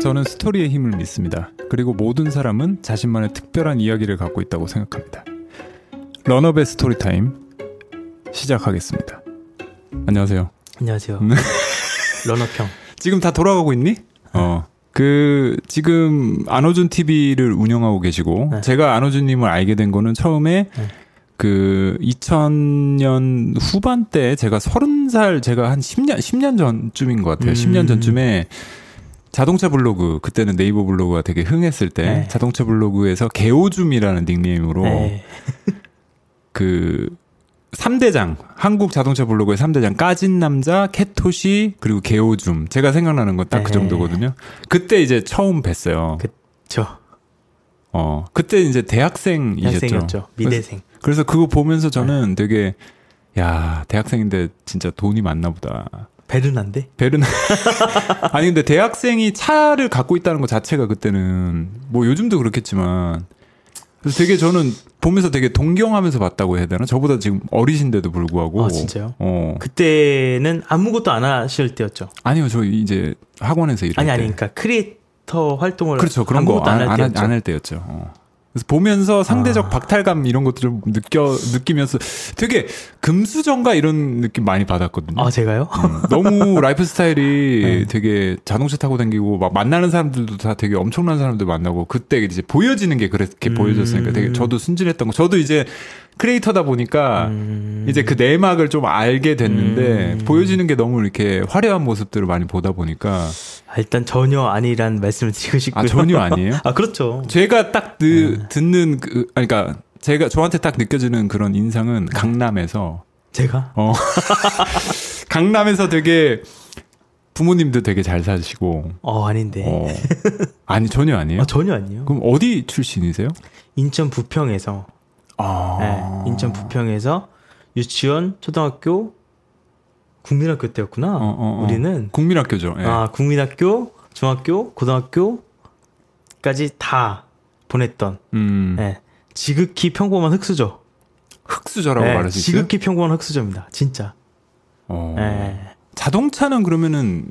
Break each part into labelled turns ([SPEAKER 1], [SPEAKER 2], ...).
[SPEAKER 1] 저는 스토리의 힘을 믿습니다. 그리고 모든 사람은 자신만의 특별한 이야기를 갖고 있다고 생각합니다. 런업의 스토리타임 시작하겠습니다. 안녕하세요.
[SPEAKER 2] 안녕하세요.
[SPEAKER 1] 네.
[SPEAKER 2] 러너평.
[SPEAKER 1] 지금 다 돌아가고 있니? 어. 그 지금 안호준 TV를 운영하고 계시고
[SPEAKER 2] 네.
[SPEAKER 1] 제가 안호준 님을 알게 된 거는 처음에
[SPEAKER 2] 네.
[SPEAKER 1] 그 2000년 후반 때 제가 30살 제가 한 10년 10년 전쯤인 것 같아요.
[SPEAKER 2] 음.
[SPEAKER 1] 10년 전쯤에 자동차 블로그 그때는 네이버 블로그가 되게 흥했을 때
[SPEAKER 2] 네.
[SPEAKER 1] 자동차 블로그에서 개오줌이라는 닉네임으로
[SPEAKER 2] 네.
[SPEAKER 1] 그 3대장 한국 자동차 블로그의 3대장 까진 남자, 캐토시 그리고 개오줌 제가 생각나는 건 딱그
[SPEAKER 2] 네.
[SPEAKER 1] 정도거든요. 그때 이제 처음 뵀어요. 저어 그때 이제 대학생이셨죠.
[SPEAKER 2] 학생이었죠. 미대생.
[SPEAKER 1] 그래서 그거 보면서 저는 되게 야 대학생인데 진짜 돈이 많나 보다.
[SPEAKER 2] 베르난데?
[SPEAKER 1] 베르나 아니 근데 대학생이 차를 갖고 있다는 것 자체가 그때는 뭐 요즘도 그렇겠지만 그래서 되게 저는 보면서 되게 동경하면서 봤다고 해야 되나 저보다 지금 어리신데도 불구하고
[SPEAKER 2] 아 진짜요?
[SPEAKER 1] 어
[SPEAKER 2] 그때는 아무것도 안 하실 때였죠.
[SPEAKER 1] 아니요 저 이제 학원에서 일할
[SPEAKER 2] 아니
[SPEAKER 1] 때
[SPEAKER 2] 아니 그러니까 크리에이터 활동을
[SPEAKER 1] 그렇죠 그런 거안
[SPEAKER 2] 안할 때였죠.
[SPEAKER 1] 안 할 때였죠. 어. 그래서 보면서 상대적
[SPEAKER 2] 아.
[SPEAKER 1] 박탈감 이런 좀 느껴 느끼면서 되게 금수저인가 이런 느낌 많이 받았거든요.
[SPEAKER 2] 아 제가요?
[SPEAKER 1] 음, 너무 라이프 스타일이
[SPEAKER 2] 네.
[SPEAKER 1] 되게 자동차 타고 다니고 막 만나는 사람들도 다 되게 엄청난 사람들 만나고 그때 이제 보여지는 게 그렇게
[SPEAKER 2] 음.
[SPEAKER 1] 보여졌으니까 되게 저도 순진했던 거 저도 이제 크리에이터다 보니까
[SPEAKER 2] 음,
[SPEAKER 1] 이제 그 내막을 좀 알게 됐는데
[SPEAKER 2] 음.
[SPEAKER 1] 보여지는 게 너무 이렇게 화려한 모습들을 많이 보다 보니까
[SPEAKER 2] 아, 일단 전혀 아니란 말씀을 드리고 싶고요.
[SPEAKER 1] 아 전혀 아니에요.
[SPEAKER 2] 아 그렇죠.
[SPEAKER 1] 제가 딱 느,
[SPEAKER 2] 네.
[SPEAKER 1] 듣는 그 아니 그러니까 제가 저한테 딱 느껴지는 그런 인상은
[SPEAKER 2] 네.
[SPEAKER 1] 강남에서
[SPEAKER 2] 제가
[SPEAKER 1] 어 강남에서 되게 부모님도 되게 잘 사시고
[SPEAKER 2] 어 아닌데.
[SPEAKER 1] 어. 아니 전혀 아니에요.
[SPEAKER 2] 아, 전혀 아니에요.
[SPEAKER 1] 그럼 어디 출신이세요?
[SPEAKER 2] 인천 부평에서
[SPEAKER 1] 아,
[SPEAKER 2] 네, 인천 부평에서 유치원, 초등학교, 국민학교 때였구나.
[SPEAKER 1] 어, 어, 어.
[SPEAKER 2] 우리는
[SPEAKER 1] 국민학교죠. 예.
[SPEAKER 2] 아 국민학교, 중학교, 고등학교까지 다 보냈던
[SPEAKER 1] 음,
[SPEAKER 2] 네, 지극히 평범한 흑수저.
[SPEAKER 1] 흑수저라고
[SPEAKER 2] 네,
[SPEAKER 1] 말할 수 있어요.
[SPEAKER 2] 지극히 평범한 흑수저입니다. 진짜.
[SPEAKER 1] 어.
[SPEAKER 2] 네.
[SPEAKER 1] 자동차는 그러면은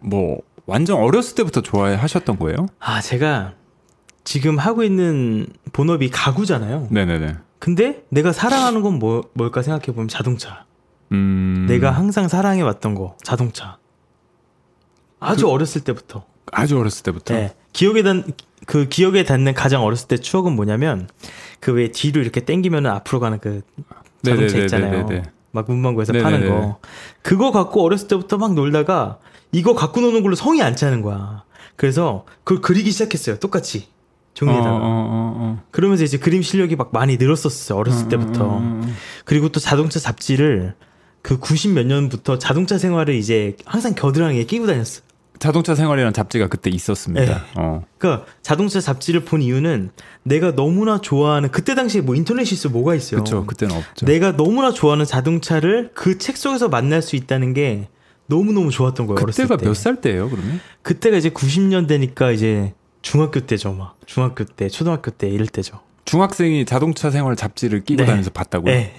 [SPEAKER 1] 뭐 완전 어렸을 때부터 좋아하셨던 거예요?
[SPEAKER 2] 아 제가 지금 하고 있는 본업이 가구잖아요.
[SPEAKER 1] 네네네.
[SPEAKER 2] 근데 내가 사랑하는 건 뭐, 뭘까 생각해 보면 자동차.
[SPEAKER 1] 음,
[SPEAKER 2] 내가 항상 사랑해 왔던 거 자동차. 아주 어렸을 때부터.
[SPEAKER 1] 아주 어렸을 때부터.
[SPEAKER 2] 네. 기억에 단, 그 기억에 닿는 가장 어렸을 때 추억은 뭐냐면 그 왜 뒤로 이렇게 당기면은 앞으로 가는 그 자동차
[SPEAKER 1] 네네네네네네.
[SPEAKER 2] 있잖아요. 막 문방구에서
[SPEAKER 1] 네네네.
[SPEAKER 2] 파는 거. 그거 갖고 어렸을 때부터 막 놀다가 이거 갖고 노는 걸로 성이 안 차는 거야. 그래서 그걸 그리기 시작했어요. 똑같이. 종이에다가.
[SPEAKER 1] 어, 어, 어, 어.
[SPEAKER 2] 그러면서 이제 그림 실력이 막 많이 늘었었어요. 어렸을
[SPEAKER 1] 음,
[SPEAKER 2] 때부터.
[SPEAKER 1] 음, 음, 음.
[SPEAKER 2] 그리고 또 자동차 잡지를 그 90 몇 년부터 자동차 생활을 이제 항상 겨드랑이에 끼고 다녔어.
[SPEAKER 1] 자동차 생활이라는 잡지가 그때 있었습니다.
[SPEAKER 2] 네.
[SPEAKER 1] 어.
[SPEAKER 2] 그러니까 자동차 잡지를 본 이유는 내가 너무나 좋아하는 그때 당시에 뭐 인터넷이 있어 뭐가 있어요.
[SPEAKER 1] 그렇죠. 그때는 없죠.
[SPEAKER 2] 내가 너무나 좋아하는 자동차를 그 책 속에서 만날 수 있다는 게 너무 너무 좋았던 거예요.
[SPEAKER 1] 그때가
[SPEAKER 2] 때.
[SPEAKER 1] 몇살 때예요, 그러면?
[SPEAKER 2] 그때가 이제 90년대니까 이제 중학교 때죠, 막 중학교 때, 초등학교 때 이럴 때죠.
[SPEAKER 1] 중학생이 자동차 생활 잡지를 끼고
[SPEAKER 2] 네.
[SPEAKER 1] 다니면서 봤다고요?
[SPEAKER 2] 네.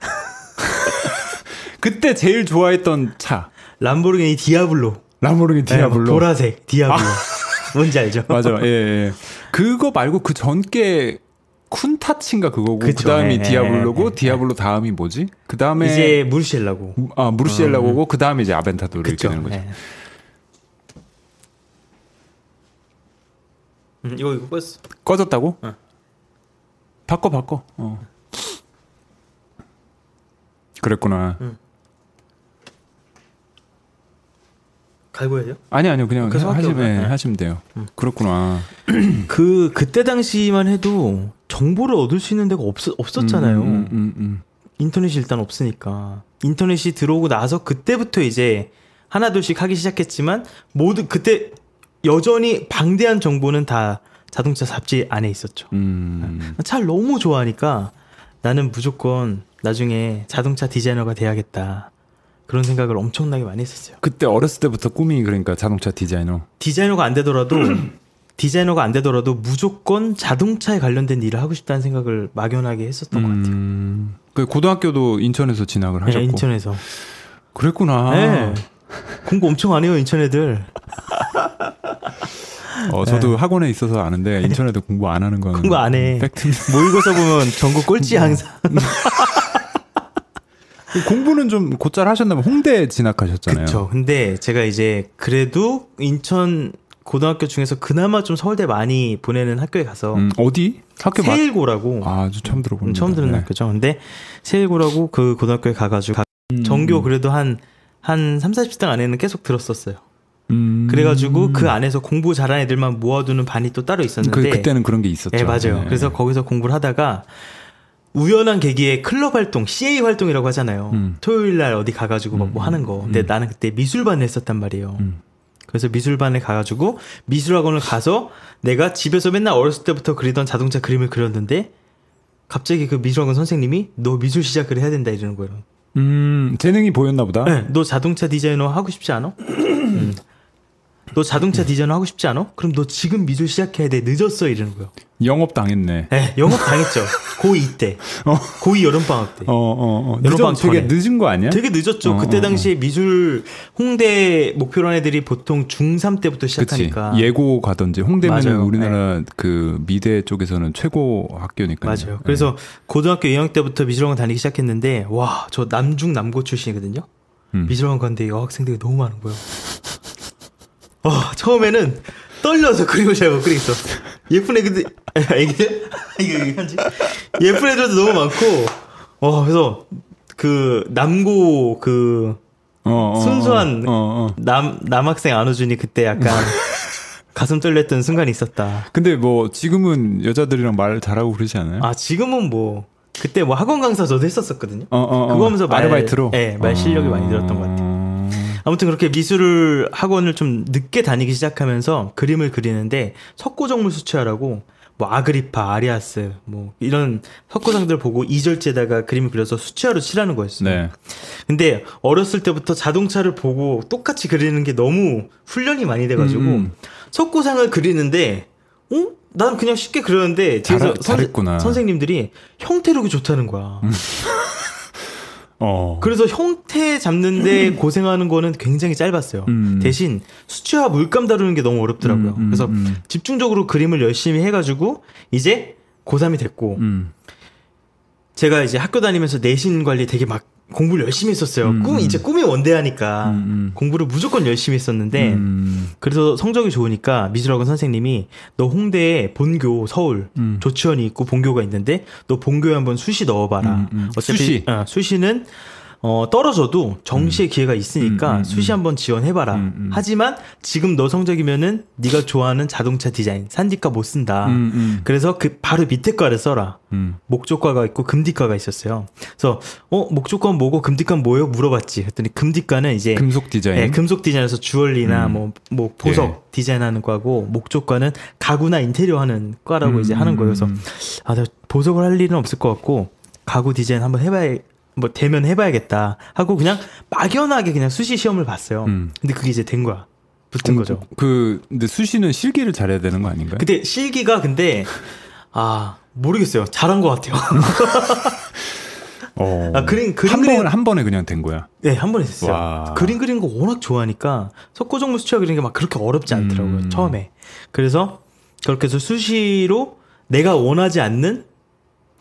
[SPEAKER 1] 그때 제일 좋아했던 차.
[SPEAKER 2] 람보르기니 디아블로.
[SPEAKER 1] 라모르기
[SPEAKER 2] 네, 막
[SPEAKER 1] 디아블로.
[SPEAKER 2] 보라색 디아블로. 뭔지 알죠?
[SPEAKER 1] 맞아. 예, 예. 그거 말고 그 전께 쿤타치인가 그거고 그. 다음이
[SPEAKER 2] 네,
[SPEAKER 1] 디아블로고
[SPEAKER 2] 네, 네.
[SPEAKER 1] 디아블로 다음이 뭐지? 그 다음에
[SPEAKER 2] 이제 무르시엘라고.
[SPEAKER 1] 아 무르시엘라고고 그 다음에 이제 아벤타도르 이렇게. 되는 거죠.
[SPEAKER 2] 네. 음, 이거 이거 껐어.
[SPEAKER 1] 꺼졌다고?
[SPEAKER 2] 어.
[SPEAKER 1] 바꿔 바꿔. 어. 그랬구나.
[SPEAKER 2] 응. 갈고 해야 돼요?
[SPEAKER 1] 아니 아니요 그냥
[SPEAKER 2] 계속
[SPEAKER 1] 하시면
[SPEAKER 2] 그냥. 네.
[SPEAKER 1] 하시면 돼요.
[SPEAKER 2] 음.
[SPEAKER 1] 그렇구나.
[SPEAKER 2] 그 그때 당시만 해도 정보를 얻을 수 있는 데가 없 없었잖아요.
[SPEAKER 1] 음, 음, 음, 음.
[SPEAKER 2] 인터넷이 일단 없으니까 인터넷이 들어오고 나서 그때부터 이제 하나둘씩 하기 시작했지만 모두 그때 여전히 방대한 정보는 다 자동차 잡지 안에 있었죠.
[SPEAKER 1] 음.
[SPEAKER 2] 차를 너무 좋아하니까 나는 무조건 나중에 자동차 디자이너가 돼야겠다. 그런 생각을 엄청나게 많이 했었어요.
[SPEAKER 1] 그때 어렸을 때부터 꿈이 그러니까 자동차 디자이너.
[SPEAKER 2] 디자이너가 안 되더라도 디자이너가 안 되더라도 무조건 자동차에 관련된 일을 하고 싶다는 생각을 막연하게 했었던 것 같아요.
[SPEAKER 1] 음. 그 고등학교도 인천에서 진학을 하셨고.
[SPEAKER 2] 네, 인천에서.
[SPEAKER 1] 그랬구나.
[SPEAKER 2] 네. 공부 엄청 안 해요, 인천 애들.
[SPEAKER 1] 어, 저도 학원에 있어서 아는데 인천에도 공부 안 하는 건
[SPEAKER 2] 공부 안 해.
[SPEAKER 1] 팩트입니다.
[SPEAKER 2] 모의고사 보면 전국 꼴찌 항상.
[SPEAKER 1] 공부는 좀 곧잘 하셨나면 홍대 진학하셨잖아요.
[SPEAKER 2] 그쵸. 근데 제가 이제 그래도 인천 고등학교 중에서 그나마 좀 서울대 많이 보내는 학교에 가서
[SPEAKER 1] 음, 어디? 학교 맞...
[SPEAKER 2] 세일고라고
[SPEAKER 1] 아, 저 처음 들어보는
[SPEAKER 2] 음, 처음 듣는
[SPEAKER 1] 네.
[SPEAKER 2] 학교죠. 근데 세일고라고 그 고등학교에 가가지고
[SPEAKER 1] 음.
[SPEAKER 2] 전교 그래도 한, 한 3, 40등 안에는 계속 들었었어요.
[SPEAKER 1] 음.
[SPEAKER 2] 그래가지고 그 안에서 공부 잘하는 애들만 모아두는 반이 또 따로 있었는데.
[SPEAKER 1] 그, 그때는 그런 게 있었죠.
[SPEAKER 2] 네, 맞아요.
[SPEAKER 1] 네.
[SPEAKER 2] 그래서 거기서 공부를 하다가 우연한 계기에 클럽 활동, CA 활동이라고 하잖아요.
[SPEAKER 1] 음.
[SPEAKER 2] 토요일 날 어디 가가지고 막뭐
[SPEAKER 1] 음,
[SPEAKER 2] 하는 거. 근데
[SPEAKER 1] 음.
[SPEAKER 2] 나는 그때 미술반을 했었단 말이에요.
[SPEAKER 1] 음.
[SPEAKER 2] 그래서 미술반에 가가지고 미술학원을 가서 내가 집에서 맨날 어렸을 때부터 그리던 자동차 그림을 그렸는데 갑자기 그 미술학원 선생님이 너 미술 시작을 해야 된다 이러는 거예요.
[SPEAKER 1] 음, 재능이 보였나 보다.
[SPEAKER 2] 네, 너 자동차 디자이너 하고 싶지 않아? 음. 너 자동차 디자이너 하고 싶지 않아? 그럼 너 지금 미술 시작해야 돼. 늦었어 이러는 거예요.
[SPEAKER 1] 영업 당했네.
[SPEAKER 2] 네, 영업 당했죠. 고2 때. 고2 여름방학 때.
[SPEAKER 1] 어, 어, 어. 늦어,
[SPEAKER 2] 방
[SPEAKER 1] 되게. 늦은 거 아니야?
[SPEAKER 2] 되게 늦었죠.
[SPEAKER 1] 어,
[SPEAKER 2] 그때
[SPEAKER 1] 어,
[SPEAKER 2] 당시에 미술 홍대 목표로 한 애들이 보통 중3 때부터
[SPEAKER 1] 그치.
[SPEAKER 2] 시작하니까.
[SPEAKER 1] 예고 가든지 홍대면. 우리나라 그 미대 쪽에서는 최고 학교니까.
[SPEAKER 2] 맞아요. 그래서 고등학교 2학년 때부터 미술학원 다니기 시작했는데 와, 저 남중 남고 출신이거든요.
[SPEAKER 1] 음.
[SPEAKER 2] 미술학원 갔는데 여학생들이 너무 많은 거예요. 와, 처음에는 떨려서 그림을 잘 못 그리겠어. 예쁜 애들, 애기들? 이거, 이거 현지? 예쁜 애들도 너무 많고, 와, 그래서 그 남고 그
[SPEAKER 1] 어, 어,
[SPEAKER 2] 순수한
[SPEAKER 1] 어, 어, 어.
[SPEAKER 2] 남, 남학생 안호준이 그때 약간 가슴 떨렸던 순간이 있었다.
[SPEAKER 1] 근데 뭐 지금은 여자들이랑 말 잘하고 그러지 않아요?
[SPEAKER 2] 아, 지금은 뭐, 그때 뭐 학원 강사 저도 했었었거든요.
[SPEAKER 1] 어, 어, 어.
[SPEAKER 2] 그거 하면서 말-
[SPEAKER 1] 아르바이트로.
[SPEAKER 2] 네, 말 실력이 많이 늘었던 것 같아요. 아무튼 그렇게 미술 학원을 좀 늦게 다니기 시작하면서 그림을 그리는데 석고정물 수채화라고 뭐 아그리파, 아리아스 뭐 이런 석고상들 보고 이절제에다가 그림을 그려서 수채화로 칠하는 거였어요.
[SPEAKER 1] 네.
[SPEAKER 2] 근데 어렸을 때부터 자동차를 보고 똑같이 그리는 게 너무 훈련이 많이 돼가지고
[SPEAKER 1] 음, 음.
[SPEAKER 2] 석고상을 그리는데 어? 난 그냥 쉽게 그렸는데 뒤에서
[SPEAKER 1] 잘-.
[SPEAKER 2] 선생님들이 형태력이 좋다는 거야.
[SPEAKER 1] 어.
[SPEAKER 2] 그래서 형태 잡는데 고생하는 거는 굉장히 짧았어요.
[SPEAKER 1] 음.
[SPEAKER 2] 대신 수채화 물감 다루는 게 너무 어렵더라고요.
[SPEAKER 1] 음, 음,
[SPEAKER 2] 그래서
[SPEAKER 1] 음.
[SPEAKER 2] 집중적으로 그림을 열심히 해가지고 이제 고3이 됐고
[SPEAKER 1] 음.
[SPEAKER 2] 제가 이제 학교 다니면서 내신 관리 되게 막 공부를 열심히 했었어요.
[SPEAKER 1] 음,
[SPEAKER 2] 꿈
[SPEAKER 1] 음.
[SPEAKER 2] 이제 꿈이 원대하니까
[SPEAKER 1] 음, 음.
[SPEAKER 2] 공부를 무조건 열심히 했었는데
[SPEAKER 1] 음.
[SPEAKER 2] 그래서 성적이 좋으니까 미술학원 선생님이 너 홍대에 본교 서울
[SPEAKER 1] 음.
[SPEAKER 2] 조치원이 있고 본교가 있는데 너 본교에 한번 수시 넣어봐라.
[SPEAKER 1] 음, 음.
[SPEAKER 2] 어차피
[SPEAKER 1] 수시.
[SPEAKER 2] 어, 수시는 어, 떨어져도 정시의 기회가 있으니까
[SPEAKER 1] 음, 음,
[SPEAKER 2] 수시 한번 지원해봐라.
[SPEAKER 1] 음, 음.
[SPEAKER 2] 하지만 지금 너 성적이면은 네가 좋아하는 자동차 디자인 산디과 못 쓴다.
[SPEAKER 1] 음, 음.
[SPEAKER 2] 그래서 그 바로 밑에 과를 써라.
[SPEAKER 1] 음.
[SPEAKER 2] 목조과가 있고 금디과가 있었어요. 그래서 어 목조과는 뭐고 금디과는 뭐예요? 물어봤지. 그랬더니 금디과는 이제
[SPEAKER 1] 금속 디자인.
[SPEAKER 2] 예, 금속 디자인에서 주얼리나
[SPEAKER 1] 음.
[SPEAKER 2] 뭐, 뭐 보석
[SPEAKER 1] 예.
[SPEAKER 2] 디자인하는 과고 목조과는 가구나 인테리어 하는 과라고
[SPEAKER 1] 음,
[SPEAKER 2] 이제 하는 거예요. 그래서
[SPEAKER 1] 음.
[SPEAKER 2] 아, 내가 보석을 할 일은 없을 것 같고 가구 디자인 한번 해봐야 뭐 되면 해봐야겠다 하고 그냥 막연하게 그냥 수시 시험을 봤어요.
[SPEAKER 1] 음.
[SPEAKER 2] 근데 그게 이제 된 거야. 붙은 거죠.
[SPEAKER 1] 그 근데 수시는 실기를 잘해야 되는 거 아닌가요?
[SPEAKER 2] 그때 실기가 근데 아 모르겠어요. 잘한 것 같아요.
[SPEAKER 1] 어.
[SPEAKER 2] 아, 그림 그림
[SPEAKER 1] 한
[SPEAKER 2] 그리는
[SPEAKER 1] 번, 한 번에 그냥 된 거야.
[SPEAKER 2] 네, 한번 했어요.
[SPEAKER 1] 와.
[SPEAKER 2] 그림 그리는 거 워낙 좋아하니까 석고정물 수채화 그리는 게 막 그렇게 어렵지 않더라고요.
[SPEAKER 1] 음.
[SPEAKER 2] 처음에. 그래서 그렇게 해서 수시로 내가 원하지 않는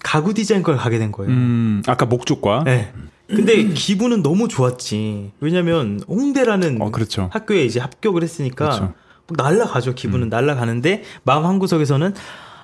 [SPEAKER 2] 가구 디자인 걸 가게 된 거예요.
[SPEAKER 1] 음, 아까 목조과.
[SPEAKER 2] 네. 근데 기분은 너무 좋았지. 왜냐면 홍대라는
[SPEAKER 1] 어, 그렇죠.
[SPEAKER 2] 학교에 이제 합격을 했으니까
[SPEAKER 1] 그렇죠.
[SPEAKER 2] 막 날라가죠. 기분은 날라가는데 마음 한 구석에서는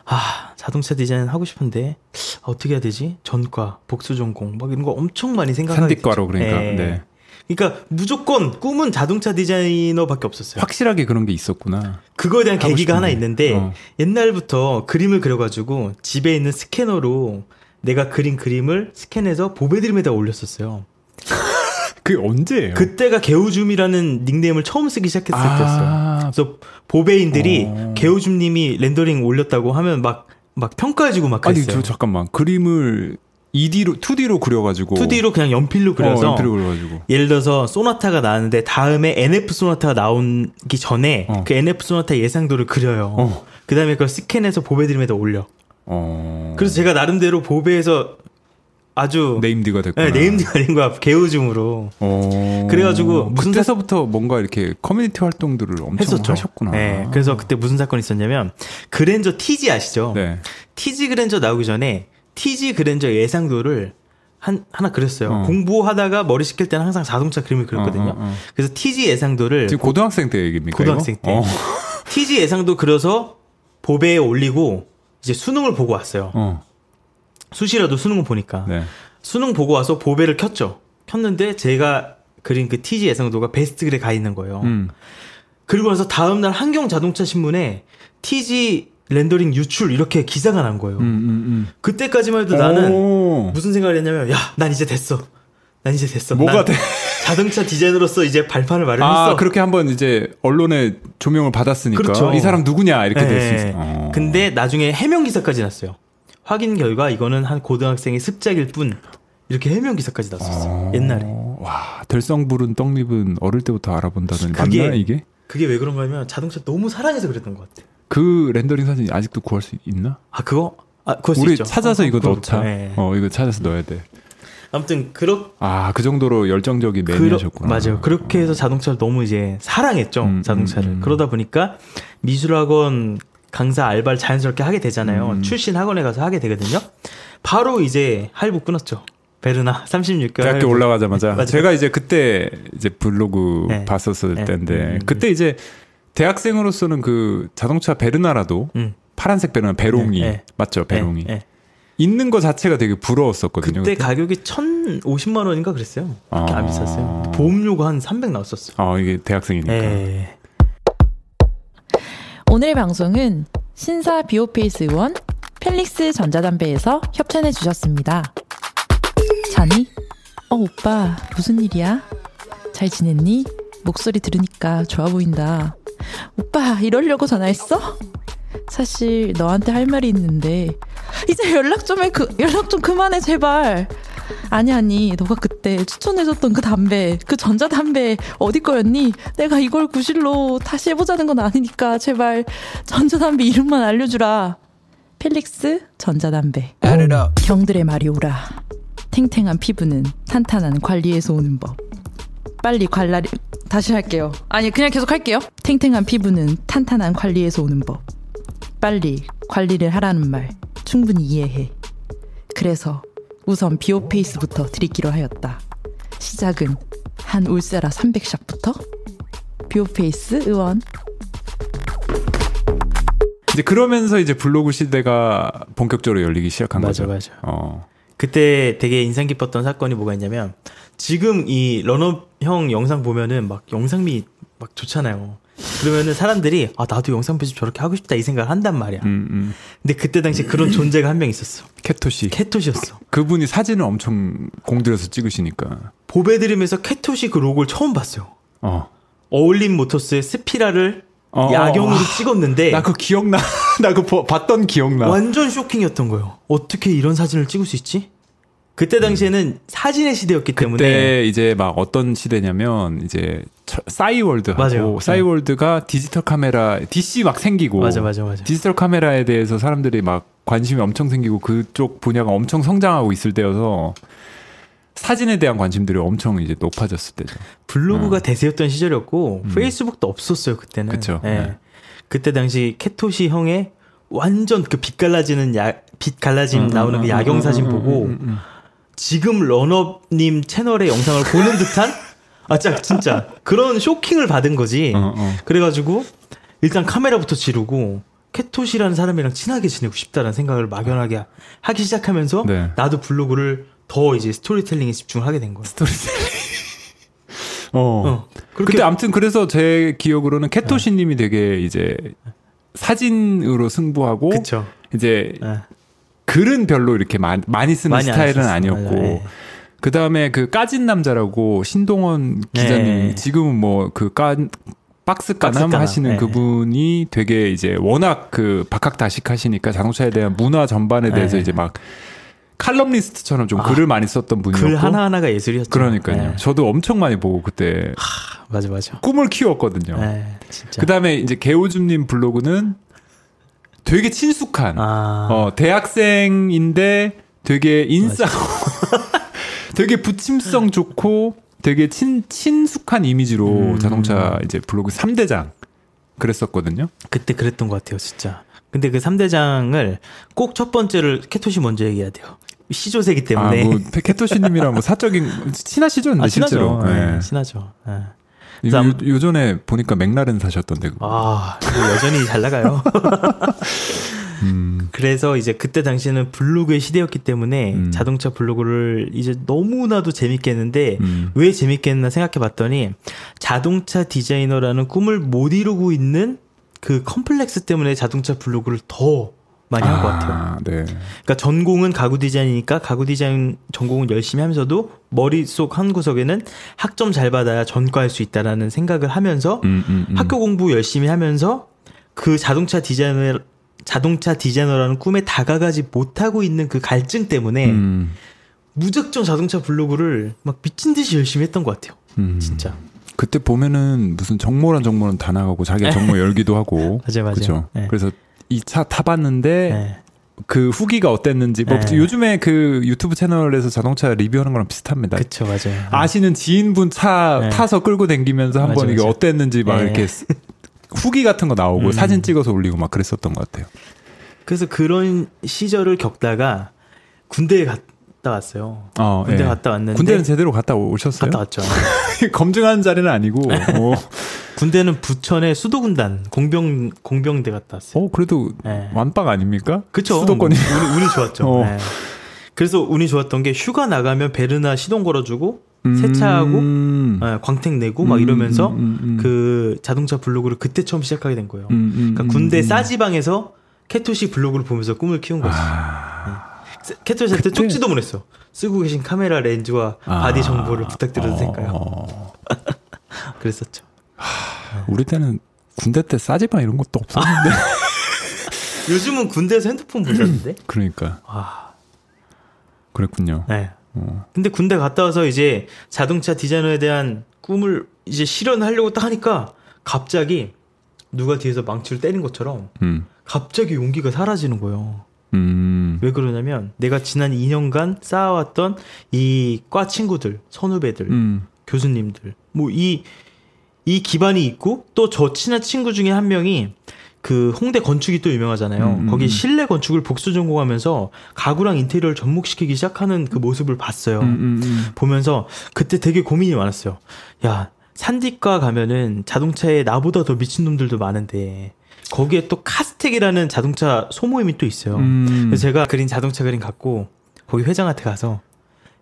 [SPEAKER 2] 아 자동차 디자인 하고 싶은데 어떻게 해야 되지? 전과, 복수 전공 막 이런 거 엄청 많이 생각하게
[SPEAKER 1] 산디과로. 그러니까.
[SPEAKER 2] 네.
[SPEAKER 1] 네.
[SPEAKER 2] 그러니까 무조건 꿈은 자동차 디자이너밖에 없었어요.
[SPEAKER 1] 확실하게 그런 게 있었구나.
[SPEAKER 2] 그거에 대한 계기가 하나
[SPEAKER 1] 게.
[SPEAKER 2] 있는데
[SPEAKER 1] 어.
[SPEAKER 2] 옛날부터 그림을 그려가지고 집에 있는 스캐너로 내가 그린 그림을 스캔해서 보배드림에다 올렸었어요.
[SPEAKER 1] 그게 언제예요?
[SPEAKER 2] 그때가 개우줌이라는 닉네임을 처음 쓰기 시작했을 때였어요.
[SPEAKER 1] 아,
[SPEAKER 2] 그래서 보배인들이
[SPEAKER 1] 어.
[SPEAKER 2] 개우줌님이 렌더링 올렸다고 하면 막 막 평가해주고 막
[SPEAKER 1] 아니
[SPEAKER 2] 그랬어요.
[SPEAKER 1] 저 잠깐만 그림을 2D로 2D로 그려가지고
[SPEAKER 2] 2D로 그냥 연필로 그려서
[SPEAKER 1] 어, 연필로 그려가지고
[SPEAKER 2] 예를 들어서 소나타가 나왔는데 다음에 NF 소나타가 나오기 전에
[SPEAKER 1] 어.
[SPEAKER 2] 그 NF 소나타 예상도를 그려요.
[SPEAKER 1] 어.
[SPEAKER 2] 그 다음에 그걸 스캔해서 보배드림에다 올려.
[SPEAKER 1] 어
[SPEAKER 2] 그래서 제가 나름대로 보배에서 아주
[SPEAKER 1] 네임드가 됐구나.
[SPEAKER 2] 네, 네임드가 된 거야 개오줌으로.
[SPEAKER 1] 어.
[SPEAKER 2] 그래가지고 무슨
[SPEAKER 1] 그때서부터 뭔가 이렇게 커뮤니티 활동들을 엄청
[SPEAKER 2] 했었죠.
[SPEAKER 1] 하셨구나.
[SPEAKER 2] 네, 그래서 그때 무슨 사건이 있었냐면 그랜저 TG 아시죠?
[SPEAKER 1] 네.
[SPEAKER 2] TG 그랜저 나오기 전에 TG 그랜저 예상도를 한 하나 그렸어요.
[SPEAKER 1] 어.
[SPEAKER 2] 공부하다가 머리 식힐 때는 항상 자동차 그림을 그렸거든요.
[SPEAKER 1] 어, 어, 어.
[SPEAKER 2] 그래서 TG 예상도를
[SPEAKER 1] 지금 고등학생 때 얘기입니까?
[SPEAKER 2] 고등학생
[SPEAKER 1] 이거?
[SPEAKER 2] 때.
[SPEAKER 1] 어.
[SPEAKER 2] TG 예상도 그려서 보배에 올리고 이제 수능을 보고 왔어요.
[SPEAKER 1] 어.
[SPEAKER 2] 수시라도 수능을 보니까
[SPEAKER 1] 네.
[SPEAKER 2] 수능 보고 와서 보배를 켰죠. 켰는데 제가 그린 그 TG 예상도가 베스트 글에 가 있는 거예요.
[SPEAKER 1] 음.
[SPEAKER 2] 그리고 나서 다음날 한경 자동차 신문에 TG 렌더링 유출 이렇게 기사가 난 거예요.
[SPEAKER 1] 음, 음,
[SPEAKER 2] 그때까지만 해도
[SPEAKER 1] 음.
[SPEAKER 2] 나는
[SPEAKER 1] 오.
[SPEAKER 2] 무슨 생각을 했냐면 야, 난 이제 됐어. 난 이제 됐어.
[SPEAKER 1] 뭐가
[SPEAKER 2] 난
[SPEAKER 1] 돼?
[SPEAKER 2] 자동차 디자이너로서 이제 발판을 마련했어.
[SPEAKER 1] 아, 그렇게 한번 이제 언론에 조명을 받았으니까
[SPEAKER 2] 그렇죠.
[SPEAKER 1] 이 사람 누구냐 이렇게 될수
[SPEAKER 2] 예.
[SPEAKER 1] 있어. 어.
[SPEAKER 2] 근데 나중에 해명 기사까지 났어요. 확인 결과 이거는 한 고등학생의 습작일 뿐. 이렇게 해명 기사까지 났었어요.
[SPEAKER 1] 어.
[SPEAKER 2] 옛날에.
[SPEAKER 1] 와, 들성 부른 떡잎은 어릴 때부터 알아본다더니
[SPEAKER 2] 그게-
[SPEAKER 1] 맞나 이게?
[SPEAKER 2] 그게 왜 그런가 하면 자동차 너무 사랑해서 그랬던 것 같아요.
[SPEAKER 1] 그 렌더링 사진 아직도 구할 수 있나?
[SPEAKER 2] 아 그거? 아 그거 수
[SPEAKER 1] 우리
[SPEAKER 2] 있죠.
[SPEAKER 1] 찾아서
[SPEAKER 2] 어,
[SPEAKER 1] 이거 넣자.
[SPEAKER 2] 네.
[SPEAKER 1] 어, 이거 찾아서 넣어야 돼.
[SPEAKER 2] 아무튼 그렇
[SPEAKER 1] 아, 그 정도로 열정적인 매니아셨구나.
[SPEAKER 2] 맞아요. 그렇게 해서 자동차를 너무 이제 사랑했죠.
[SPEAKER 1] 음,
[SPEAKER 2] 자동차를.
[SPEAKER 1] 음, 음.
[SPEAKER 2] 그러다 보니까 미술학원 강사 알바를 자연스럽게 하게 되잖아요.
[SPEAKER 1] 음.
[SPEAKER 2] 출신 학원에 가서 하게 되거든요. 바로 이제 할부 끊었죠. 베르나 36개월.
[SPEAKER 1] 대학교
[SPEAKER 2] 할부.
[SPEAKER 1] 올라가자마자. 제가 이제 그때 이제 블로그
[SPEAKER 2] 네.
[SPEAKER 1] 봤었을
[SPEAKER 2] 네.
[SPEAKER 1] 때인데
[SPEAKER 2] 음, 음,
[SPEAKER 1] 그때 이제 대학생으로서는 그 자동차 베르나라도
[SPEAKER 2] 음.
[SPEAKER 1] 파란색 베르나 배롱이
[SPEAKER 2] 네, 네.
[SPEAKER 1] 맞죠 배롱이
[SPEAKER 2] 네, 네.
[SPEAKER 1] 있는 거 자체가 되게 부러웠었거든요.
[SPEAKER 2] 그때 가격이 1,050만 원인가 그랬어요. 그렇게 안
[SPEAKER 1] 아.
[SPEAKER 2] 비쌌어요. 보험료가 한300 나왔었어요.
[SPEAKER 1] 아 이게 대학생이니까.
[SPEAKER 2] 예.
[SPEAKER 3] 오늘 방송은 신사 비오페이스 의원 펠릭스 전자담배에서 협찬해 주셨습니다. 자니? 어 오빠 무슨 일이야? 잘 지냈니? 목소리 들으니까 좋아 보인다. 오빠 이러려고 전화했어? 사실 너한테 할 말이 있는데 이제 연락 좀 해. 그 연락 좀 그만해 제발. 아니 아니 너가 그때 추천해줬던 그 담배 그 전자담배 어디 거였니? 내가 이걸 구실로 다시 해보자는 건 아니니까 제발 전자담배 이름만 알려주라. 펠릭스 전자담배. 경들의 말이 오라. 탱탱한 피부는 탄탄한 관리에서 오는 법. 빨리 관리 다시 할게요. 아니 그냥 계속 할게요. 탱탱한 피부는 탄탄한 관리에서 오는 법. 빨리 관리를 하라는 말 충분히 이해해. 그래서 우선 비오페이스부터 드리기로 하였다. 시작은 한 울세라 300샷부터? 비오페이스 의원
[SPEAKER 1] 이제 그러면서 이제 블로그 시대가 본격적으로 열리기 시작한
[SPEAKER 2] 맞아,
[SPEAKER 1] 거죠.
[SPEAKER 2] 맞아.
[SPEAKER 1] 어.
[SPEAKER 2] 그때 되게 인상 깊었던 사건이 뭐가 있냐면 지금 이 런업 형 영상 보면은 막 영상미 막 좋잖아요. 그러면은 사람들이 아 나도 영상 편집 저렇게 하고 싶다 이 생각을 한단 말이야.
[SPEAKER 1] 음, 음.
[SPEAKER 2] 근데 그때 당시 그런 존재가 한 명 있었어.
[SPEAKER 1] 캐토시.
[SPEAKER 2] 캐토시였어.
[SPEAKER 1] 그분이 사진을 엄청 공들여서 찍으시니까.
[SPEAKER 2] 보배드림에서 캐토시 그 로고를 처음 봤어요.
[SPEAKER 1] 어.
[SPEAKER 2] 어울림 모터스의 스피라를
[SPEAKER 1] 어,
[SPEAKER 2] 야경으로
[SPEAKER 1] 어.
[SPEAKER 2] 찍었는데
[SPEAKER 1] 나 그거 기억나. 나 그거 봤던 기억나.
[SPEAKER 2] 완전 쇼킹이었던 거예요. 어떻게 이런 사진을 찍을 수 있지? 그때 당시에는 사진의 시대였기 때문에
[SPEAKER 1] 그때 이제 막 어떤 시대냐면 이제 처- 싸이월드하고
[SPEAKER 2] 맞아요.
[SPEAKER 1] 싸이월드가 디지털 카메라 DC 막 생기고
[SPEAKER 2] 맞아 맞아 맞아.
[SPEAKER 1] 디지털 카메라에 대해서 사람들이 막 관심이 엄청 생기고 그쪽 분야가 엄청 성장하고 있을 때여서 사진에 대한 관심들이 엄청 이제 높아졌을 때죠.
[SPEAKER 2] 블로그가
[SPEAKER 1] 어.
[SPEAKER 2] 대세였던 시절이었고
[SPEAKER 1] 음.
[SPEAKER 2] 페이스북도 없었어요 그때는.
[SPEAKER 1] 그쵸.
[SPEAKER 2] 예.
[SPEAKER 1] 네.
[SPEAKER 2] 그때 당시 캐토시 형의 완전 그 빛 갈라지는 야, 빛 갈라짐
[SPEAKER 1] 음,
[SPEAKER 2] 나오는
[SPEAKER 1] 음,
[SPEAKER 2] 그
[SPEAKER 1] 음,
[SPEAKER 2] 야경
[SPEAKER 1] 음,
[SPEAKER 2] 사진
[SPEAKER 1] 음,
[SPEAKER 2] 보고. 지금 런업님 채널의 영상을 보는 듯한 아 진짜 그런 쇼킹을 받은 거지.
[SPEAKER 1] 어, 어.
[SPEAKER 2] 그래가지고 일단 카메라부터 지르고 캐토시라는 사람이랑 친하게 지내고 싶다는 생각을 막연하게 하기 시작하면서
[SPEAKER 1] 네.
[SPEAKER 2] 나도 블로그를 더 이제 스토리텔링에 집중을 하게 된 거야.
[SPEAKER 1] 스토리텔링. 어.
[SPEAKER 2] 어. 그렇게
[SPEAKER 1] 근데 아무튼 그래서 제 기억으로는 캐토시님이 되게 이제 사진으로 승부하고
[SPEAKER 2] 그쵸.
[SPEAKER 1] 이제
[SPEAKER 2] 예.
[SPEAKER 1] 글은 별로 이렇게 많이, 많이 쓰는
[SPEAKER 2] 많이 안
[SPEAKER 1] 스타일은. 아니었고
[SPEAKER 2] 맞아, 예.
[SPEAKER 1] 그 다음에 그 까진 남자라고 신동원 기자님
[SPEAKER 2] 네.
[SPEAKER 1] 지금은 뭐그 까 박스 까남. 하시는
[SPEAKER 2] 네.
[SPEAKER 1] 그분이 되게 이제 워낙 그 박학다식 하시니까 자동차에 대한 문화 전반에 대해서
[SPEAKER 2] 네.
[SPEAKER 1] 이제 막 칼럼니스트처럼 좀
[SPEAKER 2] 아,
[SPEAKER 1] 글을 많이 썼던 분이었고
[SPEAKER 2] 글 하나 하나가 예술이었죠.
[SPEAKER 1] 그러니까요.
[SPEAKER 2] 예.
[SPEAKER 1] 저도 엄청 많이 보고 그때
[SPEAKER 2] 맞아 맞아.
[SPEAKER 1] 꿈을 키웠거든요.
[SPEAKER 2] 예, 진짜.
[SPEAKER 1] 그 다음에 이제 개오줌님 블로그는 되게 친숙한
[SPEAKER 2] 아.
[SPEAKER 1] 어, 대학생인데 되게 인싸 되게 붙임성 좋고 되게 친 친숙한 이미지로
[SPEAKER 2] 음.
[SPEAKER 1] 자동차 이제 블로그 3대장 그랬었거든요.
[SPEAKER 2] 그때 그랬던 것 같아요, 진짜. 근데 그 3대장을 꼭 첫 번째를 케토시 먼저 얘기해야 돼요. 시조세기 때문에.
[SPEAKER 1] 아, 뭐 페케토시님이랑 뭐 사적인 친하시죠, 근데
[SPEAKER 2] 아,
[SPEAKER 1] 실제로.
[SPEAKER 2] 친하죠. 네,
[SPEAKER 1] 예.
[SPEAKER 2] 친하죠. 네.
[SPEAKER 1] 요,
[SPEAKER 2] 남-
[SPEAKER 1] 요, 전에 보니까 맥라렌 사셨던데. 그거.
[SPEAKER 2] 아, 여전히 잘 나가요.
[SPEAKER 1] 음,
[SPEAKER 2] 그래서 이제 그때 당시에는 블로그의 시대였기 때문에
[SPEAKER 1] 음.
[SPEAKER 2] 자동차 블로그를 이제 너무나도 재밌게 했는데
[SPEAKER 1] 음.
[SPEAKER 2] 왜 재밌게 했나 생각해 봤더니 자동차 디자이너라는 꿈을 못 이루고 있는 그 컴플렉스 때문에 자동차 블로그를 더 많이 한것 같아요.
[SPEAKER 1] 아, 네.
[SPEAKER 2] 그러니까 전공은 가구 디자인이니까 가구 디자인 전공은 열심히 하면서도 머릿속 한 구석에는 학점 잘 받아야 전과할 수 있다라는 생각을 하면서
[SPEAKER 1] 음, 음, 음.
[SPEAKER 2] 학교 공부 열심히 하면서 그 자동차 디자이너 자동차 디자이너라는 꿈에 다가가지 못하고 있는 그 갈증 때문에
[SPEAKER 1] 음,
[SPEAKER 2] 무작정 자동차 블로그를 막 미친 듯이 열심히 했던 것 같아요.
[SPEAKER 1] 음.
[SPEAKER 2] 진짜.
[SPEAKER 1] 그때 보면은 무슨 정모란 정모는 다 나가고 자기가 정모 열기도 하고.
[SPEAKER 2] 맞아요, 맞아요.
[SPEAKER 1] 그죠.
[SPEAKER 2] 네.
[SPEAKER 1] 그래서 이 차 타봤는데
[SPEAKER 2] 네.
[SPEAKER 1] 그 후기가 어땠는지 뭐
[SPEAKER 2] 네.
[SPEAKER 1] 요즘에 그 유튜브 채널에서 자동차 리뷰하는 거랑 비슷합니다.
[SPEAKER 2] 그쵸, 맞아요.
[SPEAKER 1] 아시는 지인분 차
[SPEAKER 2] 네.
[SPEAKER 1] 타서 끌고 다니면서 한번
[SPEAKER 2] 맞아,
[SPEAKER 1] 이게
[SPEAKER 2] 맞아.
[SPEAKER 1] 어땠는지 막
[SPEAKER 2] 네.
[SPEAKER 1] 이렇게 쓰- 후기 같은 거 나오고
[SPEAKER 2] 음.
[SPEAKER 1] 사진 찍어서 올리고 막 그랬었던 것 같아요.
[SPEAKER 2] 그래서 그런 시절을 겪다가 군대에 갔다 왔어요.
[SPEAKER 1] 어,
[SPEAKER 2] 군대
[SPEAKER 1] 예.
[SPEAKER 2] 갔다 왔는데
[SPEAKER 1] 군대는 제대로 갔다 오셨어요?
[SPEAKER 2] 갔다 왔죠.
[SPEAKER 1] 검증하는 자리는 아니고. 어,
[SPEAKER 2] 군대는 부천의 수도군단 공병 공병대 갔다 왔어요.
[SPEAKER 1] 어, 그래도
[SPEAKER 2] 네.
[SPEAKER 1] 완빵 아닙니까?
[SPEAKER 2] 그쵸.
[SPEAKER 1] 수도권이.
[SPEAKER 2] 뭐 운이, 운이 좋았죠.
[SPEAKER 1] 어.
[SPEAKER 2] 네. 그래서 운이 좋았던 게 휴가 나가면 베르나 시동 걸어주고 세차하고
[SPEAKER 1] 음.
[SPEAKER 2] 어, 광택 내고 막
[SPEAKER 1] 음,
[SPEAKER 2] 이러면서
[SPEAKER 1] 음, 음, 음.
[SPEAKER 2] 그 자동차 블로그를 그때 처음 시작하게 된 거예요.
[SPEAKER 1] 음, 음,
[SPEAKER 2] 그러니까
[SPEAKER 1] 음,
[SPEAKER 2] 군대
[SPEAKER 1] 음.
[SPEAKER 2] 싸지방에서 캐토시 블로그를 보면서 꿈을 키운 거지.
[SPEAKER 1] 아,
[SPEAKER 2] 캐토시 할때
[SPEAKER 1] 그때-
[SPEAKER 2] 쪽지도 보냈어. 쓰고 계신 카메라 렌즈와 바디
[SPEAKER 1] 아.
[SPEAKER 2] 정보를 부탁드려도 될까요?
[SPEAKER 1] 어,
[SPEAKER 2] 그랬었죠.
[SPEAKER 1] 우리 때는 군대 때 싸지방 이런 것도 없었는데.
[SPEAKER 2] 요즘은 군대에서 핸드폰 보셨는데?
[SPEAKER 1] 그러니까.
[SPEAKER 2] 와,
[SPEAKER 1] 그랬군요.
[SPEAKER 2] 네.
[SPEAKER 1] 어.
[SPEAKER 2] 근데 군대 갔다 와서 이제 자동차 디자이너에 대한 꿈을 이제 실현하려고 딱 하니까 갑자기 누가 뒤에서 망치를 때린 것처럼
[SPEAKER 1] 음.
[SPEAKER 2] 갑자기 용기가 사라지는 거예요.
[SPEAKER 1] 음.
[SPEAKER 2] 왜 그러냐면 내가 지난 2년간 쌓아왔던 이 과 친구들, 선후배들,
[SPEAKER 1] 음.
[SPEAKER 2] 교수님들, 뭐 이 이 기반이 있고 또 저 친한 친구 중에 한 명이 그 홍대 건축이 또 유명하잖아요.
[SPEAKER 1] 음, 음,
[SPEAKER 2] 거기
[SPEAKER 1] 음.
[SPEAKER 2] 실내 건축을 복수 전공하면서 가구랑 인테리어를 접목시키기 시작하는 그 모습을 봤어요.
[SPEAKER 1] 음, 음, 음.
[SPEAKER 2] 보면서 그때 되게 고민이 많았어요. 야, 산디과 가면은 자동차에 나보다 더 미친놈들도 많은데 거기에 또 카스텍이라는 자동차 소모임이 또 있어요.
[SPEAKER 1] 음.
[SPEAKER 2] 그래서 제가 그린 자동차 그림 갖고 거기 회장한테 가서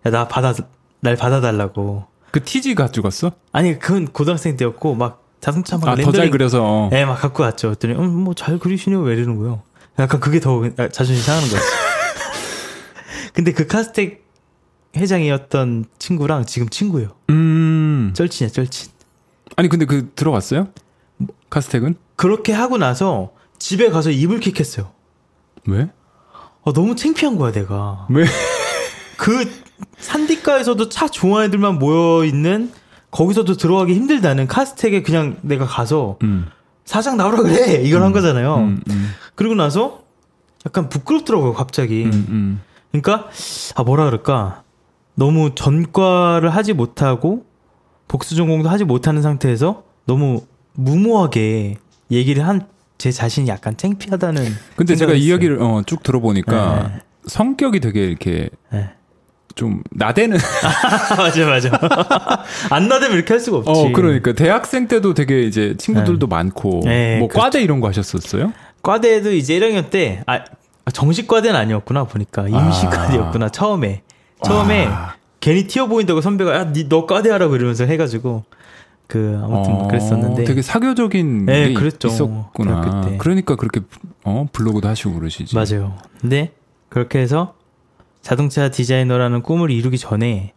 [SPEAKER 2] 야, 나 받아 날 받아달라고.
[SPEAKER 1] 그 TG 가지고 갔어?
[SPEAKER 2] 아니 그건 고등학생 때였고 막 자동차 막
[SPEAKER 1] 아, 더잘
[SPEAKER 2] 렌더링
[SPEAKER 1] 그려서.
[SPEAKER 2] 네, 막 갖고 왔죠. 그랬더니 음, 뭐잘 그리시네요. 왜 이러는 거예요? 약간 그게 더 자존심 상하는 거지. 근데 그 카스텍 회장이었던 친구랑 지금 친구예요.
[SPEAKER 1] 음.
[SPEAKER 2] 쩔친이야, 쩔친.
[SPEAKER 1] 아니 근데 그 들어갔어요? 카스텍은?
[SPEAKER 2] 그렇게 하고 나서 집에 가서 이불킥 했어요.
[SPEAKER 1] 왜?
[SPEAKER 2] 아, 너무 창피한 거야, 내가.
[SPEAKER 1] 왜?
[SPEAKER 2] 그 산디가에서도 차 좋아하는 애들만 모여 있는 거기서도 들어가기 힘들다는 카스텍에 그냥 내가 가서
[SPEAKER 1] 음.
[SPEAKER 2] 사장 나오라 그래 이걸 한 거잖아요.
[SPEAKER 1] 음, 음,
[SPEAKER 2] 그리고 나서 약간 부끄럽더라고요, 갑자기.
[SPEAKER 1] 음, 음.
[SPEAKER 2] 그러니까 아 뭐라 그럴까 너무 전과를 하지 못하고 복수 전공도 하지 못하는 상태에서 너무 무모하게 얘기를 한 제 자신이 약간 창피하다는.
[SPEAKER 1] 근데 제가. 이야기를 어, 쭉 들어보니까
[SPEAKER 2] 네.
[SPEAKER 1] 성격이 되게 이렇게
[SPEAKER 2] 네.
[SPEAKER 1] 좀 나대는
[SPEAKER 2] 맞아 맞아. 안 나대면 이렇게 할 수가 없지.
[SPEAKER 1] 어 그러니까 대학생 때도 되게 이제 친구들도 많고
[SPEAKER 2] 네,
[SPEAKER 1] 뭐
[SPEAKER 2] 그렇죠.
[SPEAKER 1] 과대 이런 거 하셨었어요?
[SPEAKER 2] 과대도 이제 1학년 때, 아, 정식 과대는 아니었구나, 보니까. 임시
[SPEAKER 1] 아.
[SPEAKER 2] 과대였구나, 처음에. 처음에
[SPEAKER 1] 와.
[SPEAKER 2] 괜히 튀어 보인다고 선배가, 야, 니, 너 과대 하라고 이러면서 해가지고, 그, 아무튼 뭐
[SPEAKER 1] 어,
[SPEAKER 2] 그랬었는데.
[SPEAKER 1] 되게 사교적인
[SPEAKER 2] 네,
[SPEAKER 1] 게
[SPEAKER 2] 그랬죠.
[SPEAKER 1] 있었구나.
[SPEAKER 2] 대학교 때.
[SPEAKER 1] 그러니까 그렇게 어 블로그도 하시고 그러시지.
[SPEAKER 2] 맞아요. 근데, 그렇게 해서 자동차 디자이너라는 꿈을 이루기 전에,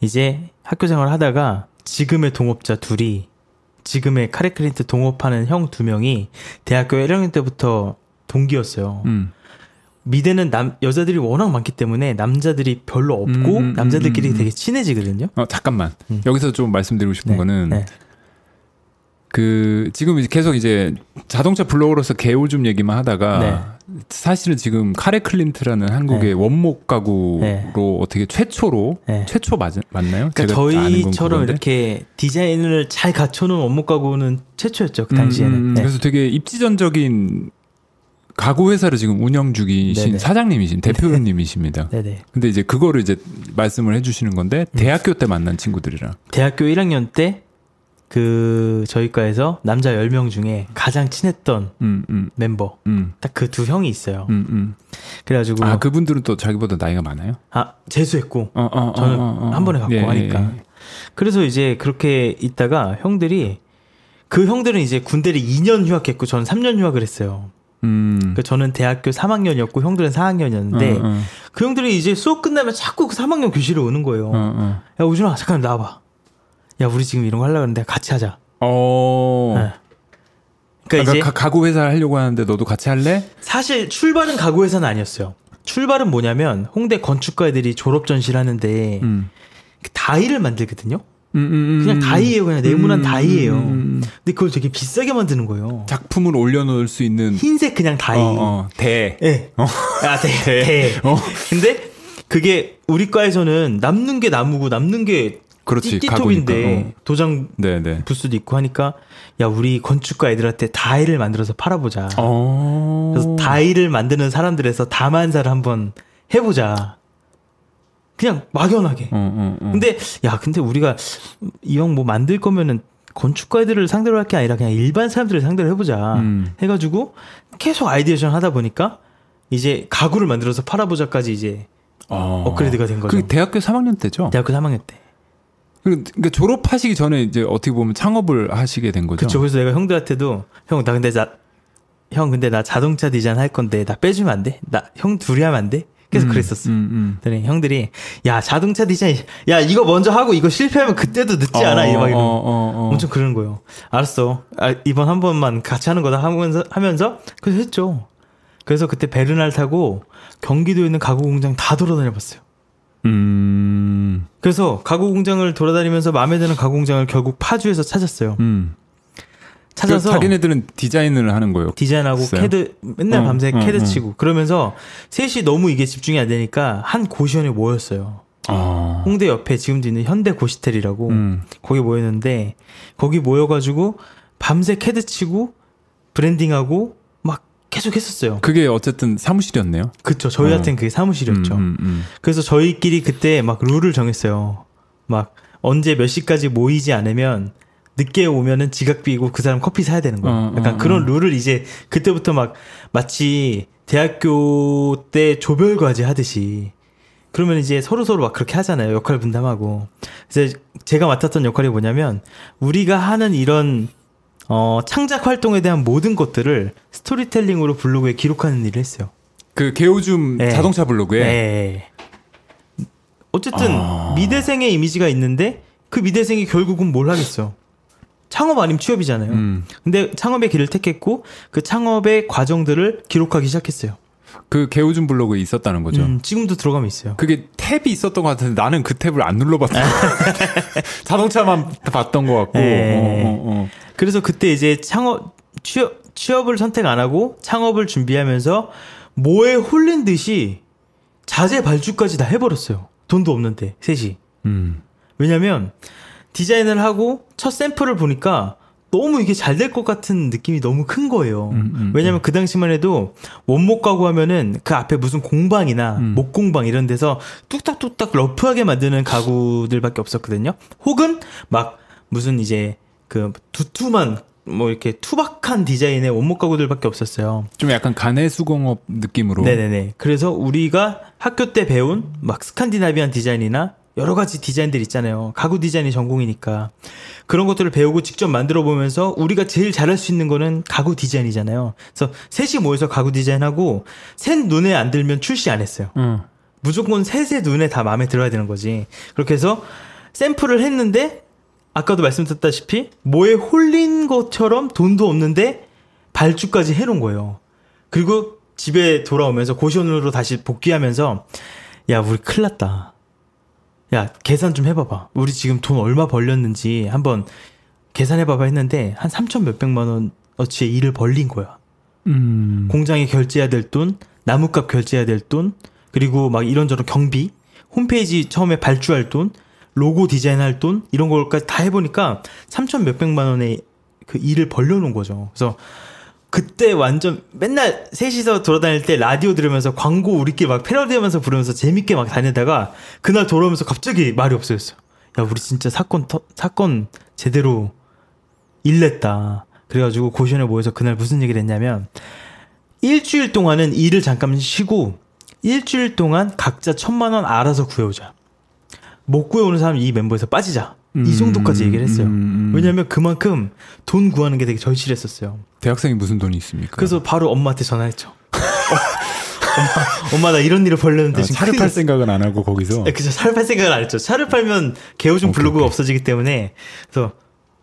[SPEAKER 2] 이제 학교 생활 하다가, 지금의 동업자 둘이, 지금의 카레클린트 동업하는 형 두 명이 대학교 1학년 때부터 동기였어요.
[SPEAKER 1] 음.
[SPEAKER 2] 미대는 남 여자들이 워낙 많기 때문에 남자들이 별로 없고
[SPEAKER 1] 음, 음,
[SPEAKER 2] 남자들끼리
[SPEAKER 1] 음, 음.
[SPEAKER 2] 되게 친해지거든요.
[SPEAKER 1] 어 잠깐만
[SPEAKER 2] 음.
[SPEAKER 1] 여기서 좀 말씀드리고 싶은
[SPEAKER 2] 네,
[SPEAKER 1] 거는
[SPEAKER 2] 네.
[SPEAKER 1] 그 지금 계속 이제 자동차 블로거로서 개오줌 얘기만 하다가
[SPEAKER 2] 네.
[SPEAKER 1] 사실은 지금 카레클린트라는 한국의
[SPEAKER 2] 네.
[SPEAKER 1] 원목 가구로
[SPEAKER 2] 네.
[SPEAKER 1] 어떻게 최초로
[SPEAKER 2] 네.
[SPEAKER 1] 최초 맞, 맞나요?
[SPEAKER 2] 그러니까 저희처럼. 이렇게 디자인을 잘 갖춰놓은 원목 가구는 최초였죠 그 당시에는.
[SPEAKER 1] 음,
[SPEAKER 2] 네.
[SPEAKER 1] 그래서 되게 입지전적인 가구 회사를 지금 운영 중이신
[SPEAKER 2] 네네.
[SPEAKER 1] 사장님이신 대표님이십니다.
[SPEAKER 2] 네네.
[SPEAKER 1] 근데 이제 그거를 이제 말씀을 해주시는 건데
[SPEAKER 2] 음.
[SPEAKER 1] 대학교 때 만난 친구들이랑
[SPEAKER 2] 대학교 1학년 때 그 저희 과에서 남자 10명 중에 가장 친했던
[SPEAKER 1] 음, 음,
[SPEAKER 2] 멤버
[SPEAKER 1] 음,
[SPEAKER 2] 딱그 두 형이 있어요.
[SPEAKER 1] 음, 음.
[SPEAKER 2] 그래가지고
[SPEAKER 1] 아 그분들은 또 자기보다 나이가 많아요?
[SPEAKER 2] 아 재수했고
[SPEAKER 1] 어, 어,
[SPEAKER 2] 저는
[SPEAKER 1] 어, 어, 어.
[SPEAKER 2] 한 번에 갖고
[SPEAKER 1] 예,
[SPEAKER 2] 하니까.
[SPEAKER 1] 예, 예.
[SPEAKER 2] 그래서 이제 그렇게 있다가 형들이 그 형들은 이제 군대를 2년 휴학했고 저는 3년 휴학을 했어요.
[SPEAKER 1] 음.
[SPEAKER 2] 그 저는 대학교 3학년이었고 형들은 4학년이었는데
[SPEAKER 1] 어, 어,
[SPEAKER 2] 그 형들이 이제 수업 끝나면 자꾸 그 3학년 교실에 오는 거예요.
[SPEAKER 1] 어, 어.
[SPEAKER 2] 야 우준아 잠깐 나와봐. 야 우리 지금 이런 거 하려고 하는데 같이 하자.
[SPEAKER 1] 어.
[SPEAKER 2] 네. 그러니까 이제
[SPEAKER 1] 가, 가구 회사 하려고 하는데 너도 같이 할래?
[SPEAKER 2] 사실 출발은 가구 회사는 아니었어요. 출발은 뭐냐면 홍대 건축가 애들이 졸업 전시를 하는데
[SPEAKER 1] 음.
[SPEAKER 2] 그 다이를 만들거든요.
[SPEAKER 1] 음, 음, 음,
[SPEAKER 2] 그냥
[SPEAKER 1] 음.
[SPEAKER 2] 다이예요. 그냥 네모난
[SPEAKER 1] 음,
[SPEAKER 2] 다이예요. 근데 그걸 되게 비싸게 만드는 거예요.
[SPEAKER 1] 작품을 올려놓을 수 있는
[SPEAKER 2] 흰색 그냥 다이.
[SPEAKER 1] 어, 어, 대.
[SPEAKER 2] 예. 아, 대. 대.
[SPEAKER 1] 어.
[SPEAKER 2] 근데 그게 우리 과에서는 남는 게 나무고 남는 게
[SPEAKER 1] 그렇지, 가구니까, 어.
[SPEAKER 2] 도장
[SPEAKER 1] 네, 네.
[SPEAKER 2] 부스도 있고 하니까 야 우리 건축가 애들한테 다이를 만들어서 팔아보자.
[SPEAKER 1] 어.
[SPEAKER 2] 그래서 다이를 만드는 사람들에서 다만사를 한번 해보자. 그냥 막연하게.
[SPEAKER 1] 어.
[SPEAKER 2] 근데 야 근데 우리가 이형뭐 만들 거면은 건축가 애들을 상대로 할 게 아니라 그냥 일반 사람들을 상대로 해보자.
[SPEAKER 1] 음.
[SPEAKER 2] 해가지고 계속 아이디어션 하다 보니까 이제 가구를 만들어서 팔아보자까지 이제
[SPEAKER 1] 어.
[SPEAKER 2] 업그레이드가 된 거죠.
[SPEAKER 1] 그게 대학교 3학년 때죠?
[SPEAKER 2] 대학교 3학년 때.
[SPEAKER 1] 그러니까 졸업하시기 전에 이제 어떻게 보면 창업을 하시게 된 거죠.
[SPEAKER 2] 그쵸. 그래서 내가 형들한테도 형 나 근데 나 형 근데 나 자동차 디자인 할 건데 나 빼주면 안 돼? 나 형 둘이 하면 안 돼? 계속
[SPEAKER 1] 음,
[SPEAKER 2] 그랬었어.
[SPEAKER 1] 음, 음.
[SPEAKER 2] 그랬더니 형들이 야 자동차 디자인 야 이거 먼저 하고 이거 실패하면 그때도 늦지 않아
[SPEAKER 1] 어,
[SPEAKER 2] 이막 이러
[SPEAKER 1] 어, 어, 어.
[SPEAKER 2] 엄청 그러는 거예요. 알았어. 아, 이번 한 번만 같이 하는 거다 하면서 하면서 그래서 했죠. 그래서 그때 베르날 타고 경기도에 있는 가구 공장 다 돌아다녀 봤어요.
[SPEAKER 1] 음.
[SPEAKER 2] 그래서 가구 공장을 돌아다니면서 마음에 드는 가구 공장을 결국 파주에서 찾았어요.
[SPEAKER 1] 음.
[SPEAKER 2] 찾아서
[SPEAKER 1] 그 자기네들은 디자인을 하는 거예요.
[SPEAKER 2] 디자인하고
[SPEAKER 1] 있어요?
[SPEAKER 2] 캐드 맨날
[SPEAKER 1] 어,
[SPEAKER 2] 밤새
[SPEAKER 1] 어,
[SPEAKER 2] 캐드
[SPEAKER 1] 어.
[SPEAKER 2] 치고 그러면서 셋이 너무 이게 집중이 안 되니까 한 고시원에 모였어요.
[SPEAKER 1] 아.
[SPEAKER 2] 홍대 옆에 지금도 있는 현대 고시텔이라고
[SPEAKER 1] 음.
[SPEAKER 2] 거기 모였는데 거기 모여가지고 밤새 캐드 치고 브랜딩하고 막 계속 했었어요.
[SPEAKER 1] 그게 어쨌든 사무실이었네요.
[SPEAKER 2] 그쵸 저희한테는
[SPEAKER 1] 어.
[SPEAKER 2] 그게 사무실이었죠.
[SPEAKER 1] 음, 음, 음.
[SPEAKER 2] 그래서 저희끼리 그때 막 룰을 정했어요. 막 언제 몇 시까지 모이지 않으면 늦게 오면은 지각 비고 그 사람 커피 사야 되는 거야.
[SPEAKER 1] 어,
[SPEAKER 2] 약간
[SPEAKER 1] 어,
[SPEAKER 2] 그런
[SPEAKER 1] 어.
[SPEAKER 2] 룰을 이제 그때부터 막 마치 대학교 때 조별 과제 하듯이 그러면 이제 서로 서로 막 그렇게 하잖아요. 역할 분담하고. 그래서 제가 맡았던 역할이 뭐냐면 우리가 하는 이런 어 창작 활동에 대한 모든 것들을 스토리텔링으로 블로그에 기록하는 일을 했어요.
[SPEAKER 1] 그 개오줌
[SPEAKER 2] 네.
[SPEAKER 1] 자동차 블로그에
[SPEAKER 2] 네. 어쨌든
[SPEAKER 1] 아.
[SPEAKER 2] 미대생의 이미지가 있는데 그 미대생이 결국은 뭘 하겠어? 창업 아니면 취업이잖아요.
[SPEAKER 1] 음.
[SPEAKER 2] 근데 창업의 길을 택했고 그 창업의 과정들을 기록하기 시작했어요.
[SPEAKER 1] 그 개오줌 블로그에 있었다는 거죠.
[SPEAKER 2] 음, 지금도 들어가면 있어요.
[SPEAKER 1] 그게 탭이 있었던 것 같은데 나는 그 탭을 안 눌러봤어. 자동차만 봤던 것 같고.
[SPEAKER 2] 네.
[SPEAKER 1] 어, 어, 어.
[SPEAKER 2] 그래서 그때 이제 창업 취업 취업을 선택 안 하고 창업을 준비하면서 뭐에 홀린 듯이 자재 발주까지 다 해버렸어요. 돈도 없는데 셋이.
[SPEAKER 1] 음.
[SPEAKER 2] 왜냐면 디자인을 하고 첫 샘플을 보니까 너무 이게 잘 될 것 같은 느낌이 너무 큰 거예요.
[SPEAKER 1] 음, 음,
[SPEAKER 2] 왜냐면 그 당시만 해도 원목 가구 하면은 그 앞에 무슨 공방이나
[SPEAKER 1] 음.
[SPEAKER 2] 목공방 이런 데서 뚝딱뚝딱 러프하게 만드는 가구들밖에 없었거든요. 혹은 막 무슨 이제 그 두툼한 뭐 이렇게 투박한 디자인의 원목 가구들밖에 없었어요.
[SPEAKER 1] 좀 약간 가내 수공업 느낌으로.
[SPEAKER 2] 네네네. 그래서 우리가 학교 때 배운 막 스칸디나비안 디자인이나 여러 가지 디자인들 있잖아요. 가구 디자인이 전공이니까. 그런 것들을 배우고 직접 만들어 보면서 우리가 제일 잘할 수 있는 거는 가구 디자인이잖아요. 그래서 셋이 모여서 가구 디자인하고 셋 눈에 안 들면 출시 안 했어요.
[SPEAKER 1] 응.
[SPEAKER 2] 무조건 셋의 눈에 다 마음에 들어야 되는 거지. 그렇게 해서 샘플을 했는데 아까도 말씀드렸다시피 뭐에 홀린 것처럼 돈도 없는데 발주까지 해놓은 거예요. 그리고 집에 돌아오면서 고시원으로 다시 복귀하면서 야 우리 큰일 났다. 야 계산 좀 해봐봐. 우리 지금 돈 얼마 벌렸는지 한번 계산해봐봐 했는데 한 3천 몇백만 원 어치의 일을 벌린 거야.
[SPEAKER 1] 음.
[SPEAKER 2] 공장에 결제해야 될 돈, 나무값 결제해야 될 돈, 그리고 막 이런저런 경비, 홈페이지 처음에 발주할 돈, 로고 디자인할 돈 이런 걸까지 다 해보니까 3천 몇백만 원의 그 일을 벌려놓은 거죠. 그래서 그때 완전 맨날 셋이서 돌아다닐 때 라디오 들으면서 광고 우리끼리 막 패러디하면서 부르면서 재밌게 막 다니다가 그날 돌아오면서 갑자기 말이 없어졌어. 야 우리 진짜 사건 터, 사건 제대로 일냈다. 그래가지고 고시원에 모여서 그날 무슨 얘기를 했냐면 일주일 동안은 일을 잠깐 쉬고 일주일 동안 각자 천만 원 알아서 구해오자. 못 구해오는 사람 이 멤버에서 빠지자. 이 정도까지 얘기를 했어요.
[SPEAKER 1] 음, 음.
[SPEAKER 2] 왜냐하면 그만큼 돈 구하는 게 되게 절실했었어요.
[SPEAKER 1] 대학생이 무슨 돈이 있습니까?
[SPEAKER 2] 그래서 바로 엄마한테 전화했죠. 엄마, 엄마 나 이런 일을 벌렸는데
[SPEAKER 1] 아,
[SPEAKER 2] 지금
[SPEAKER 1] 차를 팔. 생각은 안 하고 거기서
[SPEAKER 2] 네, 그죠. 차를 팔 생각을 안 했죠. 차를 팔면
[SPEAKER 1] 오케이,
[SPEAKER 2] 블로그가. 없어지기 때문에 그래서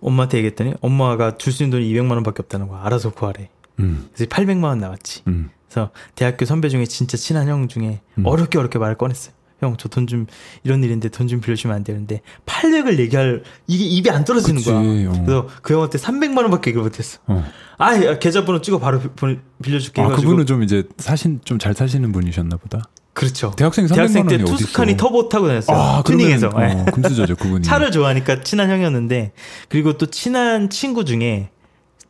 [SPEAKER 2] 엄마한테 얘기했더니 엄마가 줄 수 있는 돈이 200만 원밖에 없다는 거야. 알아서 구하래.
[SPEAKER 1] 음.
[SPEAKER 2] 그래서 800만 원 나왔지.
[SPEAKER 1] 음.
[SPEAKER 2] 그래서 대학교 선배 중에 진짜 친한 형 중에
[SPEAKER 1] 음.
[SPEAKER 2] 어렵게 어렵게 말을 꺼냈어요. 형, 저 돈 좀 이런 일인데 돈 좀 빌려주면 안 되는데 800을 얘기할 이게 입이 안 떨어지는
[SPEAKER 1] 그치,
[SPEAKER 2] 거야.
[SPEAKER 1] 어.
[SPEAKER 2] 그래서 그 형한테 300만 원밖에 얘기를 못했어.
[SPEAKER 1] 어.
[SPEAKER 2] 아, 야, 계좌번호 찍어 바로 빌려줄게.
[SPEAKER 1] 아,
[SPEAKER 2] 해가지고
[SPEAKER 1] 그분은 좀 이제 사신 좀 잘 사시는 분이셨나 보다.
[SPEAKER 2] 그렇죠.
[SPEAKER 1] 대학생이 300만
[SPEAKER 2] 대학생 때
[SPEAKER 1] 원이 어디
[SPEAKER 2] 투스카니
[SPEAKER 1] 있어?
[SPEAKER 2] 터보 타고 다녔어요.
[SPEAKER 1] 아,
[SPEAKER 2] 예.
[SPEAKER 1] 어, 금수저죠, 그분이.
[SPEAKER 2] 차를 좋아하니까 친한 형이었는데 그리고 또 친한 친구 중에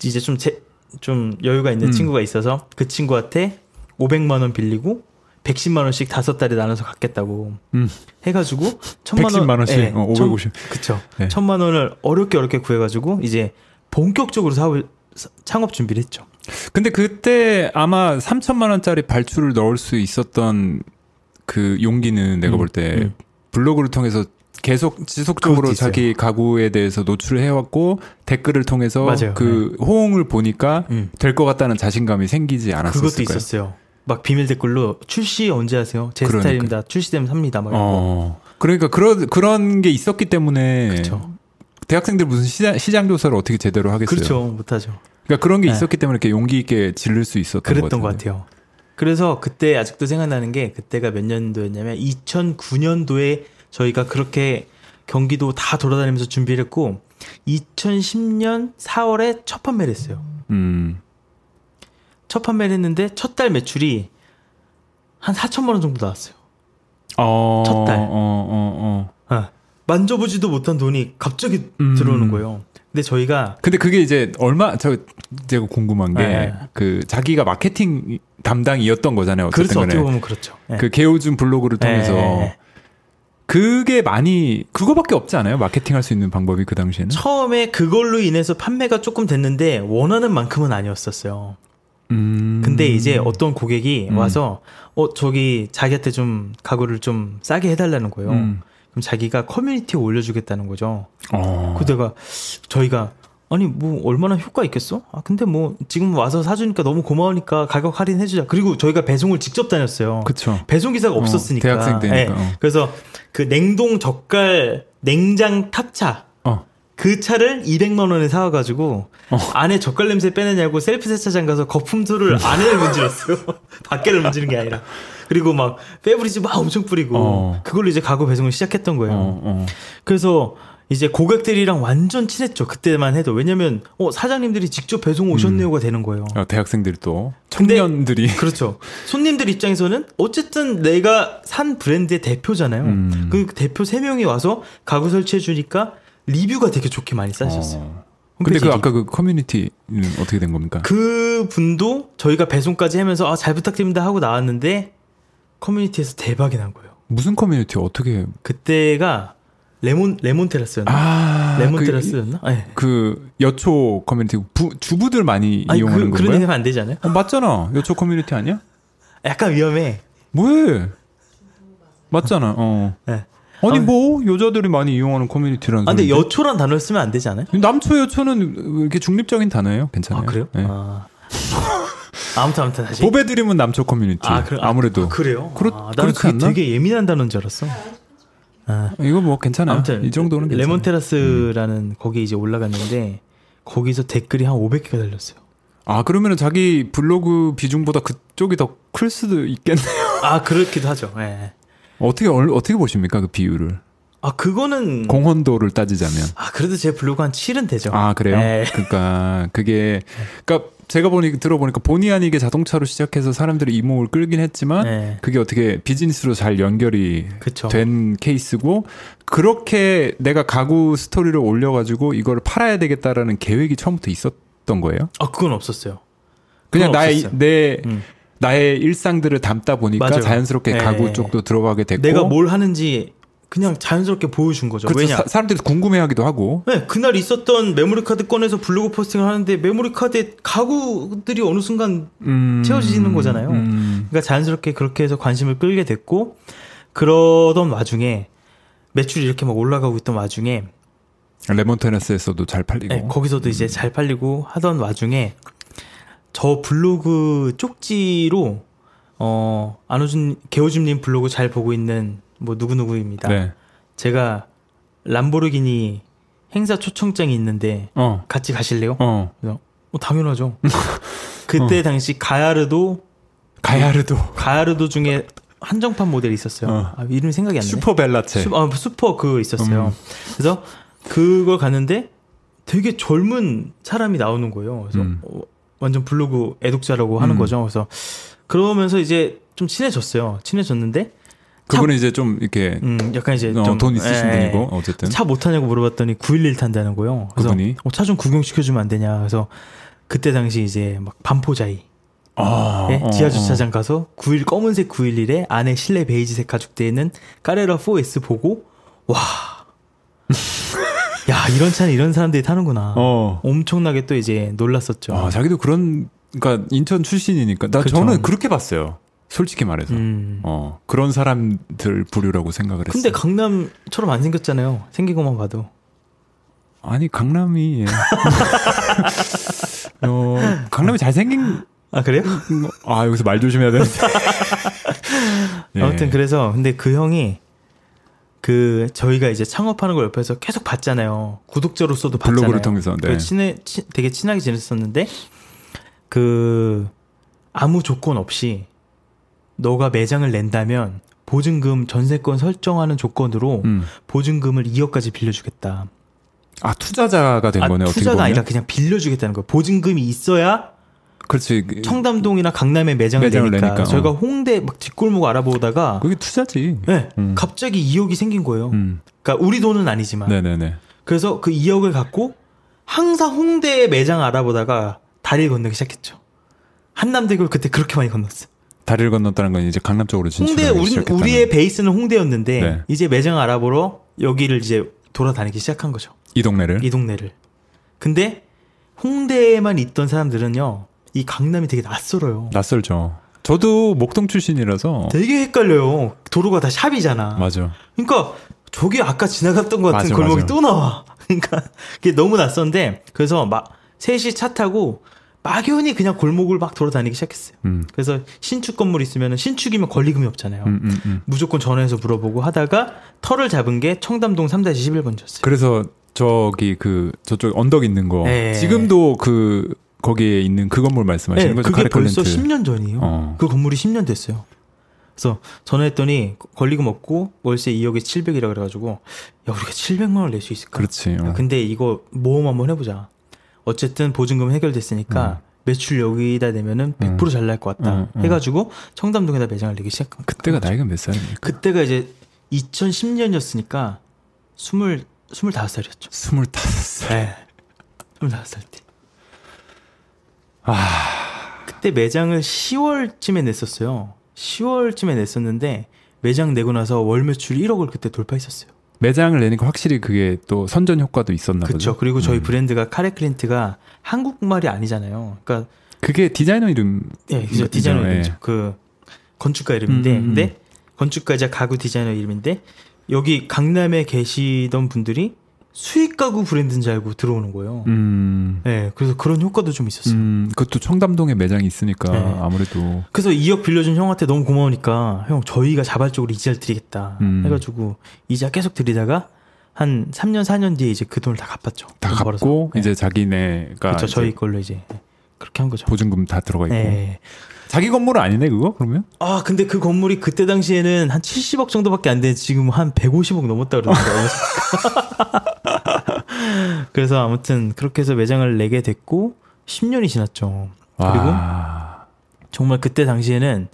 [SPEAKER 2] 이제 좀 제, 좀 여유가 있는
[SPEAKER 1] 음.
[SPEAKER 2] 친구가 있어서 그 친구한테 500만 원 빌리고 110만 원씩 다섯 달에 나눠서 갚겠다고
[SPEAKER 1] 음.
[SPEAKER 2] 해가지고 천만 원
[SPEAKER 1] 110만 원씩, 어, 550.
[SPEAKER 2] 그쵸
[SPEAKER 1] 네.
[SPEAKER 2] 천만 원을 어렵게 어렵게 구해가지고 이제 본격적으로 사업을 사- 창업 준비를 했죠.
[SPEAKER 1] 근데 그때 아마 3천만 원짜리 발주를 넣을 수 있었던 그 용기는 내가
[SPEAKER 2] 음,
[SPEAKER 1] 볼때
[SPEAKER 2] 음.
[SPEAKER 1] 블로그를 통해서 계속 지속적으로. 자기 가구에 대해서 노출을 해왔고 댓글을 통해서
[SPEAKER 2] 맞아요.
[SPEAKER 1] 그 호응을 보니까
[SPEAKER 2] 음.
[SPEAKER 1] 될것 같다는 자신감이 생기지 않았을까요?
[SPEAKER 2] 그것도 있었어요. 막 비밀 댓글로 출시 언제 하세요? 제
[SPEAKER 1] 그러니까.
[SPEAKER 2] 스타일입니다. 출시되면 삽니다. 막.
[SPEAKER 1] 어. 그러니까 그런 그런 게 있었기 때문에
[SPEAKER 2] 그렇죠.
[SPEAKER 1] 대학생들 무슨 시장, 시장 조사를 어떻게 제대로 하겠어요?
[SPEAKER 2] 그렇죠. 못 하죠.
[SPEAKER 1] 그러니까 그런 게
[SPEAKER 2] 네.
[SPEAKER 1] 있었기 때문에 이렇게 용기 있게 질를 수 있었던
[SPEAKER 2] 그랬던
[SPEAKER 1] 것
[SPEAKER 2] 것.
[SPEAKER 1] 같아요.
[SPEAKER 2] 그래서 그때 아직도 생각나는 게 그때가 몇 년도였냐면 2009년도에 저희가 그렇게 경기도 다 돌아다니면서 준비를 했고 2010년 4월에 첫 판매를 했어요.
[SPEAKER 1] 음.
[SPEAKER 2] 첫 판매를 했는데 첫 달 매출이 한 4천만 원 정도 나왔어요.
[SPEAKER 1] 어,
[SPEAKER 2] 첫 달.
[SPEAKER 1] 어, 어, 어.
[SPEAKER 2] 아, 만져보지도 못한 돈이 갑자기
[SPEAKER 1] 음.
[SPEAKER 2] 들어오는 거예요. 근데 저희가
[SPEAKER 1] 근데 그게 이제 얼마 저 제가 궁금한 게
[SPEAKER 2] 네.
[SPEAKER 1] 그 자기가 마케팅 담당이었던 거잖아요.
[SPEAKER 2] 그래서 어떻게. 보면 그렇죠. 네.
[SPEAKER 1] 그 개오준 블로그를 통해서
[SPEAKER 2] 네.
[SPEAKER 1] 그게 많이 그거밖에 없지 않아요? 마케팅할 수 있는 방법이 그 당시에는.
[SPEAKER 2] 처음에 그걸로 인해서 판매가 조금 됐는데 원하는 만큼은 아니었었어요.
[SPEAKER 1] 음.
[SPEAKER 2] 근데 이제 어떤 고객이
[SPEAKER 1] 음.
[SPEAKER 2] 와서 어 저기 자기한테 좀 가구를 좀 싸게 해달라는 거예요.
[SPEAKER 1] 음.
[SPEAKER 2] 그럼 자기가 커뮤니티에 올려주겠다는 거죠.
[SPEAKER 1] 어.
[SPEAKER 2] 그때가 저희가 아니 뭐 얼마나 효과 있겠어? 아 근데 뭐 지금 와서 사주니까 너무 고마우니까 가격 할인해주자. 그리고 저희가 배송을 직접 다녔어요.
[SPEAKER 1] 그쵸.
[SPEAKER 2] 배송 기사가
[SPEAKER 1] 어,
[SPEAKER 2] 없었으니까.
[SPEAKER 1] 대학생 때니까, 어.
[SPEAKER 2] 그래서 그 냉동 젓갈 냉장 탑차
[SPEAKER 1] 어.
[SPEAKER 2] 그 차를 200만 원에 사와가지고
[SPEAKER 1] 어.
[SPEAKER 2] 안에 젓갈 냄새 빼내느라고 셀프 세차장 가서 거품솔로 안에를 문질렀어요. 밖에를 문지는 게 아니라. 그리고 막 페브리즈 막 엄청 뿌리고
[SPEAKER 1] 어.
[SPEAKER 2] 그걸로 이제 가구 배송을 시작했던 거예요.
[SPEAKER 1] 어, 어.
[SPEAKER 2] 그래서 이제 고객들이랑 완전 친했죠. 그때만 해도 왜냐면 어 사장님들이 직접 배송 오셨네요가 되는 거예요.
[SPEAKER 1] 어, 대학생들이 또
[SPEAKER 2] 근데-
[SPEAKER 1] 청년들이
[SPEAKER 2] 그렇죠. 손님들 입장에서는 어쨌든 내가 산 브랜드의 대표잖아요.
[SPEAKER 1] 음.
[SPEAKER 2] 그 대표 세 명이 와서 가구 설치해 주니까 리뷰가 되게 좋게 많이 쌓이셨어요.
[SPEAKER 1] 어. 근데 그 아까 그 커뮤니티는 어떻게 된 겁니까?
[SPEAKER 2] 그 분도 저희가 배송까지 하면서 아, 잘 부탁드립니다 하고 나왔는데 커뮤니티에서 대박이 난 거예요.
[SPEAKER 1] 무슨 커뮤니티 어떻게
[SPEAKER 2] 그때가 레몬 레몬 테라스였나?
[SPEAKER 1] 아
[SPEAKER 2] 레몬
[SPEAKER 1] 그,
[SPEAKER 2] 테라스였나? 네.
[SPEAKER 1] 그 여초 커뮤니티 부, 주부들 많이
[SPEAKER 2] 아니
[SPEAKER 1] 이용하는
[SPEAKER 2] 그, 그런
[SPEAKER 1] 건가요?
[SPEAKER 2] 얘기 하면 안 되지 않아요?
[SPEAKER 1] 어, 맞잖아. 여초 커뮤니티 아니야?
[SPEAKER 2] 약간 위험해.
[SPEAKER 1] 뭐해? 맞잖아. 어.
[SPEAKER 2] 네.
[SPEAKER 1] 아니
[SPEAKER 2] 아,
[SPEAKER 1] 뭐 여자들이 많이 이용하는 커뮤니티라는
[SPEAKER 2] 아, 근데
[SPEAKER 1] 소리인데.
[SPEAKER 2] 여초란 단어를 쓰면 안 되지 않아요?
[SPEAKER 1] 남초 여초는 이렇게 중립적인 단어예요. 괜찮아요.
[SPEAKER 2] 아 그래요?
[SPEAKER 1] 네.
[SPEAKER 2] 아. 아무튼 아무튼 다시.
[SPEAKER 1] 보배 드림은 남초 커뮤니티.
[SPEAKER 2] 아, 그래,
[SPEAKER 1] 아, 무래도
[SPEAKER 2] 아, 그래요?
[SPEAKER 1] 그렇-
[SPEAKER 2] 아, 나는 그게
[SPEAKER 1] 않나?
[SPEAKER 2] 되게 예민한 단어인 줄 알았어. 아,
[SPEAKER 1] 이거 뭐 괜찮아요.
[SPEAKER 2] 아무튼
[SPEAKER 1] 이 정도는 괜찮아요.
[SPEAKER 2] 레몬 테라스라는 거기 이제 올라갔는데 거기서 댓글이 한 500개가 달렸어요.
[SPEAKER 1] 아 그러면은 자기 블로그 비중보다 그쪽이 더 클 수도 있겠네요.
[SPEAKER 2] 아 그렇기도 하죠. 예.
[SPEAKER 1] 어떻게 얼- 어떻게 보십니까 그 비율을?
[SPEAKER 2] 아 그거는
[SPEAKER 1] 공헌도를 따지자면.
[SPEAKER 2] 아 그래도 제 블로그 한 7은 되죠.
[SPEAKER 1] 아 그래요?
[SPEAKER 2] 네.
[SPEAKER 1] 그러니까 그게 그러니까 제가 보니 들어보니까 본의 아니게 자동차로 시작해서 사람들의 이목을 끌긴 했지만
[SPEAKER 2] 네.
[SPEAKER 1] 그게 어떻게 비즈니스로 잘 연결이
[SPEAKER 2] 그쵸.
[SPEAKER 1] 된 케이스고 그렇게 내가 가구 스토리를 올려가지고 이걸 팔아야 되겠다라는 계획이 처음부터 있었던 거예요?
[SPEAKER 2] 아 그건 없었어요.
[SPEAKER 1] 그냥 나의
[SPEAKER 2] 없었어요.
[SPEAKER 1] 내
[SPEAKER 2] 음.
[SPEAKER 1] 나의 일상들을 담다 보니까
[SPEAKER 2] 맞아요.
[SPEAKER 1] 자연스럽게
[SPEAKER 2] 네.
[SPEAKER 1] 가구 쪽도 들어가게 됐고
[SPEAKER 2] 내가 뭘 하는지 그냥 자연스럽게 보여준 거죠.
[SPEAKER 1] 그렇죠.
[SPEAKER 2] 왜냐?
[SPEAKER 1] 사, 사람들이 궁금해하기도 하고
[SPEAKER 2] 네, 그날 있었던 메모리 카드 꺼내서 블로그 포스팅을 하는데 메모리 카드에 가구들이 어느 순간
[SPEAKER 1] 음,
[SPEAKER 2] 채워지는 거잖아요.
[SPEAKER 1] 음,
[SPEAKER 2] 그러니까 자연스럽게 그렇게 해서 관심을 끌게 됐고 그러던 와중에 매출이 이렇게 막 올라가고 있던 와중에
[SPEAKER 1] 레몬 테너스에서도 잘 팔리고
[SPEAKER 2] 네, 거기서도 이제 잘 팔리고 하던 와중에 저 블로그 쪽지로 어 안호준 개호준님 블로그 잘 보고 있는 뭐 누구 누구입니다.
[SPEAKER 1] 네.
[SPEAKER 2] 제가 람보르기니 행사 초청장이 있는데
[SPEAKER 1] 어,
[SPEAKER 2] 같이 가실래요?
[SPEAKER 1] 어.
[SPEAKER 2] 그래서 어, 당연하죠. 그때 당시 가야르도
[SPEAKER 1] 가야르도
[SPEAKER 2] 가야르도 중에 한정판 모델이 있었어요.
[SPEAKER 1] 어.
[SPEAKER 2] 아, 이름 이 생각이 안 나네.
[SPEAKER 1] 슈퍼 벨라체.
[SPEAKER 2] 슈, 아, 슈퍼 그거 있었어요.
[SPEAKER 1] 음.
[SPEAKER 2] 그래서 그걸 갔는데 되게 젊은 사람이 나오는 거예요. 그래서
[SPEAKER 1] 음.
[SPEAKER 2] 어, 완전 블로그 애독자라고 하는
[SPEAKER 1] 음.
[SPEAKER 2] 거죠. 그래서 그러면서 이제 좀 친해졌어요. 친해졌는데
[SPEAKER 1] 그분은 이제 좀 이렇게
[SPEAKER 2] 음, 약간 이제
[SPEAKER 1] 어, 좀돈 있으신
[SPEAKER 2] 예,
[SPEAKER 1] 분이고 어쨌든
[SPEAKER 2] 차 못 타냐고 물어봤더니 911 탄다는 거예요. 그래서
[SPEAKER 1] 그분이?
[SPEAKER 2] 차좀 구경 시켜 주면 안 되냐. 그래서 그때 당시 이제 막 반포자이
[SPEAKER 1] 아,
[SPEAKER 2] 예?
[SPEAKER 1] 어,
[SPEAKER 2] 지하
[SPEAKER 1] 어.
[SPEAKER 2] 주차장 가서 91 검은색 911에 안에 실내 베이지색 가죽되어 있는 까레라 4S 보고 와. 야, 이런 차는 이런 사람들이 타는구나.
[SPEAKER 1] 어.
[SPEAKER 2] 엄청나게 또 이제 놀랐었죠.
[SPEAKER 1] 아, 자기도 그런 그러니까 인천 출신이니까 나
[SPEAKER 2] 그쵸.
[SPEAKER 1] 저는 그렇게 봤어요. 솔직히 말해서.
[SPEAKER 2] 음.
[SPEAKER 1] 어. 그런 사람들 부류라고 생각을 했어요.
[SPEAKER 2] 근데 강남처럼 안 생겼잖아요. 생긴 것만 봐도.
[SPEAKER 1] 아니, 강남이 예. 어, 강남이 잘생긴
[SPEAKER 2] 아, 그래요?
[SPEAKER 1] 아, 여기서 말 조심해야 되는데. 예.
[SPEAKER 2] 아무튼 그래서 근데 그 형이 그 저희가 이제 창업하는 걸 옆에서 계속 봤잖아요. 구독자로서도 봤잖아요.
[SPEAKER 1] 블로그를 통해서, 네.
[SPEAKER 2] 친해 치- 되게 친하게 지냈었는데 그 아무 조건 없이 너가 매장을 낸다면 보증금 전세권 설정하는 조건으로
[SPEAKER 1] 음.
[SPEAKER 2] 보증금을 2억까지 빌려주겠다.
[SPEAKER 1] 아, 투자자가 된
[SPEAKER 2] 아,
[SPEAKER 1] 거네, 어떻게
[SPEAKER 2] 투자가
[SPEAKER 1] 보면.
[SPEAKER 2] 아니라 그냥 빌려주겠다는 거예요. 보증금이 있어야
[SPEAKER 1] 그렇지. 그-
[SPEAKER 2] 청담동이나 강남에 매장을,
[SPEAKER 1] 매장을
[SPEAKER 2] 내니까.
[SPEAKER 1] 내니까,
[SPEAKER 2] 저희가
[SPEAKER 1] 어.
[SPEAKER 2] 홍대 막 뒷골목 알아보다가
[SPEAKER 1] 그게 투자지.
[SPEAKER 2] 네,
[SPEAKER 1] 음.
[SPEAKER 2] 갑자기 2억이 생긴 거예요.
[SPEAKER 1] 음.
[SPEAKER 2] 그러니까 우리 돈은 아니지만.
[SPEAKER 1] 네네네.
[SPEAKER 2] 그래서 그 2억을 갖고 항상 홍대에 매장 알아보다가 다리를 건너기 시작했죠. 한남대교를 그때 그렇게 많이 건넜어요.
[SPEAKER 1] 다리를 건넜다는 건 이제 강남 쪽으로
[SPEAKER 2] 홍대
[SPEAKER 1] 진출하기
[SPEAKER 2] 우리 우리의 베이스는 홍대였는데
[SPEAKER 1] 네.
[SPEAKER 2] 이제 매장 알아보러 여기를 이제 돌아다니기 시작한 거죠.
[SPEAKER 1] 이 동네를.
[SPEAKER 2] 이 동네를. 근데 홍대에만 있던 사람들은요. 이 강남이 되게 낯설어요.
[SPEAKER 1] 낯설죠. 저도 목동 출신이라서
[SPEAKER 2] 되게 헷갈려요. 도로가 다 샵이잖아.
[SPEAKER 1] 맞아.
[SPEAKER 2] 그러니까 저기 아까 지나갔던 것 같은
[SPEAKER 1] 맞아,
[SPEAKER 2] 골목이
[SPEAKER 1] 맞아.
[SPEAKER 2] 또 나와. 그러니까 그게 너무 낯선데 그래서 막 셋이 차 타고 막연히 그냥 골목을 막 돌아다니기 시작했어요.
[SPEAKER 1] 음.
[SPEAKER 2] 그래서 신축 건물 있으면 신축이면 권리금이 없잖아요.
[SPEAKER 1] 음, 음, 음.
[SPEAKER 2] 무조건 전화해서 물어보고 하다가 털을 잡은 게 청담동 3-11번지였어요.
[SPEAKER 1] 그래서 저기 그 저쪽 언덕 있는 거
[SPEAKER 2] 네.
[SPEAKER 1] 지금도 그 거기에 있는 그 건물 말씀하시는
[SPEAKER 2] 네,
[SPEAKER 1] 거죠?
[SPEAKER 2] 그게 벌써
[SPEAKER 1] 카레클랜트.
[SPEAKER 2] 10년 전이에요.
[SPEAKER 1] 어.
[SPEAKER 2] 그 건물이 10년 됐어요. 그래서 전화했더니 권리금 없고 월세 2억에 700이라 그래가지고 야 우리가 700만 원 낼 수 있을까?
[SPEAKER 1] 그렇지. 어.
[SPEAKER 2] 야, 근데 이거 모험 한번 해보자. 어쨌든 보증금 해결됐으니까 매출 여기다 내면은 100%잘 날 것 같다.
[SPEAKER 1] 음, 음.
[SPEAKER 2] 해가지고 청담동에다 매장을 내기 시작한.
[SPEAKER 1] 그때가 나이가 몇 살입니까?
[SPEAKER 2] 그때가 이제 2010년이었으니까 20 25살이었죠.
[SPEAKER 1] 스물다섯 살.
[SPEAKER 2] 네. 25살 때.
[SPEAKER 1] 아,
[SPEAKER 2] 그때 매장을 10월쯤에 냈었어요. 10월쯤에 냈었는데 매장 내고 나서 월 매출 1억을 그때 돌파했었어요.
[SPEAKER 1] 매장을 내니까 확실히 그게 또 선전 효과도 있었나
[SPEAKER 2] 그렇죠.
[SPEAKER 1] 보죠.
[SPEAKER 2] 그리고 저희
[SPEAKER 1] 음.
[SPEAKER 2] 브랜드가 카레 클린트가 한국말이 아니잖아요. 그러니까
[SPEAKER 1] 그게 디자이너 이름.
[SPEAKER 2] 예, 그죠.
[SPEAKER 1] 음,
[SPEAKER 2] 디자이너
[SPEAKER 1] 예.
[SPEAKER 2] 이름이죠. 그 건축가 이름인데,
[SPEAKER 1] 음, 음, 음.
[SPEAKER 2] 근데 건축가이자 가구 디자이너 이름인데 여기 강남에 계시던 분들이 수익 가구 브랜드인 줄 알고 들어오는 거예요.
[SPEAKER 1] 음.
[SPEAKER 2] 예, 그래서 그런 효과도 좀 있었어요.
[SPEAKER 1] 음, 그것도 청담동에 매장이 있으니까
[SPEAKER 2] 네.
[SPEAKER 1] 아무래도
[SPEAKER 2] 그래서 2억 빌려준 형한테 너무 고마우니까 형 저희가 자발적으로 이자를 드리겠다
[SPEAKER 1] 음.
[SPEAKER 2] 해가지고 이자 계속 드리다가 한 3년 4년 뒤에 이제 그 돈을 다 갚았죠. 다돈
[SPEAKER 1] 갚고
[SPEAKER 2] 벌어서. 네.
[SPEAKER 1] 이제 자기네가
[SPEAKER 2] 그렇죠. 저희 걸로 이제 그렇게 한 거죠.
[SPEAKER 1] 보증금 다 들어가 있고.
[SPEAKER 2] 예.
[SPEAKER 1] 자기 건물은 아니네 그거 그러면?
[SPEAKER 2] 아 근데 그 건물이 그때 당시에는 한 70억 정도밖에 안 되는데 지금 한 150억 넘었다 그러더라고요. 그래서 아무튼 그렇게 해서 매장을 내게 됐고 10년이 지났죠. 그리고
[SPEAKER 1] 와.
[SPEAKER 2] 정말 그때 당시에는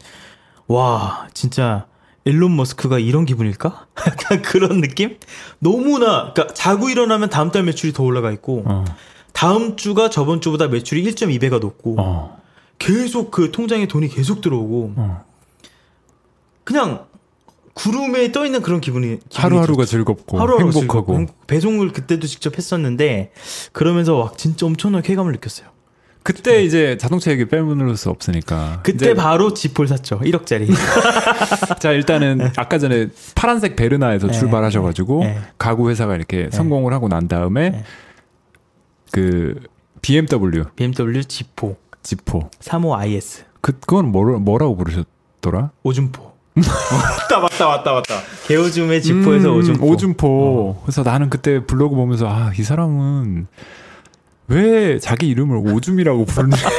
[SPEAKER 2] 와 진짜 일론 머스크가 이런 기분일까? 약간 그런 느낌? 너무나 그러니까 자고 일어나면 다음 달 매출이 더 올라가 있고
[SPEAKER 1] 어.
[SPEAKER 2] 다음 주가 저번 주보다 매출이 1.2배가 높고
[SPEAKER 1] 어.
[SPEAKER 2] 계속 그 통장에 돈이 계속 들어오고
[SPEAKER 1] 어.
[SPEAKER 2] 그냥 구름에 떠 있는 그런 기분이 기분이
[SPEAKER 1] 하루하루가
[SPEAKER 2] 들었죠.
[SPEAKER 1] 즐겁고
[SPEAKER 2] 하루하루
[SPEAKER 1] 행복하고.
[SPEAKER 2] 즐겁고 행복- 배송을 그때도 직접 했었는데 그러면서 와 진짜 엄청난 쾌감을 느꼈어요.
[SPEAKER 1] 그때 이제 자동차 얘기 빼놓을 수 없으니까.
[SPEAKER 2] 그때
[SPEAKER 1] 이제
[SPEAKER 2] 바로 지폴 샀죠. 1억짜리.
[SPEAKER 1] 자 일단은 아까 전에 파란색 베르나에서
[SPEAKER 2] 네.
[SPEAKER 1] 출발하셔가지고
[SPEAKER 2] 네.
[SPEAKER 1] 가구 회사가 이렇게 성공을 하고 난 다음에
[SPEAKER 2] 네.
[SPEAKER 1] 그 BMW
[SPEAKER 2] BMW 지포
[SPEAKER 1] 지포
[SPEAKER 2] 35IS
[SPEAKER 1] 그 그건 뭐 뭐라고 부르셨더라?
[SPEAKER 2] 오줌포. 맞다 맞다 맞다 맞다. 개오줌의 지포에서
[SPEAKER 1] 음,
[SPEAKER 2] 오줌포. 어.
[SPEAKER 1] 오줌포. 그래서 나는 그때 블로그 보면서 아 이 사람은 왜 자기 이름을 오줌이라고 부르는지.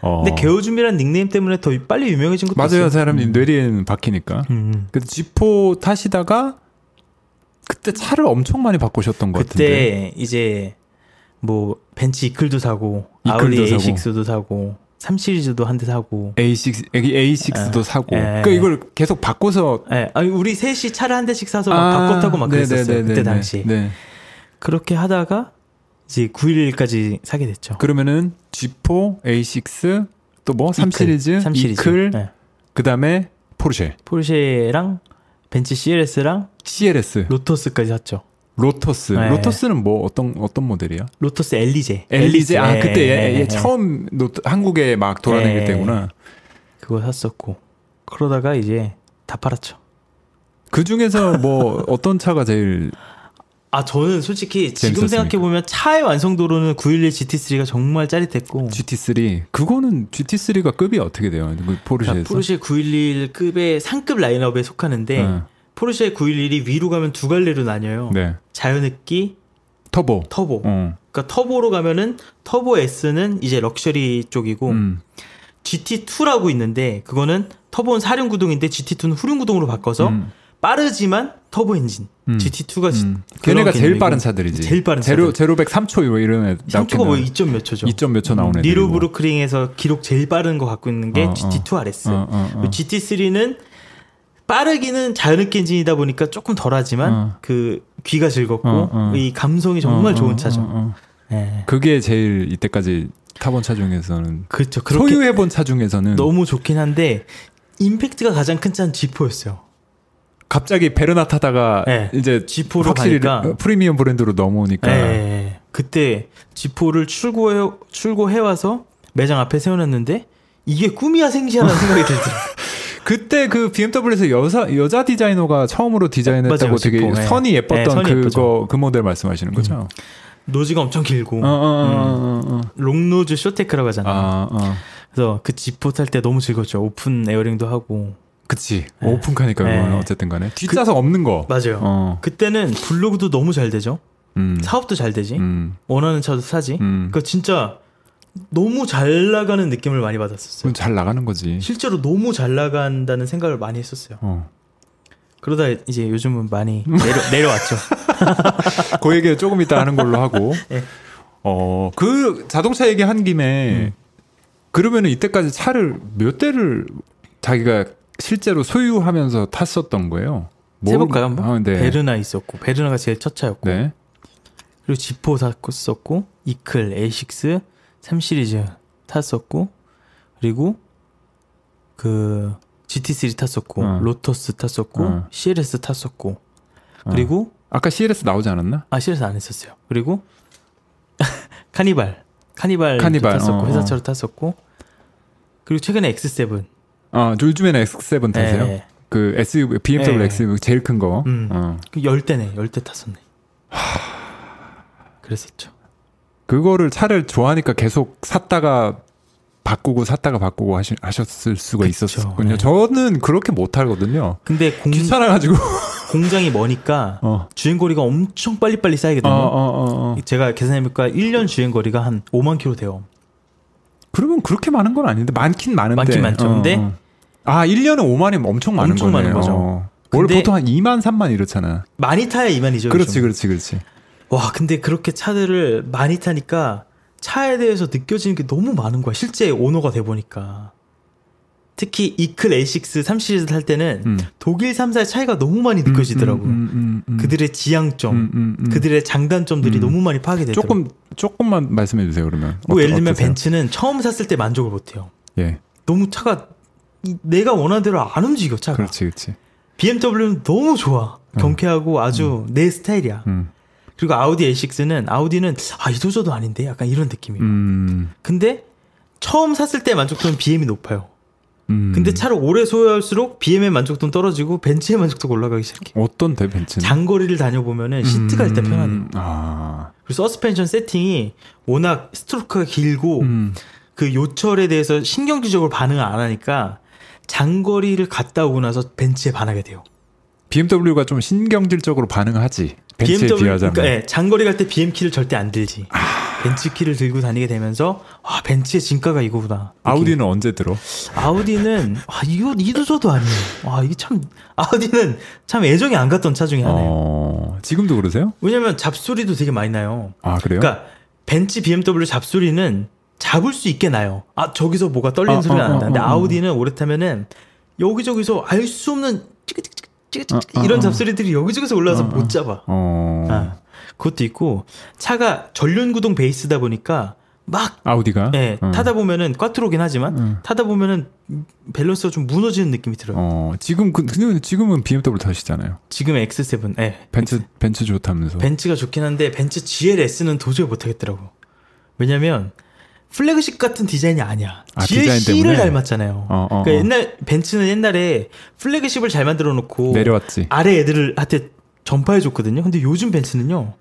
[SPEAKER 1] 어.
[SPEAKER 2] 근데 개오줌이란 닉네임 때문에 더 빨리 유명해진 것도
[SPEAKER 1] 맞아요,
[SPEAKER 2] 있어요.
[SPEAKER 1] 사람이 뇌리에는 박히니까.
[SPEAKER 2] 음.
[SPEAKER 1] 그 지포 타시다가 그때 차를 엄청 많이 바꾸셨던 것 같은데.
[SPEAKER 2] 그때 이제 뭐 벤츠 이클도 사고
[SPEAKER 1] 이클도
[SPEAKER 2] 아우디
[SPEAKER 1] 사고.
[SPEAKER 2] A6도 사고 3 시리즈도 한 대 사고.
[SPEAKER 1] A6, A6도
[SPEAKER 2] 에,
[SPEAKER 1] 사고.
[SPEAKER 2] 에.
[SPEAKER 1] 그러니까 이걸 계속 바꿔서
[SPEAKER 2] 예, 아니 우리 셋이 차를 한 대씩 사서 막
[SPEAKER 1] 아,
[SPEAKER 2] 바꿔 타고 막 그랬었어요.
[SPEAKER 1] 네네네네.
[SPEAKER 2] 그때 당시.
[SPEAKER 1] 네.
[SPEAKER 2] 그렇게 하다가 이제 911까지 사게 됐죠.
[SPEAKER 1] 그러면은 Z4, A6, 또뭐3
[SPEAKER 2] 이클,
[SPEAKER 1] 시리즈,
[SPEAKER 2] 3 시리즈.
[SPEAKER 1] 이클,
[SPEAKER 2] 예.
[SPEAKER 1] 그다음에 포르쉐,
[SPEAKER 2] 포르쉐랑 벤츠 CLS랑
[SPEAKER 1] CLS,
[SPEAKER 2] 로터스까지 샀죠.
[SPEAKER 1] 로터스.
[SPEAKER 2] 네.
[SPEAKER 1] 로터스는 뭐 어떤 어떤 모델이야?
[SPEAKER 2] 로터스 엘리제.
[SPEAKER 1] 엘리제. 아
[SPEAKER 2] 예,
[SPEAKER 1] 그때
[SPEAKER 2] 예,
[SPEAKER 1] 얘,
[SPEAKER 2] 예,
[SPEAKER 1] 얘
[SPEAKER 2] 예.
[SPEAKER 1] 처음 로터, 한국에 막 돌아다닐
[SPEAKER 2] 예.
[SPEAKER 1] 때구나.
[SPEAKER 2] 그거 샀었고. 그러다가 이제 다 팔았죠.
[SPEAKER 1] 그 중에서 뭐 어떤 차가 제일
[SPEAKER 2] 아 저는 솔직히 지금? 생각해 보면 차의 완성도로는 911 GT3가 정말 짜릿했고
[SPEAKER 1] GT3 그거는 GT3가 급이 어떻게 돼요? 그 포르쉐에서?
[SPEAKER 2] 자, 포르쉐 911급의 상급 라인업에 속하는데
[SPEAKER 1] 네.
[SPEAKER 2] 포르쉐 911이 위로 가면 두 갈래로 나뉘어요.
[SPEAKER 1] 네.
[SPEAKER 2] 자연흡기,
[SPEAKER 1] 터보.
[SPEAKER 2] 터보.
[SPEAKER 1] 어.
[SPEAKER 2] 그러니까 터보로 가면은 터보 S는 이제 럭셔리 쪽이고
[SPEAKER 1] 음.
[SPEAKER 2] GT2라고 있는데 그거는 터보는 사륜 구동인데 GT2는 후륜 구동으로 바꿔서
[SPEAKER 1] 음.
[SPEAKER 2] 빠르지만 터보 엔진.
[SPEAKER 1] 음.
[SPEAKER 2] GT2가
[SPEAKER 1] 음. 걔네가 제일 빠른 차들이지.
[SPEAKER 2] 제일 빠른
[SPEAKER 1] 제로
[SPEAKER 2] 차들.
[SPEAKER 1] 제로백 3초 이런 애.
[SPEAKER 2] 3초가 뭐 2점 몇 초죠.
[SPEAKER 1] 2점 몇 초 나오는 애들이고.
[SPEAKER 2] 니로 브루크링에서 기록 제일 빠른 거 갖고 있는 게
[SPEAKER 1] 어, 어.
[SPEAKER 2] GT2 RS.
[SPEAKER 1] 어, 어, 어.
[SPEAKER 2] GT3는 빠르기는 자연흡기 엔진이다 보니까 조금 덜하지만
[SPEAKER 1] 어.
[SPEAKER 2] 그 귀가 즐겁고
[SPEAKER 1] 어, 어.
[SPEAKER 2] 이 감성이 정말
[SPEAKER 1] 어,
[SPEAKER 2] 좋은
[SPEAKER 1] 어,
[SPEAKER 2] 차죠.
[SPEAKER 1] 어, 어.
[SPEAKER 2] 예.
[SPEAKER 1] 그게 제일 이때까지 타본 차 중에서는
[SPEAKER 2] 그렇죠.
[SPEAKER 1] 소유해본 차 중에서는
[SPEAKER 2] 너무 좋긴 한데 임팩트가 가장 큰 차는 Z4였어요.
[SPEAKER 1] 갑자기 베르나 타다가
[SPEAKER 2] 네.
[SPEAKER 1] 이제
[SPEAKER 2] Z4로
[SPEAKER 1] 확실히
[SPEAKER 2] 가니까
[SPEAKER 1] 프리미엄 브랜드로 넘어오니까
[SPEAKER 2] 예. 그때 Z4를 출고해 출고해 와서 매장 앞에 세워놨는데 이게 꿈이야 생시야라는 생각이 들더라고요.
[SPEAKER 1] 그때 그 BMW에서 여자 여자 디자이너가 처음으로 디자인했다고
[SPEAKER 2] 맞아요,
[SPEAKER 1] 되게
[SPEAKER 2] Z4. 네.
[SPEAKER 1] 선이 예뻤던
[SPEAKER 2] 네, 선이
[SPEAKER 1] 그거
[SPEAKER 2] 예쁘죠. 음.
[SPEAKER 1] 그 모델 말씀하시는 거죠?
[SPEAKER 2] nose가 엄청 길고
[SPEAKER 1] 어, 어, 어, 어, 어.
[SPEAKER 2] long nose short deck이라고 하잖아요.
[SPEAKER 1] 아, 어.
[SPEAKER 2] 그래서 그 Z4 탈때 너무 즐거웠죠. open airing도 하고.
[SPEAKER 1] 그치.
[SPEAKER 2] 네.
[SPEAKER 1] 오픈카니까
[SPEAKER 2] 네.
[SPEAKER 1] 그거는 어쨌든 간에 뒷좌석 없는 거.
[SPEAKER 2] 맞아요.
[SPEAKER 1] 어.
[SPEAKER 2] 그때는 블로그도 너무 잘 되죠.
[SPEAKER 1] 음.
[SPEAKER 2] 사업도 잘 되지.
[SPEAKER 1] 음.
[SPEAKER 2] 원하는 차도 사지.
[SPEAKER 1] 음.
[SPEAKER 2] 그러니까 진짜 너무 잘 나가는 느낌을 많이 받았었어요.
[SPEAKER 1] 잘 나가는 거지.
[SPEAKER 2] 실제로 너무 잘 나간다는 생각을 많이 했었어요.
[SPEAKER 1] 어.
[SPEAKER 2] 그러다 이제 요즘은 많이 내려, 내려왔죠.
[SPEAKER 1] 그 얘기 조금 이따 하는 걸로 하고.
[SPEAKER 2] 네.
[SPEAKER 1] 어, 그 자동차 얘기 한 김에
[SPEAKER 2] 음.
[SPEAKER 1] 그러면은 이때까지 차를 몇 대를 자기가 실제로 소유하면서 탔었던 거예요? 뭘-
[SPEAKER 2] 세볼까요 한번?
[SPEAKER 1] 아, 네.
[SPEAKER 2] 베르나 있었고 베르나가 제일 첫 차였고
[SPEAKER 1] 네.
[SPEAKER 2] 그리고 지포 탔었고 이클, A6, 3 시리즈 탔었고 그리고 그 GT3 탔었고
[SPEAKER 1] 어.
[SPEAKER 2] 로터스 탔었고
[SPEAKER 1] 어.
[SPEAKER 2] CLS 탔었고
[SPEAKER 1] 어.
[SPEAKER 2] 그리고
[SPEAKER 1] 아까 CLS 나오지 않았나?
[SPEAKER 2] 아 CLS 안 했었어요. 그리고 카니발 카니발
[SPEAKER 1] 카니발,
[SPEAKER 2] 탔었고
[SPEAKER 1] 어, 어.
[SPEAKER 2] 회사차로 탔었고 그리고 최근에 X7
[SPEAKER 1] 아, 요즘에는 X7 타세요?
[SPEAKER 2] 예,
[SPEAKER 1] 그 SUV, BMW
[SPEAKER 2] 네.
[SPEAKER 1] XUV 제일 큰 거.
[SPEAKER 2] 음.
[SPEAKER 1] 어.
[SPEAKER 2] 그 열대네 열대 탔었네. 그랬었죠.
[SPEAKER 1] 그거를 차를 좋아하니까 계속 샀다가 바꾸고 샀다가 바꾸고 하시, 하셨을 수가
[SPEAKER 2] 그쵸,
[SPEAKER 1] 있었군요.
[SPEAKER 2] 네.
[SPEAKER 1] 저는 그렇게 못 하거든요.
[SPEAKER 2] 근데 공
[SPEAKER 1] 귀찮아가지고
[SPEAKER 2] 공장이 머니까
[SPEAKER 1] 어.
[SPEAKER 2] 주행 거리가 엄청 빨리빨리
[SPEAKER 1] 어,
[SPEAKER 2] 쌓이거든요.
[SPEAKER 1] 어, 어, 어.
[SPEAKER 2] 제가 계산해보니까 1년 주행 거리가 한 5만 킬로 돼요.
[SPEAKER 1] 그러면 그렇게 많은 건 아닌데 많긴 많은데.
[SPEAKER 2] 많긴 많죠. 근데
[SPEAKER 1] 아 1년에 5만이면 엄청 많은
[SPEAKER 2] 엄청
[SPEAKER 1] 거네요.
[SPEAKER 2] 많은 거죠.
[SPEAKER 1] 어. 원래 보통 한 2만 3만 이렇잖아.
[SPEAKER 2] 많이 타야 2만이죠.
[SPEAKER 1] 그렇지 그렇지 그렇지.
[SPEAKER 2] 와, 근데 그렇게 차들을 많이 타니까 차에 대해서 느껴지는 게 너무 많은 거야. 실제 오너가 돼 보니까. 특히 이클 A6 3 시리즈 탈 때는
[SPEAKER 1] 음.
[SPEAKER 2] 독일 3사의 차이가 너무 많이 느껴지더라고.
[SPEAKER 1] 음, 음, 음, 음.
[SPEAKER 2] 그들의 지향점,
[SPEAKER 1] 음, 음, 음.
[SPEAKER 2] 그들의 장단점들이
[SPEAKER 1] 음.
[SPEAKER 2] 너무 많이 파악이 되더라고.
[SPEAKER 1] 조금 조금만 말씀해 주세요 그러면.
[SPEAKER 2] 뭐 예를 들면? 벤츠는 처음 샀을 때 만족을 못 해요.
[SPEAKER 1] 예.
[SPEAKER 2] 너무 차가 이- 내가 원하는 대로 안 움직여 차가.
[SPEAKER 1] 그렇지 그렇지.
[SPEAKER 2] BMW는 너무 좋아.
[SPEAKER 1] 음.
[SPEAKER 2] 경쾌하고 아주 내 스타일이야.
[SPEAKER 1] 음.
[SPEAKER 2] 그리고 아우디 A6는 아우디는 아 이 도저도 아닌데 약간 이런 느낌이에요.
[SPEAKER 1] 음.
[SPEAKER 2] 근데 처음 샀을 때 만족도는 BM이 높아요.
[SPEAKER 1] 음.
[SPEAKER 2] 근데 차를 오래 소유할수록 BM의 만족도는 떨어지고 벤츠의 만족도가 올라가기 시작해. 요
[SPEAKER 1] 어떤데 벤츠는?
[SPEAKER 2] 장거리를 다녀보면은 시트가 일단
[SPEAKER 1] 음,
[SPEAKER 2] 편하네요.
[SPEAKER 1] 아.
[SPEAKER 2] 그리고 서스펜션 세팅이 워낙 스트로크가 길고
[SPEAKER 1] 음.
[SPEAKER 2] 그 요철에 대해서 신경질적으로 반응을 안 하니까 장거리를 갔다 오고 나서 벤츠에 반하게 돼요.
[SPEAKER 1] BMW가 좀 신경질적으로 반응하지. 벤츠에 비하자면.
[SPEAKER 2] 그러니까 예, 장거리 갈 때 BM 키를 절대 안 들지.
[SPEAKER 1] 아.
[SPEAKER 2] 벤츠 키를 들고 다니게 되면서 아 벤츠의 진가가 이거구나.
[SPEAKER 1] 아우디는 언제 들어?
[SPEAKER 2] 아우디는 아 이거 이도 저도 아니에요. 아 이게 참 아우디는 참 애정이 안 갔던 차 중에 하나예요.
[SPEAKER 1] 어, 지금도 그러세요?
[SPEAKER 2] 왜냐면 잡소리도 되게 많이 나요.
[SPEAKER 1] 아 그래요?
[SPEAKER 2] 그러니까 벤츠 BMW 잡소리는 잡을 수 있게 나요. 아 저기서 뭐가 떨리는
[SPEAKER 1] 어,
[SPEAKER 2] 소리가
[SPEAKER 1] 어,
[SPEAKER 2] 난다. 근데
[SPEAKER 1] 어, 어, 어.
[SPEAKER 2] 아우디는 오래 타면은 여기저기서 알 수 없는 찌그찌그 찌그찌그
[SPEAKER 1] 어, 어,
[SPEAKER 2] 이런
[SPEAKER 1] 어.
[SPEAKER 2] 잡소리들이 여기저기서 올라와서. 못 잡아.
[SPEAKER 1] 어,
[SPEAKER 2] 아, 그것도 있고 차가 전륜구동 베이스다 보니까 막
[SPEAKER 1] 아우디가.
[SPEAKER 2] 예,
[SPEAKER 1] 어.
[SPEAKER 2] 타다 보면은 콰트로긴 하지만
[SPEAKER 1] 음.
[SPEAKER 2] 타다 보면은 밸런스가 좀 무너지는 느낌이 들어요.
[SPEAKER 1] 어, 지금 그 근데 지금은 BMW 타시잖아요.
[SPEAKER 2] 지금 X7, 예,
[SPEAKER 1] 벤츠 벤츠 좋다면서.
[SPEAKER 2] 벤츠가 좋긴 한데 벤츠 GLS는 도저히 못하겠더라고. 왜냐면 플래그십 같은 디자인이 아니야.
[SPEAKER 1] 아,
[SPEAKER 2] GLC를? 닮았잖아요.
[SPEAKER 1] 어, 어,
[SPEAKER 2] 그러니까
[SPEAKER 1] 어.
[SPEAKER 2] 옛날 벤츠는 옛날에 플래그십을 잘 만들어 놓고
[SPEAKER 1] 내려왔지.
[SPEAKER 2] 아래 애들을 한테 전파해 줬거든요. 근데 요즘 벤츠는요.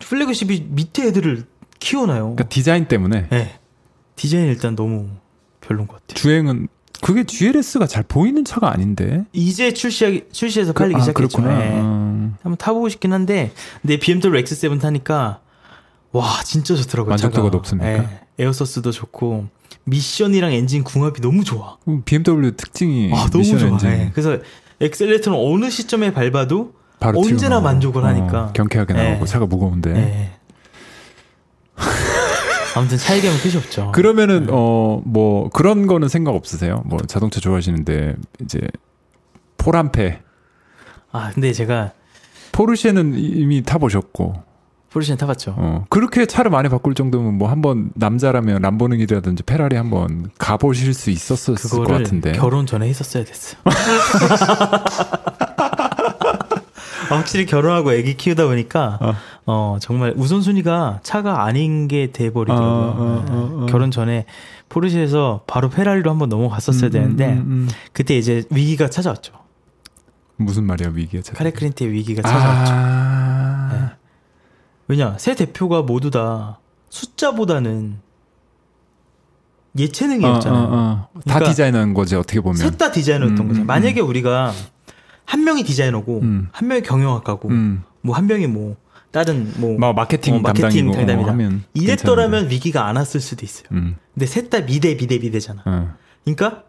[SPEAKER 2] 플래그십이 밑에 애들을 키워놔요.
[SPEAKER 1] 그러니까 디자인 때문에
[SPEAKER 2] 네. 디자인 일단 너무 별론 것 같아요.
[SPEAKER 1] 주행은 그게 GLS가 잘 보이는 차가 아닌데.
[SPEAKER 2] 이제 출시 출시해서
[SPEAKER 1] 그-
[SPEAKER 2] 팔리기
[SPEAKER 1] 아,
[SPEAKER 2] 시작했죠.
[SPEAKER 1] 그렇구나.
[SPEAKER 2] 네.
[SPEAKER 1] 어.
[SPEAKER 2] 한번 타보고 싶긴 한데 근데 BMW X7 타니까 와 진짜 좋더라고요.
[SPEAKER 1] 만족도가
[SPEAKER 2] 차가.
[SPEAKER 1] 높습니까?
[SPEAKER 2] 네. air sus도 좋고 미션이랑 엔진 궁합이 너무 좋아.
[SPEAKER 1] 그럼 BMW 특징이
[SPEAKER 2] 아 너무
[SPEAKER 1] 미션
[SPEAKER 2] 좋아.
[SPEAKER 1] 엔진.
[SPEAKER 2] 네. 그래서 엑셀레이터는 어느 시점에 밟아도 언제나
[SPEAKER 1] 튀어나오고.
[SPEAKER 2] 만족을 하니까.
[SPEAKER 1] 어, 경쾌하게
[SPEAKER 2] 네.
[SPEAKER 1] 나오고 차가 무거운데.
[SPEAKER 2] 네. 아무튼 차 얘기하면 끝이 없죠.
[SPEAKER 1] 그러면은
[SPEAKER 2] 네.
[SPEAKER 1] 어뭐 그런 거는 생각 없으세요? 뭐 자동차 좋아하시는데 이제 포란페
[SPEAKER 2] 아 근데 제가
[SPEAKER 1] 포르쉐는 이미 타보셨고
[SPEAKER 2] 포르쉐는 타봤죠.
[SPEAKER 1] 어 그렇게 차를 많이 바꿀 정도면 뭐 한번 남자라면 람보르기니라든지 페라리 한번 가보실 수 있었을 것 같은데
[SPEAKER 2] 결혼 전에 했었어야 됐어. 아, 확실히 결혼하고 아기 키우다 보니까
[SPEAKER 1] 어.
[SPEAKER 2] 어, 정말 우선순위가 차가 아닌 게 돼버리더라고요.
[SPEAKER 1] 어, 어, 어, 어.
[SPEAKER 2] 결혼 전에 포르쉐에서 바로 페라리로 한번 넘어갔었어야
[SPEAKER 1] 음,
[SPEAKER 2] 되는데
[SPEAKER 1] 음, 음.
[SPEAKER 2] 그때 이제 위기가 찾아왔죠.
[SPEAKER 1] 무슨 말이야 위기에 차.
[SPEAKER 2] 카레크린트의 위기가 찾아왔죠.
[SPEAKER 1] 아
[SPEAKER 2] 네. 왜냐 새 대표가 모두 다 숫자보다는 예체능이었잖아요.
[SPEAKER 1] 어, 어, 어. 다
[SPEAKER 2] 그러니까
[SPEAKER 1] 디자인한 거지 어떻게 보면.
[SPEAKER 2] 셋 다 디자이너였던
[SPEAKER 1] 음,
[SPEAKER 2] 거죠.
[SPEAKER 1] 음,
[SPEAKER 2] 만약에 우리가 한 명이 디자이너고
[SPEAKER 1] 음.
[SPEAKER 2] 한 명이 경영학과고
[SPEAKER 1] 음.
[SPEAKER 2] 뭐한 명이 뭐 다른
[SPEAKER 1] 뭐막 마케팅
[SPEAKER 2] 어, 마케팅 담당이다.
[SPEAKER 1] 어, 하면
[SPEAKER 2] 이랬더라면 위기가 안 왔을 수도 있어요.
[SPEAKER 1] 음.
[SPEAKER 2] 근데 셋 다 미대 미대 미대잖아.
[SPEAKER 1] 어.
[SPEAKER 2] 그러니까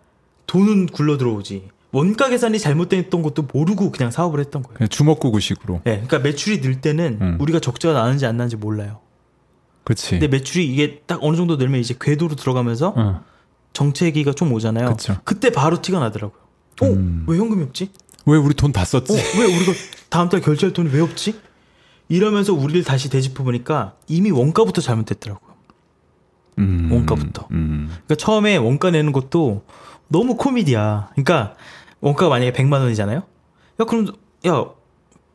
[SPEAKER 2] 돈은 굴러 들어오지. 원가 계산이 잘못됐던 것도 모르고 그냥 사업을 했던 거예요.
[SPEAKER 1] 그냥 주먹구구식으로.
[SPEAKER 2] 네, 그러니까 매출이 늘 때는
[SPEAKER 1] 음.
[SPEAKER 2] 우리가 적자가 나는지 안 나는지 몰라요.
[SPEAKER 1] 그렇지.
[SPEAKER 2] 근데 매출이 이게 딱 어느 정도 늘면 이제 궤도로 들어가면서
[SPEAKER 1] 어.
[SPEAKER 2] 정체기가 좀 오잖아요.
[SPEAKER 1] 그쵸.
[SPEAKER 2] 그때 바로 티가 나더라고요. 어?
[SPEAKER 1] 음.
[SPEAKER 2] 왜 현금이 없지?
[SPEAKER 1] 왜 우리 돈 다 썼지?
[SPEAKER 2] 어? 왜 우리가 다음 달 결제할 돈이 왜 없지? 이러면서 우리를 다시 되짚어 보니까 이미 원가부터 잘못됐더라고요.
[SPEAKER 1] 음.
[SPEAKER 2] 원가부터.
[SPEAKER 1] 음.
[SPEAKER 2] 그러니까 처음에 원가 내는 것도 너무 코미디야. 그러니까 원가가 만약에 100만 원이잖아요. 야 그럼 야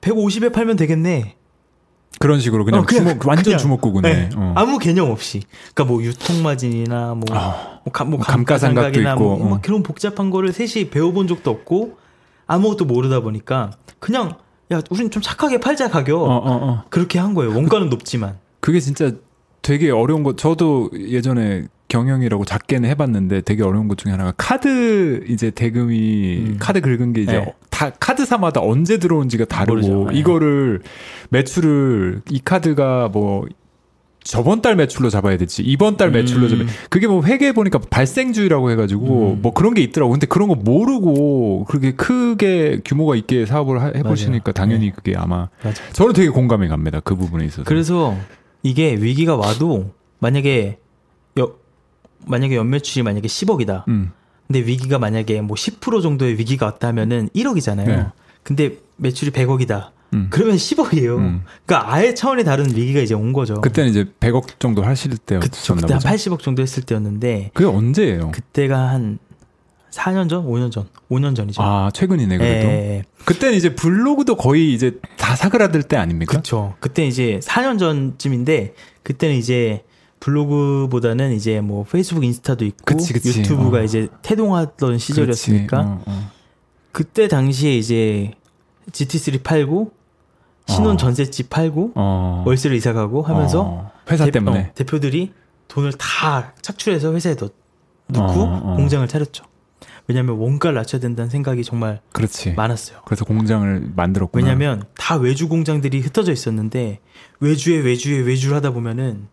[SPEAKER 2] 150에 팔면 되겠네.
[SPEAKER 1] 그런 식으로 그냥,
[SPEAKER 2] 어, 그냥
[SPEAKER 1] 주먹 완전
[SPEAKER 2] 그냥.
[SPEAKER 1] 주먹구구네.
[SPEAKER 2] 네.
[SPEAKER 1] 어.
[SPEAKER 2] 아무 개념 없이. 그러니까 뭐 유통마진이나 뭐,
[SPEAKER 1] 아,
[SPEAKER 2] 뭐, 감,
[SPEAKER 1] 뭐뭐 감가상각도
[SPEAKER 2] 감가상각이나
[SPEAKER 1] 있고,
[SPEAKER 2] 뭐, 막
[SPEAKER 1] 어.
[SPEAKER 2] 그런 복잡한 거를 셋이 배워본 적도 없고 아무것도 모르다 보니까 그냥 야 우린 좀 착하게 팔자 가격
[SPEAKER 1] 어, 어, 어.
[SPEAKER 2] 그렇게 한 거예요. 원가는 높지만.
[SPEAKER 1] 그게 진짜 되게 어려운 거. 저도 예전에 경영이라고 작게는 해봤는데 되게 어려운 것 중에 하나가 카드 이제 대금이
[SPEAKER 2] 음.
[SPEAKER 1] 카드 긁은 게 이제
[SPEAKER 2] 네.
[SPEAKER 1] 다 카드사마다 언제 들어온지가 다르고
[SPEAKER 2] 모르죠. 네.
[SPEAKER 1] 이거를 매출을 이 카드가 뭐 저번 달 매출로 잡아야 될지 이번 달 매출로
[SPEAKER 2] 음.
[SPEAKER 1] 잡아야 그게 뭐 회계해 보니까 발생주의라고 해가지고
[SPEAKER 2] 음.
[SPEAKER 1] 뭐 그런 게 있더라고 근데 그런 거 모르고 그렇게 크게 규모가 있게 사업을 하- 해보시니까
[SPEAKER 2] 맞아요.
[SPEAKER 1] 당연히
[SPEAKER 2] 네.
[SPEAKER 1] 그게 아마
[SPEAKER 2] 맞아.
[SPEAKER 1] 저는 되게 공감이 갑니다 그 부분에 있어서
[SPEAKER 2] 그래서 이게 위기가 와도 만약에 여, 만약에 연매출이 만약에 10억이다.
[SPEAKER 1] 음.
[SPEAKER 2] 근데 위기가 만약에 뭐 10% 정도의 위기가 왔다면은 1억이잖아요.
[SPEAKER 1] 네.
[SPEAKER 2] 근데 매출이 100억이다.
[SPEAKER 1] 음.
[SPEAKER 2] 그러면 10억이에요.
[SPEAKER 1] 음.
[SPEAKER 2] 그러니까 아예 차원이 다른 위기가 이제 온 거죠.
[SPEAKER 1] 그때는 이제 100억 정도 하실. 때였었나
[SPEAKER 2] 그때 한
[SPEAKER 1] 보죠.
[SPEAKER 2] 80억 정도 했을 때였는데
[SPEAKER 1] 그게 언제예요?
[SPEAKER 2] 그때가 한 4년 전, 5년 전, 5년 전이죠.
[SPEAKER 1] 아 최근이네 그래도.
[SPEAKER 2] 예,
[SPEAKER 1] 그때는 이제 블로그도 거의 이제 다 사그라들 때 아닙니까?
[SPEAKER 2] 그렇죠. 그때 이제 4년 전쯤인데 그때는 이제 블로그보다는 이제 뭐 페이스북, 인스타도 있고
[SPEAKER 1] 그치, 그치.
[SPEAKER 2] 유튜브가
[SPEAKER 1] 어.
[SPEAKER 2] 이제 태동하던 시절이었으니까.
[SPEAKER 1] 어, 어.
[SPEAKER 2] 그때 당시에 이제 GT3 팔고 신혼
[SPEAKER 1] 어.
[SPEAKER 2] 전셋집 팔고
[SPEAKER 1] 어.
[SPEAKER 2] 월세로 이사 가고 하면서
[SPEAKER 1] 어. 회사
[SPEAKER 2] 대-
[SPEAKER 1] 때문에.
[SPEAKER 2] 어, 대표들이 돈을 다 착출해서 회사에 넣, 넣고. 공장을 차렸죠. 왜냐하면 원가를 낮춰야 된다는 생각이 정말
[SPEAKER 1] 그렇지.
[SPEAKER 2] 많았어요.
[SPEAKER 1] 그래서 공장을 만들었구나.
[SPEAKER 2] 왜냐하면 다 외주 공장들이 흩어져 있었는데 외주에 외주에 외주를 하다 보면은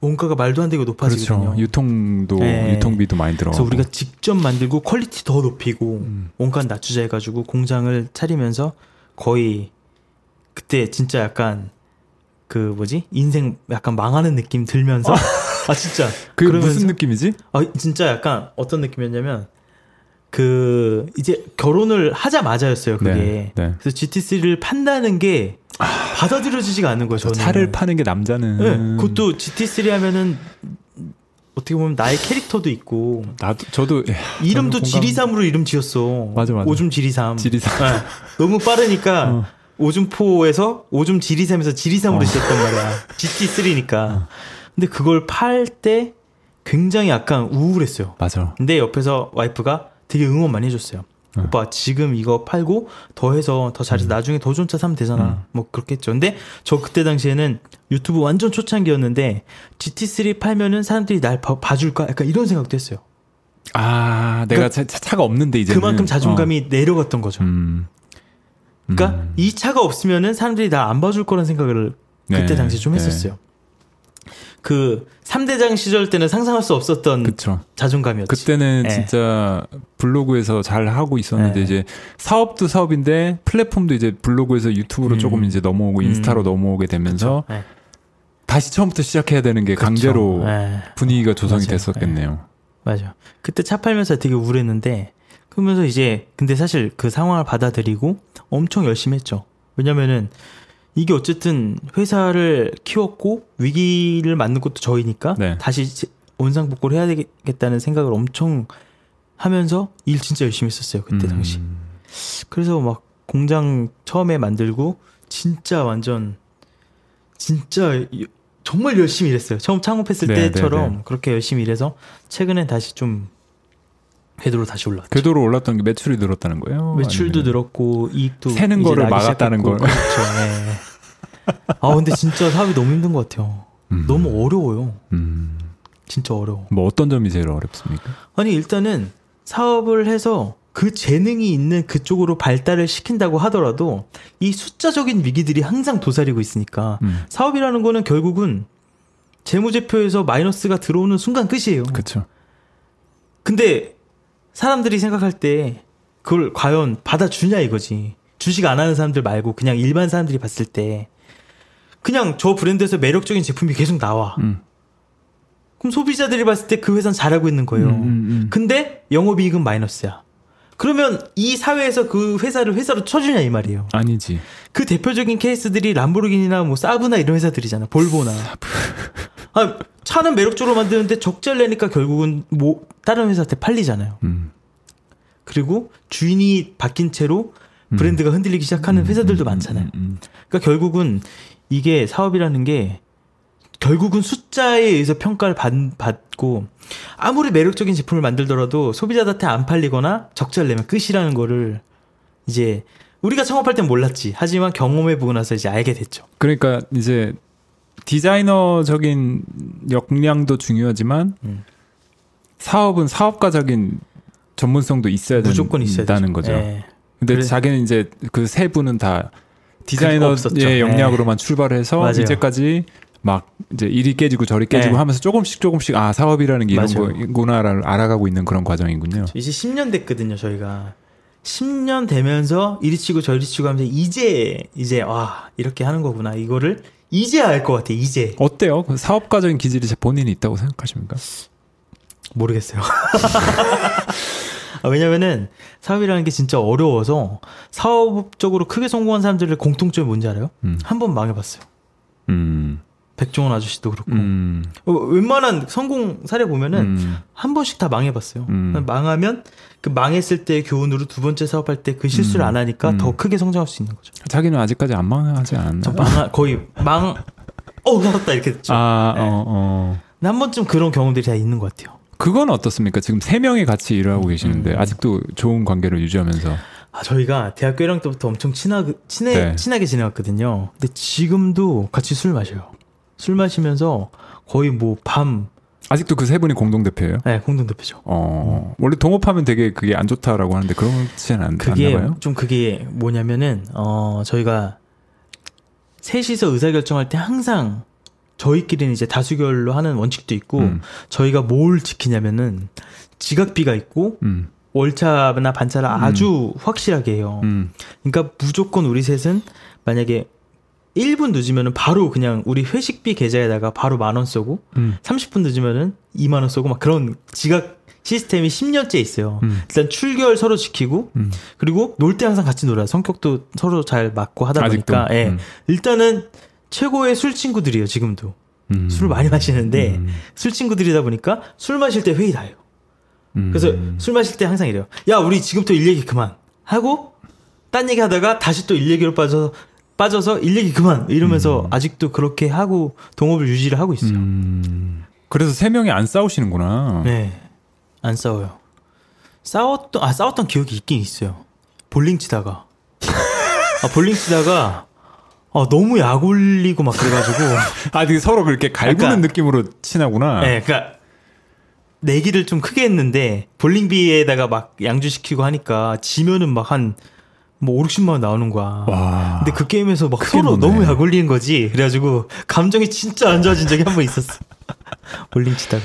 [SPEAKER 2] 원가가 말도 안 되게 높아지거든요.
[SPEAKER 1] 그렇죠. 유통도
[SPEAKER 2] 네.
[SPEAKER 1] 유통비도 많이 들어.
[SPEAKER 2] 그래서 우리가 직접 만들고 퀄리티 더 높이고
[SPEAKER 1] 음.
[SPEAKER 2] 원가 낮추자 해가지고 공장을 차리면서 거의 그때 진짜 약간 그 뭐지 인생 약간 망하는 느낌 들면서 아 진짜 그러면서-
[SPEAKER 1] 무슨 느낌이지?
[SPEAKER 2] 아 진짜 약간 어떤 느낌이었냐면 그 이제 결혼을 하자마자였어요 그게
[SPEAKER 1] 네, 네.
[SPEAKER 2] 그래서 GT3를 판다는 게 받아들여지지가 않는 거예요 저는
[SPEAKER 1] 차를 파는 게 남자는
[SPEAKER 2] 네, 그것도 GT3 하면은 어떻게 보면 나의 캐릭터도 있고
[SPEAKER 1] 나도 저도 야,
[SPEAKER 2] 이름도
[SPEAKER 1] 공감-
[SPEAKER 2] 지리삼으로 이름 지었어.
[SPEAKER 1] 맞아, 맞아.
[SPEAKER 2] 오줌 지리삼.
[SPEAKER 1] 지리삼.
[SPEAKER 2] 네. 너무 빠르니까
[SPEAKER 1] 어.
[SPEAKER 2] 오줌포에서 오줌 지리삼에서 지리삼으로
[SPEAKER 1] 어.
[SPEAKER 2] 지었단 말이야. GT3니까. 근데 그걸 팔 때 굉장히 약간 우울했어요.
[SPEAKER 1] 맞아.
[SPEAKER 2] 근데 옆에서 와이프가 되게 응원 많이 해줬어요.
[SPEAKER 1] 어.
[SPEAKER 2] 오빠 지금 이거 팔고 더 해서 더 잘해서 나중에 더 좋은 차 사면 되잖아.
[SPEAKER 1] 음.
[SPEAKER 2] 뭐 그렇겠죠. 근데 저 그때 당시에는 유튜브 완전 초창기였는데 GT3 팔면은 사람들이 날 봐, 봐줄까? 약간 이런 생각도 했어요.
[SPEAKER 1] 아, 내가 차, 차가 없는데 이제
[SPEAKER 2] 그만큼 자존감이 내려갔던 거죠.
[SPEAKER 1] 음.
[SPEAKER 2] 그러니까
[SPEAKER 1] 음.
[SPEAKER 2] 이 차가 없으면은 사람들이 날 안 봐줄 거라는 생각을 그때
[SPEAKER 1] 네,
[SPEAKER 2] 당시 좀
[SPEAKER 1] 네.
[SPEAKER 2] 했었어요. 그 3대장 시절 때는 상상할 수 없었던
[SPEAKER 1] 그쵸.
[SPEAKER 2] 자존감이었지.
[SPEAKER 1] 그때는
[SPEAKER 2] 네.
[SPEAKER 1] 진짜 블로그에서 잘 하고 있었는데
[SPEAKER 2] 네.
[SPEAKER 1] 이제 사업도 사업인데 플랫폼도 이제 블로그에서 유튜브로
[SPEAKER 2] 음.
[SPEAKER 1] 조금 이제 넘어오고 인스타로
[SPEAKER 2] 음.
[SPEAKER 1] 넘어오게 되면서
[SPEAKER 2] 네.
[SPEAKER 1] 다시 처음부터 시작해야 되는 게
[SPEAKER 2] 그쵸.
[SPEAKER 1] 강제로
[SPEAKER 2] 네.
[SPEAKER 1] 분위기가 조성이
[SPEAKER 2] 맞아요.
[SPEAKER 1] 됐었겠네요.
[SPEAKER 2] 맞아. 그때 차 팔면서 되게 우울했는데 그러면서 이제 근데 사실 그 상황을 받아들이고 엄청 열심히 했죠. 왜냐면은 이게 어쨌든 회사를 키웠고 위기를 맞는 것도 저희니까
[SPEAKER 1] 네.
[SPEAKER 2] 다시 제- 원상복구를 해야 되겠다는 생각을 엄청 하면서 일 진짜 열심히 했었어요 그때
[SPEAKER 1] 음.
[SPEAKER 2] 당시. 그래서 막 공장 처음에 만들고 진짜 완전 진짜 이- 정말 열심히 일했어요. 처음 창업했을
[SPEAKER 1] 네,
[SPEAKER 2] 때처럼
[SPEAKER 1] 네, 네.
[SPEAKER 2] 그렇게 열심히 일해서 최근에 다시 좀 궤도로 다시 올랐죠.
[SPEAKER 1] 궤도로 올랐던 게 매출이 늘었다는 거예요?
[SPEAKER 2] 매출도
[SPEAKER 1] 아니면-
[SPEAKER 2] 늘었고 이익도
[SPEAKER 1] 새는 거를 막았다는
[SPEAKER 2] 시작했고.
[SPEAKER 1] 걸.
[SPEAKER 2] 그렇죠. 예. 아 근데 진짜 사업이 너무 힘든 것 같아요.
[SPEAKER 1] 음.
[SPEAKER 2] 너무 어려워요.
[SPEAKER 1] 음.
[SPEAKER 2] 진짜 어려워.
[SPEAKER 1] 뭐 어떤 점이 제일 어렵습니까?
[SPEAKER 2] 아니 일단은 사업을 해서 그 재능이 있는 그쪽으로 발달을 시킨다고 하더라도 이 숫자적인 위기들이 항상 도사리고 있으니까
[SPEAKER 1] 음.
[SPEAKER 2] 사업이라는 거는 결국은 재무제표에서 마이너스가 들어오는 순간 끝이에요.
[SPEAKER 1] 그렇죠.
[SPEAKER 2] 근데 사람들이 생각할 때 그걸 과연 받아주냐 이거지. 주식 안 하는 사람들 말고 그냥 일반 사람들이 봤을 때 그냥 저 브랜드에서 매력적인 제품이 계속 나와.
[SPEAKER 1] 음.
[SPEAKER 2] 그럼 소비자들이 봤을 때 그 회사는 잘하고 있는 거예요.
[SPEAKER 1] 음, 음, 음.
[SPEAKER 2] 근데 영업이익은 마이너스야. 그러면 이 사회에서 그 회사를 회사로 쳐주냐 이 말이에요.
[SPEAKER 1] 아니지.
[SPEAKER 2] 그 대표적인 케이스들이 람보르기니나 뭐 사브나 이런 회사들이잖아. 볼보나. 아, 차는 매력적으로 만드는데 적자를 내니까 결국은 뭐 다른 회사한테 팔리잖아요.
[SPEAKER 1] 음.
[SPEAKER 2] 그리고 주인이 바뀐 채로 브랜드가 흔들리기 시작하는 회사들도 많잖아요.
[SPEAKER 1] 음, 음.
[SPEAKER 2] 그러니까 결국은 이게 사업이라는 게 결국은 숫자에 의해서 평가를 받, 받고 아무리 매력적인 제품을 만들더라도 소비자한테 안 팔리거나 적자를 내면 끝이라는 거를 이제 우리가 창업할 땐 몰랐지. 하지만 경험해 보고 나서 이제 알게 됐죠.
[SPEAKER 1] 그러니까 이제 디자이너적인 역량도 중요하지만
[SPEAKER 2] 음.
[SPEAKER 1] 사업은 사업가적인 전문성도 있어야
[SPEAKER 2] 무조건 있어야
[SPEAKER 1] 된다는
[SPEAKER 2] 되죠.
[SPEAKER 1] 거죠.
[SPEAKER 2] 예.
[SPEAKER 1] 근데
[SPEAKER 2] 그래-
[SPEAKER 1] 자기는 이제 그 세 분은 다. 디자이너의 역량으로만 출발해서
[SPEAKER 2] 맞아요.
[SPEAKER 1] 이제까지 막 이제 이리 깨지고 저리 깨지고
[SPEAKER 2] 네.
[SPEAKER 1] 하면서 조금씩 조금씩 아 사업이라는 게 이런
[SPEAKER 2] 맞아요.
[SPEAKER 1] 거구나를 알아가고 있는 그런 과정이군요.
[SPEAKER 2] 이제 10년 됐거든요, 저희가. 10년 되면서 이리 치고 저리 치고 하면서 이제 이제 와 이렇게 하는 거구나 이거를 이제 알 것 같아 이제
[SPEAKER 1] 어때요? 그 사업가적인 기질이 제 본인이 있다고 생각하십니까?
[SPEAKER 2] 모르겠어요. 아, 왜냐면은 사업이라는 게 진짜 어려워서 사업적으로 크게 성공한 사람들의 공통점이 뭔지 알아요?
[SPEAKER 1] 음.
[SPEAKER 2] 한번 망해봤어요.
[SPEAKER 1] 음.
[SPEAKER 2] 백종원 아저씨도 그렇고
[SPEAKER 1] 음.
[SPEAKER 2] 어, 웬만한 성공 사례 보면은
[SPEAKER 1] 음.
[SPEAKER 2] 한 번씩 다 망해봤어요.
[SPEAKER 1] 음.
[SPEAKER 2] 망하면 그 망했을 때 교훈으로 두 번째 사업할 때 그 실수를
[SPEAKER 1] 음.
[SPEAKER 2] 안 하니까
[SPEAKER 1] 음.
[SPEAKER 2] 더 크게 성장할 수 있는 거죠.
[SPEAKER 1] 자기는 아직까지 안 망하지 않았나?
[SPEAKER 2] 저 망, 거의 망, 어, 나왔다 이렇게 됐죠.
[SPEAKER 1] 아,
[SPEAKER 2] 네.
[SPEAKER 1] 어, 어.
[SPEAKER 2] 한 번쯤 그런 경험들이 다 있는 것 같아요.
[SPEAKER 1] 그건 어떻습니까? 지금 세 명이 같이 일을 하고 계시는데
[SPEAKER 2] 음.
[SPEAKER 1] 아직도 좋은 관계를 유지하면서
[SPEAKER 2] 아, 저희가 대학교 1학년 때부터 엄청 친하, 친해,
[SPEAKER 1] 네.
[SPEAKER 2] 친하게 지내왔거든요. 근데 지금도 같이 술 마셔요. 술 마시면서 거의 뭐 밤,
[SPEAKER 1] 아직도 그 세 분이 공동 대표예요.
[SPEAKER 2] 네, 공동 대표죠.
[SPEAKER 1] 어 원래 동업하면 되게 그게 안 좋다라고 하는데 그렇지는 않,
[SPEAKER 2] 그게
[SPEAKER 1] 않나 봐요.
[SPEAKER 2] 좀 그게 뭐냐면은 어 저희가 셋이서 의사 결정할 때 항상 저희끼리는 이제 다수결로 하는 원칙도 있고
[SPEAKER 1] 음,
[SPEAKER 2] 저희가 뭘 지키냐면은 지각비가 있고
[SPEAKER 1] 음,
[SPEAKER 2] 월차나 반차를 아주 확실하게 해요.
[SPEAKER 1] 음,
[SPEAKER 2] 그러니까 무조건 우리 셋은 만약에 1분 늦으면은 바로 그냥 우리 회식비 계좌에다가 바로 만 원 쏘고
[SPEAKER 1] 음,
[SPEAKER 2] 30분 늦으면은 2만 원 쏘고 막 그런 지각 시스템이 10년째 있어요.
[SPEAKER 1] 음,
[SPEAKER 2] 일단 출결 서로 지키고
[SPEAKER 1] 음.
[SPEAKER 2] 그리고 놀 때 항상 같이 놀아요. 성격도 서로 잘 맞고 하다. 보니까 예.
[SPEAKER 1] 음,
[SPEAKER 2] 일단은 최고의 술 친구들이에요. 지금도
[SPEAKER 1] 음.
[SPEAKER 2] 술을 많이 마시는데
[SPEAKER 1] 음,
[SPEAKER 2] 술 친구들이다 보니까 술 마실 때 회의 다 해요.
[SPEAKER 1] 음.
[SPEAKER 2] 그래서 술 마실 때 항상 이래요. 야 우리 지금부터 일 얘기 그만 하고 딴 얘기 하다가 다시 또 일 얘기로 빠져서 빠져서 일 얘기 그만 이러면서
[SPEAKER 1] 음.
[SPEAKER 2] 아직도 그렇게 하고 동업을 유지를 하고 있어요.
[SPEAKER 1] 음. 그래서 세 명이 안 싸우시는구나.
[SPEAKER 2] 네. 안 싸워요. 싸웠던, 아, 싸웠던 기억이 있긴 있어요. 볼링 치다가. 아, 볼링 치다가, 아, 너무 약 올리고 막 그래가지고.
[SPEAKER 1] 아, 되게 서로 그렇게 갈구는
[SPEAKER 2] 약간-
[SPEAKER 1] 느낌으로 친하구나.
[SPEAKER 2] 네, 그니까, 내기를 좀 크게 했는데, 볼링비에다가 막 양주시키고 하니까, 지면은 막 한, 뭐, 5, 60만 원 나오는 거야.
[SPEAKER 1] 와.
[SPEAKER 2] 근데 그 게임에서 막 서로
[SPEAKER 1] 노네.
[SPEAKER 2] 너무 약 올리는 거지. 그래가지고, 감정이 진짜 안 좋아진 적이 한 번 있었어. 볼링 치다가.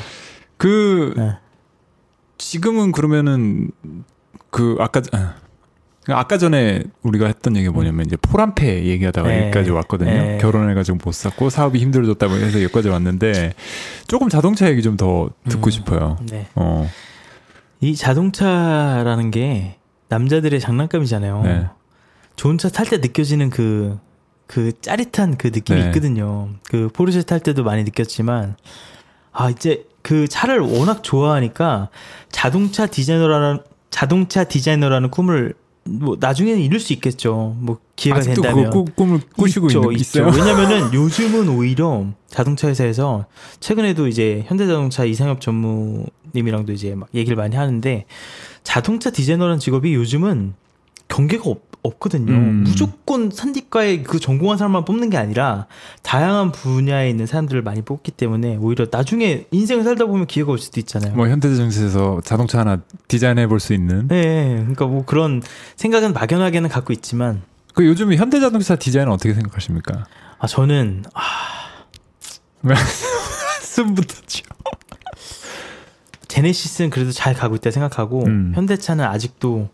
[SPEAKER 1] 그
[SPEAKER 2] 네.
[SPEAKER 1] 지금은 그러면은 그 아까 아, 아까 전에 우리가 했던 얘기가 뭐냐면 이제 포란패 얘기하다가
[SPEAKER 2] 네.
[SPEAKER 1] 여기까지 왔거든요.
[SPEAKER 2] 네.
[SPEAKER 1] 결혼해가지고 못 샀고 사업이 힘들어졌다고 해서 여기까지 왔는데 조금 자동차 얘기 좀 더 듣고
[SPEAKER 2] 음.
[SPEAKER 1] 싶어요.
[SPEAKER 2] 네.
[SPEAKER 1] 어,
[SPEAKER 2] 이 자동차라는 게 남자들의 장난감이잖아요.
[SPEAKER 1] 네.
[SPEAKER 2] 좋은 차 탈 때 느껴지는 그, 그 짜릿한 그 느낌이
[SPEAKER 1] 네.
[SPEAKER 2] 있거든요. 그 포르쉐 탈 때도 많이 느꼈지만, 아, 이제 그 차를 워낙 좋아하니까 자동차 디자이너라는, 자동차 디자이너라는 꿈을 뭐 나중에는 이룰 수 있겠죠. 뭐 기회가
[SPEAKER 1] 아직도
[SPEAKER 2] 된다면.
[SPEAKER 1] 그 꿈을 꾸시고
[SPEAKER 2] 있죠.
[SPEAKER 1] 있어요.
[SPEAKER 2] 왜냐면은 요즘은 오히려 자동차 회사에서 최근에도 이제 현대자동차 이상엽 전무님이랑도 이제 막 얘기를 많이 하는데 자동차 디자이너라는 직업이 요즘은 경계가 없, 없거든요.
[SPEAKER 1] 음.
[SPEAKER 2] 무조건 산디과에 그 전공한 사람만 뽑는 게 아니라 다양한 분야에 있는 사람들을 많이 뽑기 때문에 오히려 나중에 인생을 살다 보면 기회가 올 수도 있잖아요.
[SPEAKER 1] 뭐 현대자동차에서 자동차 하나 디자인해 볼 수 있는.
[SPEAKER 2] 네, 그러니까 뭐 그런 생각은 막연하게는 갖고 있지만
[SPEAKER 1] 그 요즘 현대자동차 디자인은 어떻게 생각하십니까?
[SPEAKER 2] 아 저는 아,
[SPEAKER 1] 숨부터죠.
[SPEAKER 2] 제네시스는 그래도 잘 가고 있다 생각하고
[SPEAKER 1] 음.
[SPEAKER 2] 현대차는 아직도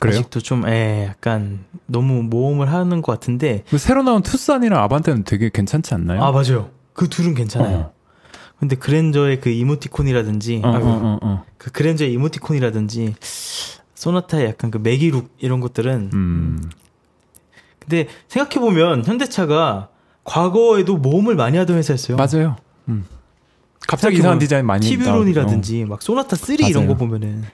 [SPEAKER 1] 그래요?
[SPEAKER 2] 아직도 좀 에, 약간 너무 모험을 하는 것 같은데
[SPEAKER 1] 그 새로 나온 투싼이랑 아반떼는 되게 괜찮지 않나요?
[SPEAKER 2] 아 맞아요 그 둘은 괜찮아요
[SPEAKER 1] 어.
[SPEAKER 2] 근데 그랜저의 그 이모티콘이라든지
[SPEAKER 1] 어, 어, 어.
[SPEAKER 2] 그 그랜저의 이모티콘이라든지 소나타의 약간 그 매기룩 이런 것들은
[SPEAKER 1] 음.
[SPEAKER 2] 근데 생각해 보면 현대차가 과거에도 모험을 많이 하던 회사였어요.
[SPEAKER 1] 맞아요. 음. 갑자기 이상한 디자인 많이
[SPEAKER 2] 티뷰론이라든지 막 소나타 3 이런
[SPEAKER 1] 맞아요.
[SPEAKER 2] 거 보면은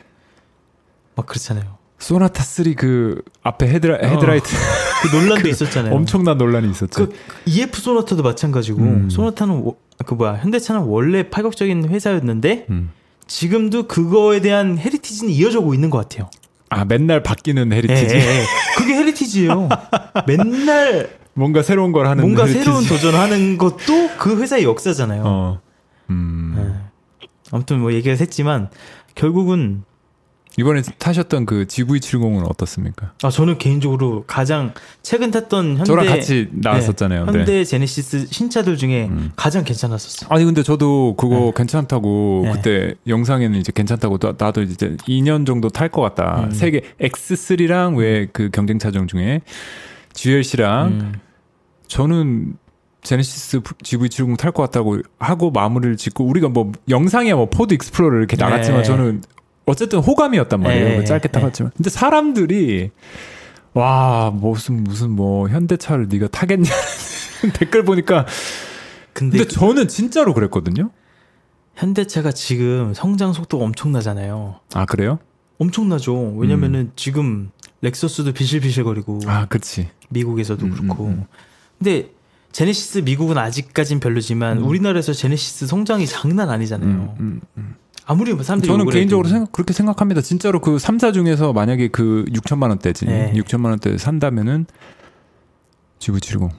[SPEAKER 2] 막 그렇잖아요.
[SPEAKER 1] 소나타 3 그 앞에 헤드라, 헤드라이트
[SPEAKER 2] 그 논란도 있었잖아요.
[SPEAKER 1] 엄청난 논란이 있었죠.
[SPEAKER 2] 그 EF 소나타도 마찬가지고
[SPEAKER 1] 음.
[SPEAKER 2] 소나타는 워- 그 뭐야 현대차는 원래 파격적인 회사였는데
[SPEAKER 1] 음.
[SPEAKER 2] 지금도 그거에 대한 heritage는 이어져고 있는 것 같아요.
[SPEAKER 1] 아 맨날 바뀌는 heritage.
[SPEAKER 2] 예, 예, 예. 그게 heritage예요. 맨날
[SPEAKER 1] 뭔가 새로운 걸 하는
[SPEAKER 2] 뭔가
[SPEAKER 1] heritage.
[SPEAKER 2] 새로운 도전하는 것도 그 회사의 역사잖아요.
[SPEAKER 1] 어. 음.
[SPEAKER 2] 예. 아무튼 뭐 얘기가 샜지만 결국은
[SPEAKER 1] 이번에 타셨던 그 GV70은 어떻습니까?
[SPEAKER 2] 아 저는 개인적으로 가장 최근 탔던 현대
[SPEAKER 1] 저랑 같이 나왔었잖아요.
[SPEAKER 2] 네,
[SPEAKER 1] 네.
[SPEAKER 2] 현대 제네시스 신차들 중에
[SPEAKER 1] 음.
[SPEAKER 2] 가장 괜찮았었어.
[SPEAKER 1] 아니 근데 저도 그거
[SPEAKER 2] 네.
[SPEAKER 1] 괜찮다고
[SPEAKER 2] 네.
[SPEAKER 1] 그때 영상에는 이제 괜찮다고 나, 나도 이제 2년 정도 탈 것 같다.
[SPEAKER 2] 음.
[SPEAKER 1] 세계 X3랑 왜 그 경쟁 차종 중에 GLC랑
[SPEAKER 2] 음.
[SPEAKER 1] 저는 제네시스 GV70 탈 것 같다고 하고 마무리를 짓고 우리가 뭐 영상이야 뭐 포드 익스플로러 이렇게
[SPEAKER 2] 네.
[SPEAKER 1] 나갔지만 저는 어쨌든 호감이었단 말이에요.
[SPEAKER 2] 네.
[SPEAKER 1] 그 짧게
[SPEAKER 2] 네.
[SPEAKER 1] 타봤지만. 근데 사람들이 와 무슨 무슨 뭐 현대차를 네가 타겠냐 댓글 보니까
[SPEAKER 2] 근데,
[SPEAKER 1] 근데 저는 진짜로 그랬거든요.
[SPEAKER 2] 현대차가 지금 성장 속도가 엄청나잖아요.
[SPEAKER 1] 아 그래요?
[SPEAKER 2] 엄청나죠. 왜냐면은 지금 렉서스도 비실비실거리고
[SPEAKER 1] 아 그렇지.
[SPEAKER 2] 미국에서도
[SPEAKER 1] 음,
[SPEAKER 2] 그렇고.
[SPEAKER 1] 음, 음.
[SPEAKER 2] 근데 제네시스 미국은 아직까진 별로지만
[SPEAKER 1] 음.
[SPEAKER 2] 우리나라에서 제네시스 성장이 장난 아니잖아요.
[SPEAKER 1] 음, 음, 음.
[SPEAKER 2] 아무리 뭐 사람들이
[SPEAKER 1] 저는 개인적으로. 생각, 그렇게 생각합니다. 진짜로 그 3사 중에서 만약에 그 6천만 원대지.
[SPEAKER 2] 네.
[SPEAKER 1] 6천만 원대 산다면은 GV70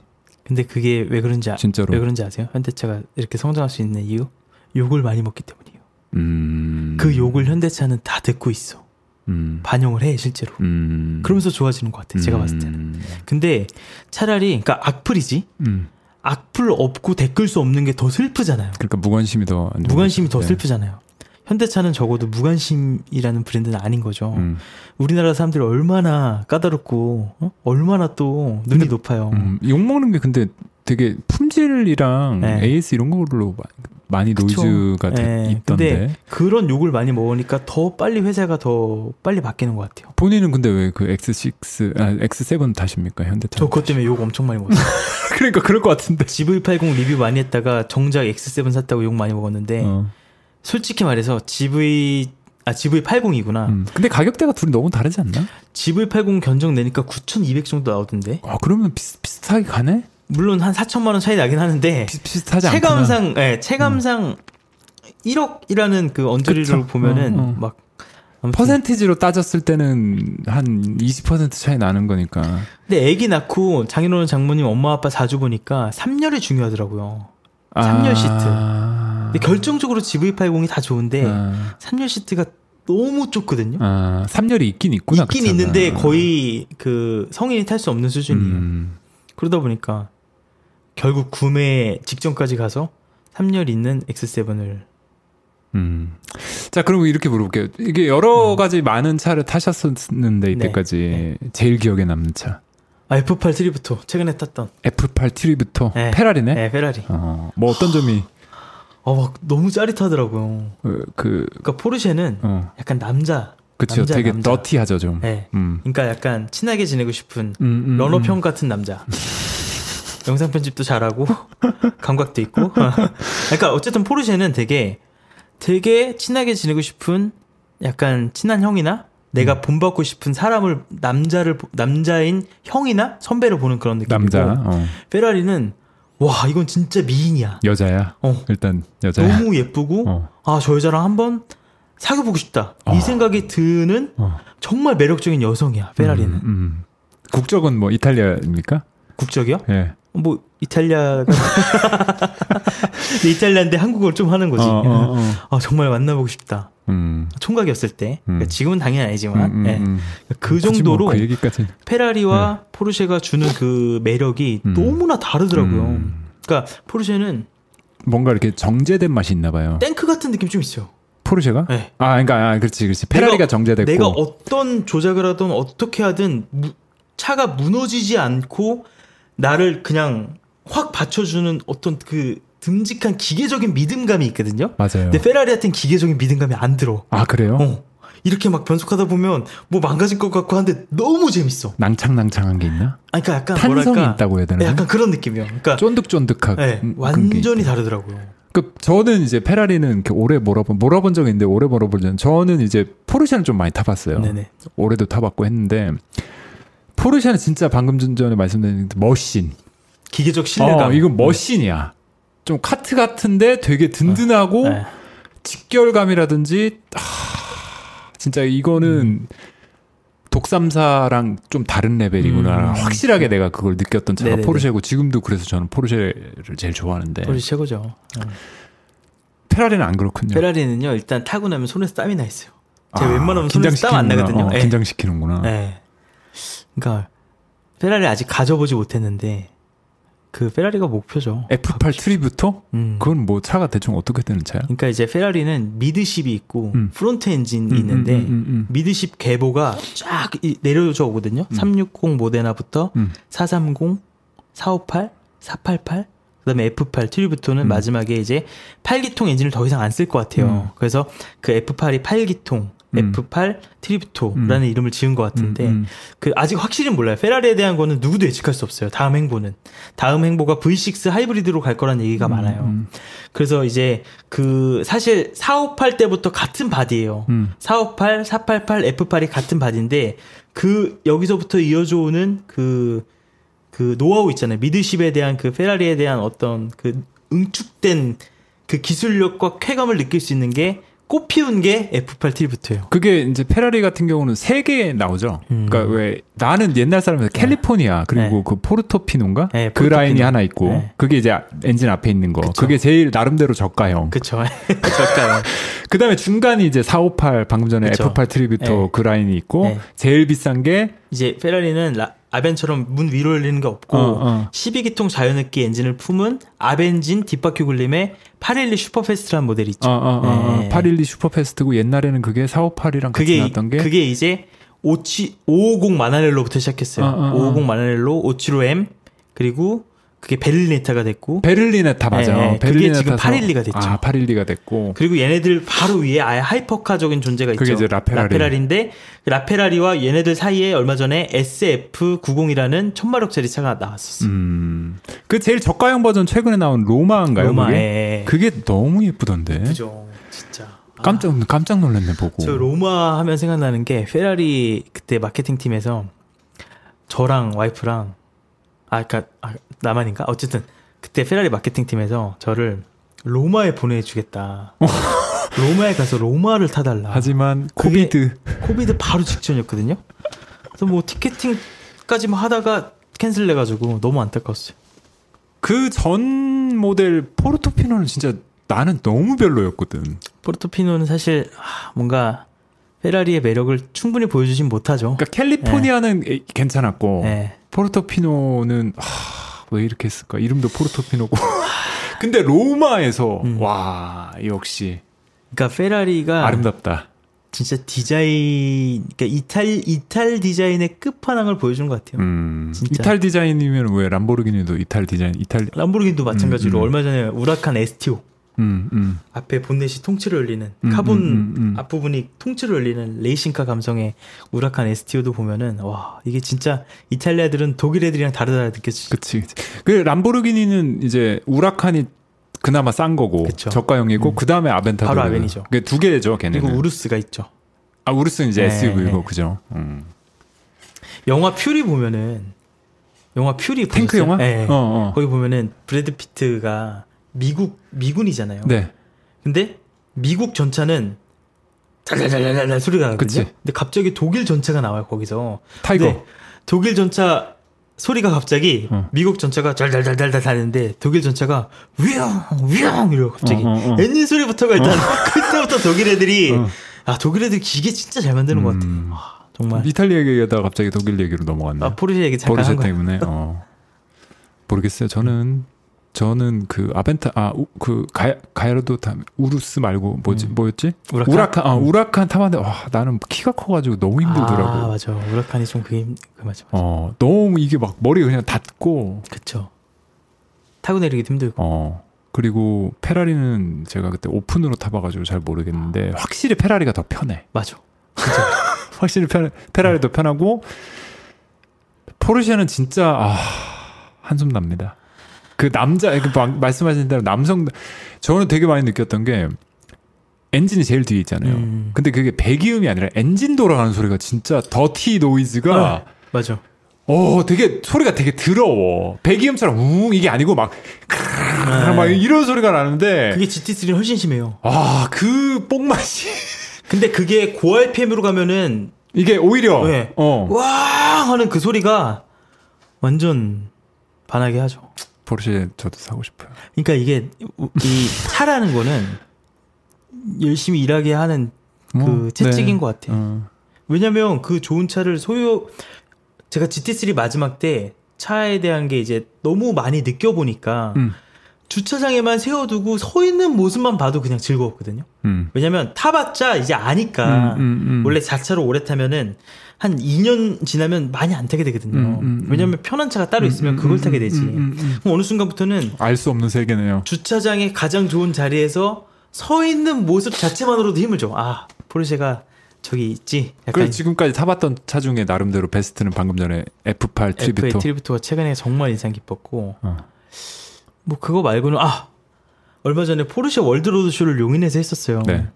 [SPEAKER 2] 근데 그게 왜 그런지 아,
[SPEAKER 1] 진짜로.
[SPEAKER 2] 왜 그런지 아세요? 현대차가 이렇게 성장할 수 있는 이유? 욕을 많이 먹기 때문이에요.
[SPEAKER 1] 음.
[SPEAKER 2] 그 욕을 현대차는 다 듣고 있어.
[SPEAKER 1] 음.
[SPEAKER 2] 반영을 해 실제로.
[SPEAKER 1] 음.
[SPEAKER 2] 그러면서 좋아지는 것 같아요. 제가 봤을 때는.
[SPEAKER 1] 음.
[SPEAKER 2] 근데 차라리 그러니까 악플이지.
[SPEAKER 1] 음.
[SPEAKER 2] 악플 없고 댓글 수 없는 게 더 슬프잖아요.
[SPEAKER 1] 그러니까 무관심이 더
[SPEAKER 2] 무관심이 더.
[SPEAKER 1] 네.
[SPEAKER 2] 슬프잖아요. 현대차는 적어도 무관심이라는 브랜드는 아닌 거죠.
[SPEAKER 1] 음.
[SPEAKER 2] 우리나라 사람들이 얼마나 까다롭고 어? 얼마나 또 눈이
[SPEAKER 1] 근데-
[SPEAKER 2] 높아요.
[SPEAKER 1] 음. 욕 먹는 게 근데 되게 품질이랑
[SPEAKER 2] 네.
[SPEAKER 1] AS 이런 걸로 마- 많이
[SPEAKER 2] 그쵸.
[SPEAKER 1] 노이즈가 돼-
[SPEAKER 2] 네,
[SPEAKER 1] 있던데.
[SPEAKER 2] 근데 그런 욕을 많이 먹으니까 더 빨리 회사가 더 빨리 바뀌는 것 같아요.
[SPEAKER 1] 본인은 근데 왜 그 X6, 아, X7 타십니까 현대차?
[SPEAKER 2] 저 그것 때문에 욕 엄청 많이 먹었어요.
[SPEAKER 1] 그러니까 그럴 것 같은데.
[SPEAKER 2] GV80 리뷰 많이 했다가 정작 X7 샀다고 욕 많이 먹었는데
[SPEAKER 1] 어.
[SPEAKER 2] 솔직히 말해서 GV 아 GV80이구나.
[SPEAKER 1] 음. 근데 가격대가 둘이 너무 다르지 않나?
[SPEAKER 2] GV80 견적 내니까 9,200 정도 나오던데.
[SPEAKER 1] 아 그러면 비슷, 비슷하게 가네?
[SPEAKER 2] 물론 한 4천만 원 차이 나긴 하는데
[SPEAKER 1] 비슷, 비슷하지 않구나.
[SPEAKER 2] 체감상 예, 체감상 1억이라는 그 언저리를. 보면은
[SPEAKER 1] 어, 어.
[SPEAKER 2] 막 아무튼.
[SPEAKER 1] 퍼센티지로 따졌을 때는 한 20% 차이 나는 거니까.
[SPEAKER 2] 근데 아기 낳고 장인어른 장모님 엄마 아빠 자주 보니까 3열이 중요하더라고요. 삼열 시트.
[SPEAKER 1] 아.
[SPEAKER 2] 근데 결정적으로 GV80이 다 좋은데
[SPEAKER 1] 아,
[SPEAKER 2] 3열 시트가 너무 좁거든요.
[SPEAKER 1] 아, 3열이 있긴 있구나.
[SPEAKER 2] 있긴
[SPEAKER 1] 그 차가.
[SPEAKER 2] 있는데 거의 그 성인이 탈 수 없는 수준이에요.
[SPEAKER 1] 음.
[SPEAKER 2] 그러다 보니까 결국 구매 직전까지 가서 3열 있는 X7을
[SPEAKER 1] 음. 자, 그럼 이렇게 물어볼게요. 이게 여러 가지 많은 차를 타셨었는데 이때까지 제일 기억에 남는 차.
[SPEAKER 2] 아, F8 트리부토 최근에 탔던
[SPEAKER 1] F8 트리부토
[SPEAKER 2] 네.
[SPEAKER 1] 페라리네.
[SPEAKER 2] 네, 페라리.
[SPEAKER 1] 어, 뭐 어떤 점이
[SPEAKER 2] 어, 막 너무 짜릿하더라고요.
[SPEAKER 1] 그, 그
[SPEAKER 2] 그러니까 포르쉐는
[SPEAKER 1] 어,
[SPEAKER 2] 약간 남자.
[SPEAKER 1] 그쵸.
[SPEAKER 2] 남자,
[SPEAKER 1] 되게
[SPEAKER 2] 남자.
[SPEAKER 1] naughty하죠 좀.
[SPEAKER 2] 네.
[SPEAKER 1] 음.
[SPEAKER 2] 그러니까 약간 친하게 지내고 싶은
[SPEAKER 1] 음, 음,
[SPEAKER 2] 러너
[SPEAKER 1] 음.
[SPEAKER 2] 편 같은 남자. 영상 편집도 잘하고 감각도 있고. 그러니까 어쨌든 포르쉐는 되게 되게 친하게 지내고 싶은 약간 친한 형이나 내가
[SPEAKER 1] 음.
[SPEAKER 2] 본받고 싶은 사람을 남자를 보- 남자인 형이나 선배를 보는 그런 느낌이고
[SPEAKER 1] 남자. 어.
[SPEAKER 2] 페라리는 와 이건 진짜 미인이야.
[SPEAKER 1] 여자야.
[SPEAKER 2] 어,
[SPEAKER 1] 일단 여자야.
[SPEAKER 2] 너무 예쁘고
[SPEAKER 1] 어.
[SPEAKER 2] 아저 여자랑 한번 사귀어보고 싶다.
[SPEAKER 1] 어.
[SPEAKER 2] 이 생각이 드는
[SPEAKER 1] 어.
[SPEAKER 2] 정말 매력적인 여성이야. 페라리는
[SPEAKER 1] 음, 음. 국적은 뭐 이탈리아입니까?
[SPEAKER 2] 국적이요?
[SPEAKER 1] 예.
[SPEAKER 2] 뭐 이탈리아가 근데 이탈리아인데 한국어를 좀 하는 거지.
[SPEAKER 1] 어, 어, 어.
[SPEAKER 2] 아 정말 만나보고 싶다.
[SPEAKER 1] 음.
[SPEAKER 2] 총각이었을 때. 그러니까
[SPEAKER 1] 음.
[SPEAKER 2] 지금은 당연히 아니지만
[SPEAKER 1] 음, 음,
[SPEAKER 2] 예.
[SPEAKER 1] 음. 그뭐
[SPEAKER 2] 정도로
[SPEAKER 1] 그 얘기까지.
[SPEAKER 2] 페라리와 포르쉐가 주는 그 매력이
[SPEAKER 1] 음.
[SPEAKER 2] 너무나 다르더라고요.
[SPEAKER 1] 음.
[SPEAKER 2] 그러니까 포르쉐는
[SPEAKER 1] 뭔가 이렇게 정제된 맛이 있나 봐요.
[SPEAKER 2] 탱크 같은 느낌 좀 있어요.
[SPEAKER 1] 포르쉐가?
[SPEAKER 2] 네.
[SPEAKER 1] 아, 그러니까 아, 그렇지, 그렇지. 페라리가
[SPEAKER 2] 내가-
[SPEAKER 1] 정제됐고.
[SPEAKER 2] 내가 어떤 조작을 하든 어떻게 하든 무- 차가 무너지지 않고 나를 그냥 확 받쳐주는 어떤 그 듬직한 기계적인 믿음감이 있거든요.
[SPEAKER 1] 맞아요.
[SPEAKER 2] 근데 페라리 같은 기계적인 믿음감이 안 들어.
[SPEAKER 1] 아 그래요?
[SPEAKER 2] 어. 이렇게 막 변속하다 보면 뭐 망가질 것 같고 한데 너무 재밌어.
[SPEAKER 1] 낭창낭창한 게 있나?
[SPEAKER 2] 아, 그러니까 약간
[SPEAKER 1] 탄성이
[SPEAKER 2] 뭐랄까
[SPEAKER 1] 있다고 해야 되나?
[SPEAKER 2] 네, 약간 그런 느낌이요. 그러니까
[SPEAKER 1] 쫀득쫀득하고
[SPEAKER 2] 네,
[SPEAKER 1] 음,
[SPEAKER 2] 완전히. 다르더라고요.
[SPEAKER 1] 그 저는 이제 페라리는 이렇게 오래 몰아본 몰아본 적이 있는데 오래 몰아본 적 저는 이제 포르쉐는 좀 많이 타봤어요.
[SPEAKER 2] 네네.
[SPEAKER 1] 올해도 타봤고 했는데 포르쉐는 진짜 방금 전에 말씀드린 머신.
[SPEAKER 2] 기계적 신뢰감.
[SPEAKER 1] 어, 이건 머신이야. 좀 카트 같은데 되게 든든하고
[SPEAKER 2] 네.
[SPEAKER 1] 직결감이라든지 하, 진짜 이거는 독삼사랑 좀 다른 레벨이구나.
[SPEAKER 2] 음.
[SPEAKER 1] 확실하게 내가 그걸 느꼈던 차가
[SPEAKER 2] 네네네.
[SPEAKER 1] 포르쉐고 지금도 그래서 저는 포르쉐를 제일 좋아하는데
[SPEAKER 2] 포르쉐 최고죠. 어.
[SPEAKER 1] 페라리는 안 그렇군요.
[SPEAKER 2] 페라리는요 일단 타고 나면 손에서 땀이 나 있어요. 제가
[SPEAKER 1] 아,
[SPEAKER 2] 웬만하면 손에서 땀 안. 나거든요.
[SPEAKER 1] 어,
[SPEAKER 2] 예.
[SPEAKER 1] 긴장시키는구나.
[SPEAKER 2] 네. 그러니까 페라리 아직 가져보지 못했는데 그 페라리가 목표죠.
[SPEAKER 1] F8 트리뷰토?
[SPEAKER 2] 음.
[SPEAKER 1] 그건 뭐 차가 대충 어떻게 되는 차야?
[SPEAKER 2] 그러니까 이제 페라리는 midship이 있고
[SPEAKER 1] 음.
[SPEAKER 2] front 엔진이
[SPEAKER 1] 음,
[SPEAKER 2] 있는데
[SPEAKER 1] 음, 음, 음.
[SPEAKER 2] midship 계보가 쫙 이- 내려져 오거든요. 360 모데나부터
[SPEAKER 1] 음.
[SPEAKER 2] 430, 458, 488, 그다음에 F8 트리뷰토는
[SPEAKER 1] 음.
[SPEAKER 2] 마지막에 이제 8기통 엔진을 더 이상 안 쓸 것 같아요. 그래서 그 F8이 8기통,
[SPEAKER 1] 음.
[SPEAKER 2] F8 트리뷰토라는 이름을 지은 것 같은데
[SPEAKER 1] 음, 음.
[SPEAKER 2] 그 아직 확실히 몰라요. 페라리에 대한 거는 누구도 예측할 수 없어요. 다음 행보는 다음 행보가 V6 하이브리드로 갈 거란 얘기가 많아요.
[SPEAKER 1] 음.
[SPEAKER 2] 그래서 이제 그 사실 458 때부터 같은 body예요.
[SPEAKER 1] 음.
[SPEAKER 2] 458, 488, F8이 같은 body인데 그 여기서부터 이어져 오는 그, 그 노하우 있잖아요. midship에 대한 그 페라리에 대한 어떤 그 응축된 그 기술력과 쾌감을 느낄 수 있는 게 꽃 피운 게 F8 트리뷰토예요.
[SPEAKER 1] 그게 이제 페라리 같은 경우는 세 개 나오죠.
[SPEAKER 2] 음.
[SPEAKER 1] 그러니까 왜 나는 옛날 사람에서 캘리포니아 그리고
[SPEAKER 2] 네.
[SPEAKER 1] 그 포르토피노인가
[SPEAKER 2] 네,
[SPEAKER 1] 그
[SPEAKER 2] 포르토피노.
[SPEAKER 1] 라인이 하나 있고
[SPEAKER 2] 네.
[SPEAKER 1] 그게 이제 엔진 앞에 있는 거.
[SPEAKER 2] 그쵸.
[SPEAKER 1] 그게 제일 나름대로 저가형.
[SPEAKER 2] 그쵸. 저가요.
[SPEAKER 1] 그 다음에 중간이 이제 458 방금 전에
[SPEAKER 2] 그쵸.
[SPEAKER 1] F8 트리뷰토
[SPEAKER 2] 네.
[SPEAKER 1] 그 라인이 있고
[SPEAKER 2] 네.
[SPEAKER 1] 제일 비싼 게
[SPEAKER 2] 이제 페라리는 라- 아벤처럼 문 위로 열리는 게 없고
[SPEAKER 1] 어, 어.
[SPEAKER 2] 12기통 자연흡기 엔진을 품은 앞엔진 뒷바퀴 굴림의 812 슈퍼패스트라는 모델이 있죠.
[SPEAKER 1] 어, 어, 어,
[SPEAKER 2] 네.
[SPEAKER 1] 812 슈퍼패스트고 옛날에는 그게 458이랑 같이 나왔던 게
[SPEAKER 2] 그게 이제 57 550 마라넬로부터 시작했어요.
[SPEAKER 1] 어, 어, 어.
[SPEAKER 2] 550 마라넬로, 575M 그리고 그게 베를리네타가 됐고
[SPEAKER 1] 베를리네타 맞아.
[SPEAKER 2] 네, 네. 그게
[SPEAKER 1] 베를리네타
[SPEAKER 2] 지금
[SPEAKER 1] 사-
[SPEAKER 2] 812가 됐죠.
[SPEAKER 1] 아, 812가 됐고.
[SPEAKER 2] 그리고 얘네들 바로 위에 아예 hypercar적인 존재가 있죠.
[SPEAKER 1] 그게 이제 라페라리.
[SPEAKER 2] 인데 라페라리와 얘네들 사이에 얼마 전에 SF90이라는 천마력짜리 차가 나왔었어요.
[SPEAKER 1] 음. 그 제일 저가형 버전 최근에 나온 로마인가요?
[SPEAKER 2] 로마,
[SPEAKER 1] 그게?
[SPEAKER 2] 예.
[SPEAKER 1] 그게 너무 예쁘던데.
[SPEAKER 2] 그죠. 진짜. 아,
[SPEAKER 1] 깜짝 깜짝 놀랐네 보고.
[SPEAKER 2] 저 로마 하면 생각나는 게 페라리 그때 마케팅 팀에서 저랑 와이프랑 아 그니까 아, 나만인가 어쨌든 그때 페라리 마케팅 팀에서 저를 로마에 보내주겠다. 로마에 가서 로마를 타달라.
[SPEAKER 1] 하지만
[SPEAKER 2] COVID COVID 바로 직전이었거든요. 그래서 뭐 ticketing까지만 하다가 cancel돼가지고 너무 안타까웠어요.
[SPEAKER 1] 그 전 모델 포르토피노는 진짜 나는 너무 별로였거든.
[SPEAKER 2] 포르토피노는 사실 아, 뭔가 페라리의 매력을 충분히 보여주진 못하죠.
[SPEAKER 1] 그러니까 캘리포니아는 에- 괜찮았고
[SPEAKER 2] 네.
[SPEAKER 1] 포르토피노는 하, 왜 이렇게 했을까? 이름도 포르토피노고. 근데 로마에서
[SPEAKER 2] 음.
[SPEAKER 1] 와 역시
[SPEAKER 2] 그러니까 페라리가
[SPEAKER 1] 아름답다.
[SPEAKER 2] 진짜 디자인, 그러니까 이탈 이탈 디자인의 끝판왕을 보여준 것 같아요.
[SPEAKER 1] 음. 이탈 디자인이면 왜 람보르기니도 이탈 디자인 이탈
[SPEAKER 2] 람보르기니도 마찬가지로
[SPEAKER 1] 음, 음.
[SPEAKER 2] 얼마 전에 우라칸 STO
[SPEAKER 1] 음, 음.
[SPEAKER 2] 앞에 본넷이 통째로 열리는
[SPEAKER 1] 음,
[SPEAKER 2] 카본
[SPEAKER 1] 음, 음, 음.
[SPEAKER 2] 앞부분이 통째로 열리는 레이싱카 감성의 우라칸 STO도 보면은 와 이게 진짜 이탈리아 애들은 독일 애들이랑 다르다 느껴지죠.
[SPEAKER 1] 그치, 그치. 그 람보르기니는 이제 우라칸이 그나마 싼 거고
[SPEAKER 2] 그쵸.
[SPEAKER 1] 저가형이고
[SPEAKER 2] 음.
[SPEAKER 1] 그 다음에 아벤타도르
[SPEAKER 2] 바로 아벤이죠.
[SPEAKER 1] 그게 두 개죠, 걔네는.
[SPEAKER 2] 그리고 우루스가 있죠.
[SPEAKER 1] 아 우루스는 이제
[SPEAKER 2] 네,
[SPEAKER 1] SUV고
[SPEAKER 2] 네.
[SPEAKER 1] 그죠. 음.
[SPEAKER 2] 영화 퓨리 보면은 영화 퓨리
[SPEAKER 1] 탱크
[SPEAKER 2] 보셨어요?
[SPEAKER 1] 영화?
[SPEAKER 2] 네.
[SPEAKER 1] 어, 어.
[SPEAKER 2] 거기 보면은 브래드 피트가 미국 미군이잖아요.
[SPEAKER 1] 네.
[SPEAKER 2] 근데 미국 전차는 달달달달달 소리가 나거든요.
[SPEAKER 1] 그치.
[SPEAKER 2] 근데 갑자기 독일 전차가 나와요 거기서.
[SPEAKER 1] 타이거.
[SPEAKER 2] 독일 전차 소리가 갑자기
[SPEAKER 1] 어.
[SPEAKER 2] 미국 전차가 달달달달달 다는데 독일 전차가 위영 위영 이러고 갑자기
[SPEAKER 1] 어, 어, 어.
[SPEAKER 2] 엔진 소리부터가 일단 그때부터 독일 애들이
[SPEAKER 1] 어.
[SPEAKER 2] 아 독일 애들 기계 진짜 잘 만드는 것 같아.
[SPEAKER 1] 음.
[SPEAKER 2] 와, 정말.
[SPEAKER 1] 이탈리아 얘기하다가 갑자기 독일 얘기로 넘어갔네.
[SPEAKER 2] 아 포르쉐 얘기 잠깐
[SPEAKER 1] 포르쉐. 때문에. 어. 모르겠어요. 저는 저는 그 아벤타 아그 가야르도 다 우루스 말고 뭐지
[SPEAKER 2] 음.
[SPEAKER 1] 뭐였지?
[SPEAKER 2] 우라칸?
[SPEAKER 1] 우라칸 아 우라칸 타봤는데 와 나는 키가 커가지고 너무 힘들더라고.
[SPEAKER 2] 아 맞아. 우라칸이 좀 그게 힘- 그 맞아. 맞아.
[SPEAKER 1] 어 너무 이게 막 머리가 그냥 닿고
[SPEAKER 2] 그쵸. 타고 내리기도 힘들고.
[SPEAKER 1] 어 그리고 페라리는 제가 그때 오픈으로 타봐가지고 잘 모르겠는데 확실히 페라리가 더 편해.
[SPEAKER 2] 맞아.
[SPEAKER 1] 확실히 편 페라리도 편하고 포르쉐는 진짜 아 한숨 납니다. 그 남자 그 마- 말씀하신 대로 남성 저는 되게 많이 느꼈던 게 엔진이 제일 뒤에 있잖아요.
[SPEAKER 2] 음.
[SPEAKER 1] 근데 그게 배기음이 아니라 엔진 돌아가는 소리가 진짜 더티 노이즈가
[SPEAKER 2] 아, 맞아.
[SPEAKER 1] 어 되게 소리가 되게 더러워. 배기음처럼 웅 이게 아니고 막막 이런 소리가 나는데
[SPEAKER 2] 네. 그게 GT3는 훨씬 심해요.
[SPEAKER 1] 아 그 뽕맛이
[SPEAKER 2] 근데 그게 고RPM으로 가면은
[SPEAKER 1] 이게 오히려
[SPEAKER 2] 네.
[SPEAKER 1] 어
[SPEAKER 2] 와 하는 그 소리가 완전 반하게 하죠.
[SPEAKER 1] 포르쉐 저도 사고 싶어요.
[SPEAKER 2] 그러니까 이게 이 차라는 거는 열심히 일하게 하는 그
[SPEAKER 1] 뭐,
[SPEAKER 2] 채찍인
[SPEAKER 1] 네.
[SPEAKER 2] 것 같아요.
[SPEAKER 1] 어.
[SPEAKER 2] 왜냐면 그 좋은 차를 소유 제가 GT3 마지막 때 차에 대한 게 이제 너무 많이 느껴보니까
[SPEAKER 1] 음.
[SPEAKER 2] 주차장에만 세워두고 서 있는 모습만 봐도 그냥 즐거웠거든요.
[SPEAKER 1] 음.
[SPEAKER 2] 왜냐면 타봤자 이제 아니까
[SPEAKER 1] 음, 음, 음.
[SPEAKER 2] 원래 자차로 오래 타면은 한 2년 지나면 많이 안 타게 되거든요.
[SPEAKER 1] 음, 음, 음.
[SPEAKER 2] 왜냐면 편한 차가 따로 있으면 그걸 타게 되지.
[SPEAKER 1] 음, 음, 음.
[SPEAKER 2] 그럼 어느 순간부터는
[SPEAKER 1] 알 수 없는 세계네요.
[SPEAKER 2] 주차장의 가장 좋은 자리에서 서 있는 모습 자체만으로도 힘을 줘. 아, 포르쉐가 저기 있지. 약간
[SPEAKER 1] 그래 지금까지 타봤던 차 중에 나름대로 베스트는 방금 전에 F8
[SPEAKER 2] F8
[SPEAKER 1] 트리뷰토.
[SPEAKER 2] 트리뷰토가 최근에 정말 인상 깊었고
[SPEAKER 1] 어.
[SPEAKER 2] 뭐 그거 말고는 아 얼마 전에 포르쉐 월드 로드쇼를 용인에서 했었어요.
[SPEAKER 1] 네.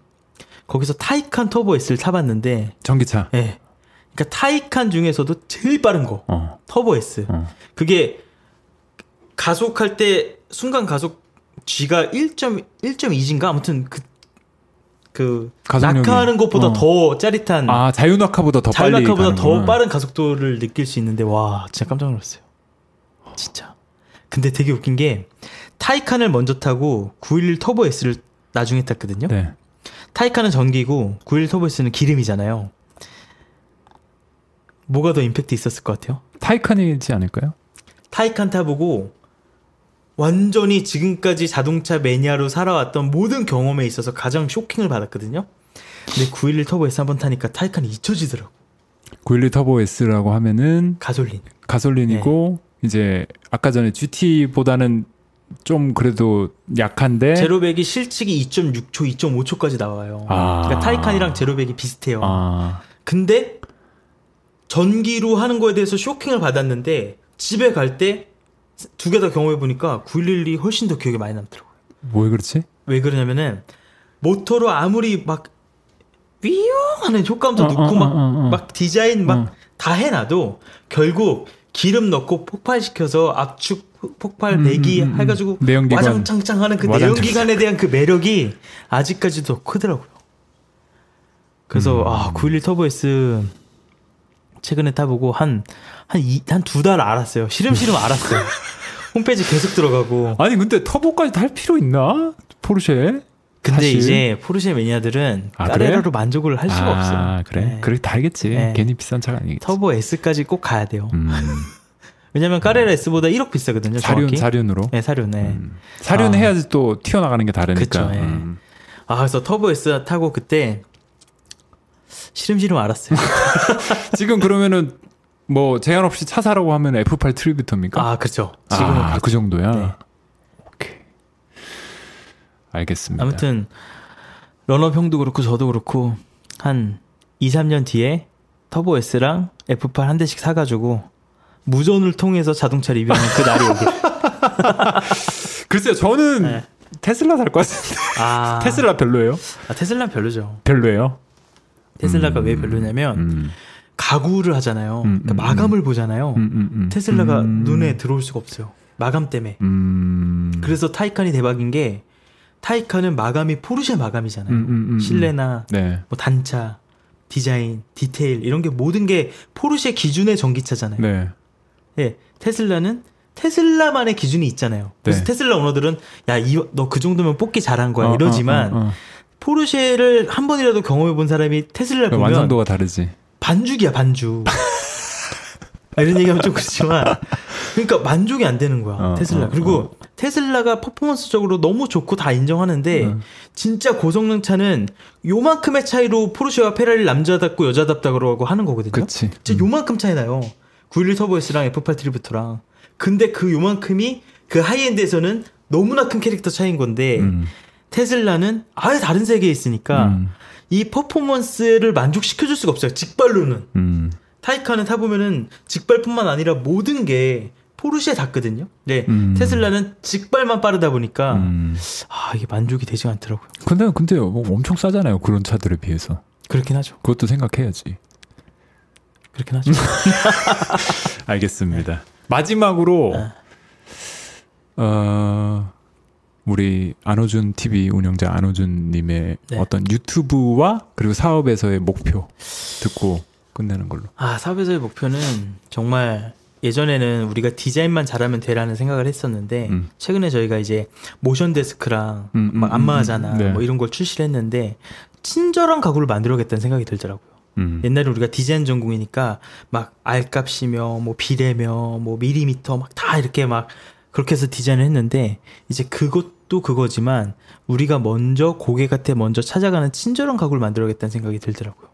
[SPEAKER 2] 거기서 타이칸 터보 S를 타봤는데,
[SPEAKER 1] 전기차.
[SPEAKER 2] 예. 그러니까 타이칸 중에서도 제일 빠른 거
[SPEAKER 1] 어.
[SPEAKER 2] 터보 S.
[SPEAKER 1] 어.
[SPEAKER 2] 그게 가속할 때 순간 가속 G가 1.1.2인가 아무튼 그. 그
[SPEAKER 1] 가속력이.
[SPEAKER 2] 낙하하는 것보다
[SPEAKER 1] 어.
[SPEAKER 2] 더 짜릿한
[SPEAKER 1] 아 자유 낙하보다 더 빨리
[SPEAKER 2] 자유 낙하보다 더. 빠른 가속도를 느낄 수 있는데 와 진짜 깜짝 놀랐어요. 진짜. 근데 되게 웃긴 게 타이칸을 먼저 타고 911 터보 S를 나중에 탔거든요.
[SPEAKER 1] 네.
[SPEAKER 2] 타이칸은 전기고 911 터보 S는 기름이잖아요. 뭐가 더 임팩트 있었을 것 같아요?
[SPEAKER 1] 타이칸이지 않을까요?
[SPEAKER 2] 타이칸 타보고 완전히 지금까지 자동차 매니아로 살아왔던 모든 경험에 있어서 가장 쇼킹을 받았거든요. 근데 911 터보 S 한번 타니까 타이칸이 잊혀지더라고.
[SPEAKER 1] 912 터보 S라고 하면은
[SPEAKER 2] 가솔린.
[SPEAKER 1] 가솔린이고
[SPEAKER 2] 네.
[SPEAKER 1] 이제 아까 전에 GT보다는 좀 그래도 약한데
[SPEAKER 2] 제로백이 실측이 2.6초, 2.5초까지 나와요.
[SPEAKER 1] 아.
[SPEAKER 2] 그러니까 타이칸이랑 제로백이 비슷해요.
[SPEAKER 1] 아
[SPEAKER 2] 근데 전기로 하는 거에 대해서 쇼킹을 받았는데 집에 갈 때 두 개 다 경험해 보니까 911이 훨씬 더 기억에 많이 남더라고요.
[SPEAKER 1] 왜 그렇지?
[SPEAKER 2] 왜 그러냐면은 모터로 아무리 막 위용 하는 효과음도
[SPEAKER 1] 어,
[SPEAKER 2] 넣고
[SPEAKER 1] 어,
[SPEAKER 2] 막,
[SPEAKER 1] 어, 어, 어.
[SPEAKER 2] 막 디자인 막
[SPEAKER 1] 어.
[SPEAKER 2] 다 해놔도 결국 기름 넣고 폭발시켜서 압축 폭발
[SPEAKER 1] 음,
[SPEAKER 2] 배기
[SPEAKER 1] 음, 음, 음.
[SPEAKER 2] 해가지고
[SPEAKER 1] 내연기관.
[SPEAKER 2] 와장창창 하는 그
[SPEAKER 1] 와장창창.
[SPEAKER 2] 내연기관에 대한 그 매력이 아직까지도 크더라고요. 그래서
[SPEAKER 1] 음.
[SPEAKER 2] 아911 터보 S 최근에 타보고 한한한 두 달 알았어요. 시름시름 알았어요. 홈페이지 계속 들어가고.
[SPEAKER 1] 아니 근데 터보까지 탈 필요 있나? 포르쉐?
[SPEAKER 2] 근데
[SPEAKER 1] 사실.
[SPEAKER 2] 이제 포르쉐 매니아들은
[SPEAKER 1] 아, 그래?
[SPEAKER 2] 까레라로 만족을 할 수가
[SPEAKER 1] 아,
[SPEAKER 2] 없어요.
[SPEAKER 1] 그래?
[SPEAKER 2] 네.
[SPEAKER 1] 그렇게 달겠지.
[SPEAKER 2] 네.
[SPEAKER 1] 괜히 비싼 차가 아니겠지.
[SPEAKER 2] 터보 S까지 꼭 가야 돼요.
[SPEAKER 1] 음.
[SPEAKER 2] 왜냐면 까레라 S보다 1억 비싸거든요.
[SPEAKER 1] 사륜
[SPEAKER 2] 정확히.
[SPEAKER 1] 사륜으로.
[SPEAKER 2] 네, 사륜. 네.
[SPEAKER 1] 음. 사륜
[SPEAKER 2] 아.
[SPEAKER 1] 해야지 또 튀어나가는 게 다르니까.
[SPEAKER 2] 그쵸, 예.
[SPEAKER 1] 음.
[SPEAKER 2] 아, 그래서 터보 S 타고 그때 시름시름 알았어요.
[SPEAKER 1] 지금 그러면은 뭐 제한 없이 차 사라고 하면 F8 트리비터입니까?
[SPEAKER 2] 아, 그렇죠. 지금은
[SPEAKER 1] 아,
[SPEAKER 2] 그렇죠.
[SPEAKER 1] 그 정도야.
[SPEAKER 2] 네.
[SPEAKER 1] 오케이. 알겠습니다.
[SPEAKER 2] 아무튼 런업 형도 그렇고 저도 그렇고 한 2, 3년 뒤에 터보 S랑 F8 한 대씩 사가지고 무전을 통해서 자동차 리뷰하는 그 날이 오길.
[SPEAKER 1] 글쎄요, 저는
[SPEAKER 2] 네.
[SPEAKER 1] 테슬라 살 것 같은데.
[SPEAKER 2] 아,
[SPEAKER 1] 테슬라 별로예요?
[SPEAKER 2] 아, 테슬라 별로죠.
[SPEAKER 1] 별로예요?
[SPEAKER 2] 테슬라가
[SPEAKER 1] 음.
[SPEAKER 2] 왜 별로냐면
[SPEAKER 1] 음.
[SPEAKER 2] 가구를 하잖아요.
[SPEAKER 1] 음,
[SPEAKER 2] 그러니까
[SPEAKER 1] 음,
[SPEAKER 2] 마감을 보잖아요.
[SPEAKER 1] 음, 음, 음.
[SPEAKER 2] 테슬라가
[SPEAKER 1] 음.
[SPEAKER 2] 눈에 들어올 수가 없어요. 마감 때문에.
[SPEAKER 1] 음.
[SPEAKER 2] 그래서 타이칸이 대박인 게 타이칸은 마감이 포르쉐 마감이잖아요.
[SPEAKER 1] 음, 음, 음,
[SPEAKER 2] 실내나
[SPEAKER 1] 네.
[SPEAKER 2] 뭐 단차, 디자인, 디테일 이런 게 모든 게 포르쉐 기준의 전기차잖아요.
[SPEAKER 1] 네.
[SPEAKER 2] 예, 테슬라는 테슬라만의 기준이 있잖아요. 그래서
[SPEAKER 1] 네. 테슬라
[SPEAKER 2] 테슬라 오너들은 야, 너 그 정도면 뽑기 잘한 거야
[SPEAKER 1] 어,
[SPEAKER 2] 이러지만
[SPEAKER 1] 어, 어, 어.
[SPEAKER 2] 포르쉐를 한 번이라도 경험해 본 사람이 테슬라를
[SPEAKER 1] 그
[SPEAKER 2] 보면
[SPEAKER 1] 완성도가 다르지.
[SPEAKER 2] 반죽이야 반죽. 아, 이런 얘기하면 좀 그렇지만 그러니까 만족이 안 되는 거야
[SPEAKER 1] 어,
[SPEAKER 2] 테슬라.
[SPEAKER 1] 어,
[SPEAKER 2] 그리고 테슬라가 퍼포먼스적으로 너무 좋고 다 인정하는데
[SPEAKER 1] 어.
[SPEAKER 2] 진짜 고성능 차는 요만큼의 차이로 포르쉐와 페라리 남자답고 여자답다 그러고 하는 거거든요.
[SPEAKER 1] 그치.
[SPEAKER 2] 진짜 요만큼 차이 나요. 911 터보 S랑 F8 트리부터랑. 근데 그 요만큼이 그 high-end에서는 너무나 큰 캐릭터 차이인 건데
[SPEAKER 1] 음.
[SPEAKER 2] 테슬라는 아예 다른 세계에 있으니까
[SPEAKER 1] 음.
[SPEAKER 2] 이 퍼포먼스를 만족시켜줄 수가 없어요. 직발로는.
[SPEAKER 1] 음.
[SPEAKER 2] 타이칸을 타보면은 직발뿐만 아니라 모든 게 포르쉐에 닿거든요. 네.
[SPEAKER 1] 음.
[SPEAKER 2] 테슬라는 직발만 빠르다 보니까
[SPEAKER 1] 음.
[SPEAKER 2] 아 이게 만족이 되지 않더라고요.
[SPEAKER 1] 근데 근데 뭐 엄청 싸잖아요. 그런 차들에 비해서.
[SPEAKER 2] 그렇긴 하죠.
[SPEAKER 1] 그것도 생각해야지.
[SPEAKER 2] 그렇긴 하죠.
[SPEAKER 1] 알겠습니다. 마지막으로
[SPEAKER 2] 네.
[SPEAKER 1] 어 우리 안호준 TV 운영자 안호준 님의
[SPEAKER 2] 네.
[SPEAKER 1] 어떤 유튜브와 그리고 사업에서의 목표 듣고 끝내는 걸로.
[SPEAKER 2] 아 사업에서의 목표는 정말 예전에는 우리가 디자인만 잘하면 되라는 생각을 했었는데
[SPEAKER 1] 음.
[SPEAKER 2] 최근에 저희가 이제 모션 데스크랑
[SPEAKER 1] 음, 음,
[SPEAKER 2] 막
[SPEAKER 1] 음,
[SPEAKER 2] 안마하잖아
[SPEAKER 1] 음, 네.
[SPEAKER 2] 뭐 이런 걸 출시를 했는데 친절한 가구를 만들어야겠다는 생각이 들더라고요.
[SPEAKER 1] 음.
[SPEAKER 2] 옛날에 우리가 디자인 전공이니까 막 알값이며 뭐 비례며 뭐 미리미터 막 다 이렇게 막 그렇게 해서 디자인을 했는데 이제 그것 도 그거지만 우리가 먼저 고객한테 먼저 찾아가는 친절한 가구를 만들어야겠다는 생각이 들더라고요.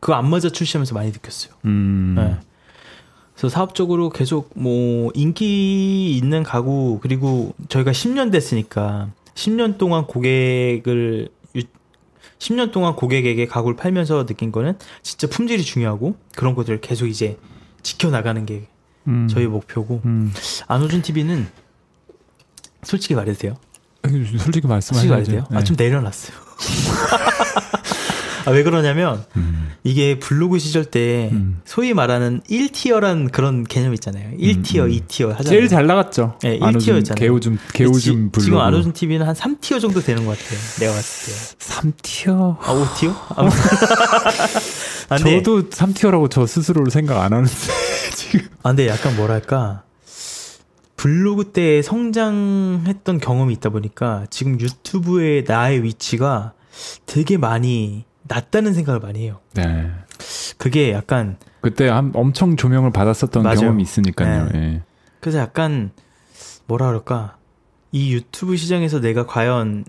[SPEAKER 2] 그거 안 맞아 출시하면서 많이 느꼈어요.
[SPEAKER 1] 음.
[SPEAKER 2] 네. 그래서 사업적으로 계속 뭐 인기 있는 가구 그리고 저희가 10년 됐으니까 10년 동안 고객을 유- 10년 동안 고객에게 가구를 팔면서 느낀 거는 진짜 품질이 중요하고 그런 것들을 계속 이제 지켜나가는 게
[SPEAKER 1] 음.
[SPEAKER 2] 저희 목표고
[SPEAKER 1] 음.
[SPEAKER 2] 안오준 TV는 솔직히 말해도 돼요?
[SPEAKER 1] 솔직히 말씀하셔야죠.
[SPEAKER 2] 아, 좀 내려놨어요. 아, 왜 그러냐면
[SPEAKER 1] 음.
[SPEAKER 2] 이게 블로그 시절 때
[SPEAKER 1] 음.
[SPEAKER 2] 소위 말하는 1tier란 그런 개념 있잖아요. 1tier,
[SPEAKER 1] 음.
[SPEAKER 2] 2tier 하잖아요.
[SPEAKER 1] 제일 잘 나갔죠.
[SPEAKER 2] 네,
[SPEAKER 1] 안오준
[SPEAKER 2] 1tier였잖아요.
[SPEAKER 1] 개오줌 개오줌 블로그.
[SPEAKER 2] 지금 안오준 TV는 한 3tier 정도 되는 것 같아요. 내가 봤을 때.
[SPEAKER 1] 3tier.
[SPEAKER 2] 아, 5tier? 아무튼. 아, 근데,
[SPEAKER 1] 저도 3티어라고 저 스스로를 생각 안 하는데 지금.
[SPEAKER 2] 아, 근데 약간 뭐랄까. 블로그 때 성장했던 경험이 있다 보니까 지금 유튜브의 나의 위치가 되게 많이 낮다는 생각을 많이 해요.
[SPEAKER 1] 네.
[SPEAKER 2] 그게 약간
[SPEAKER 1] 그때 한 엄청 조명을 받았었던
[SPEAKER 2] 맞아요.
[SPEAKER 1] 경험이 있으니까요.
[SPEAKER 2] 네.
[SPEAKER 1] 예.
[SPEAKER 2] 그래서 약간 뭐라 그럴까 이 유튜브 시장에서 내가 과연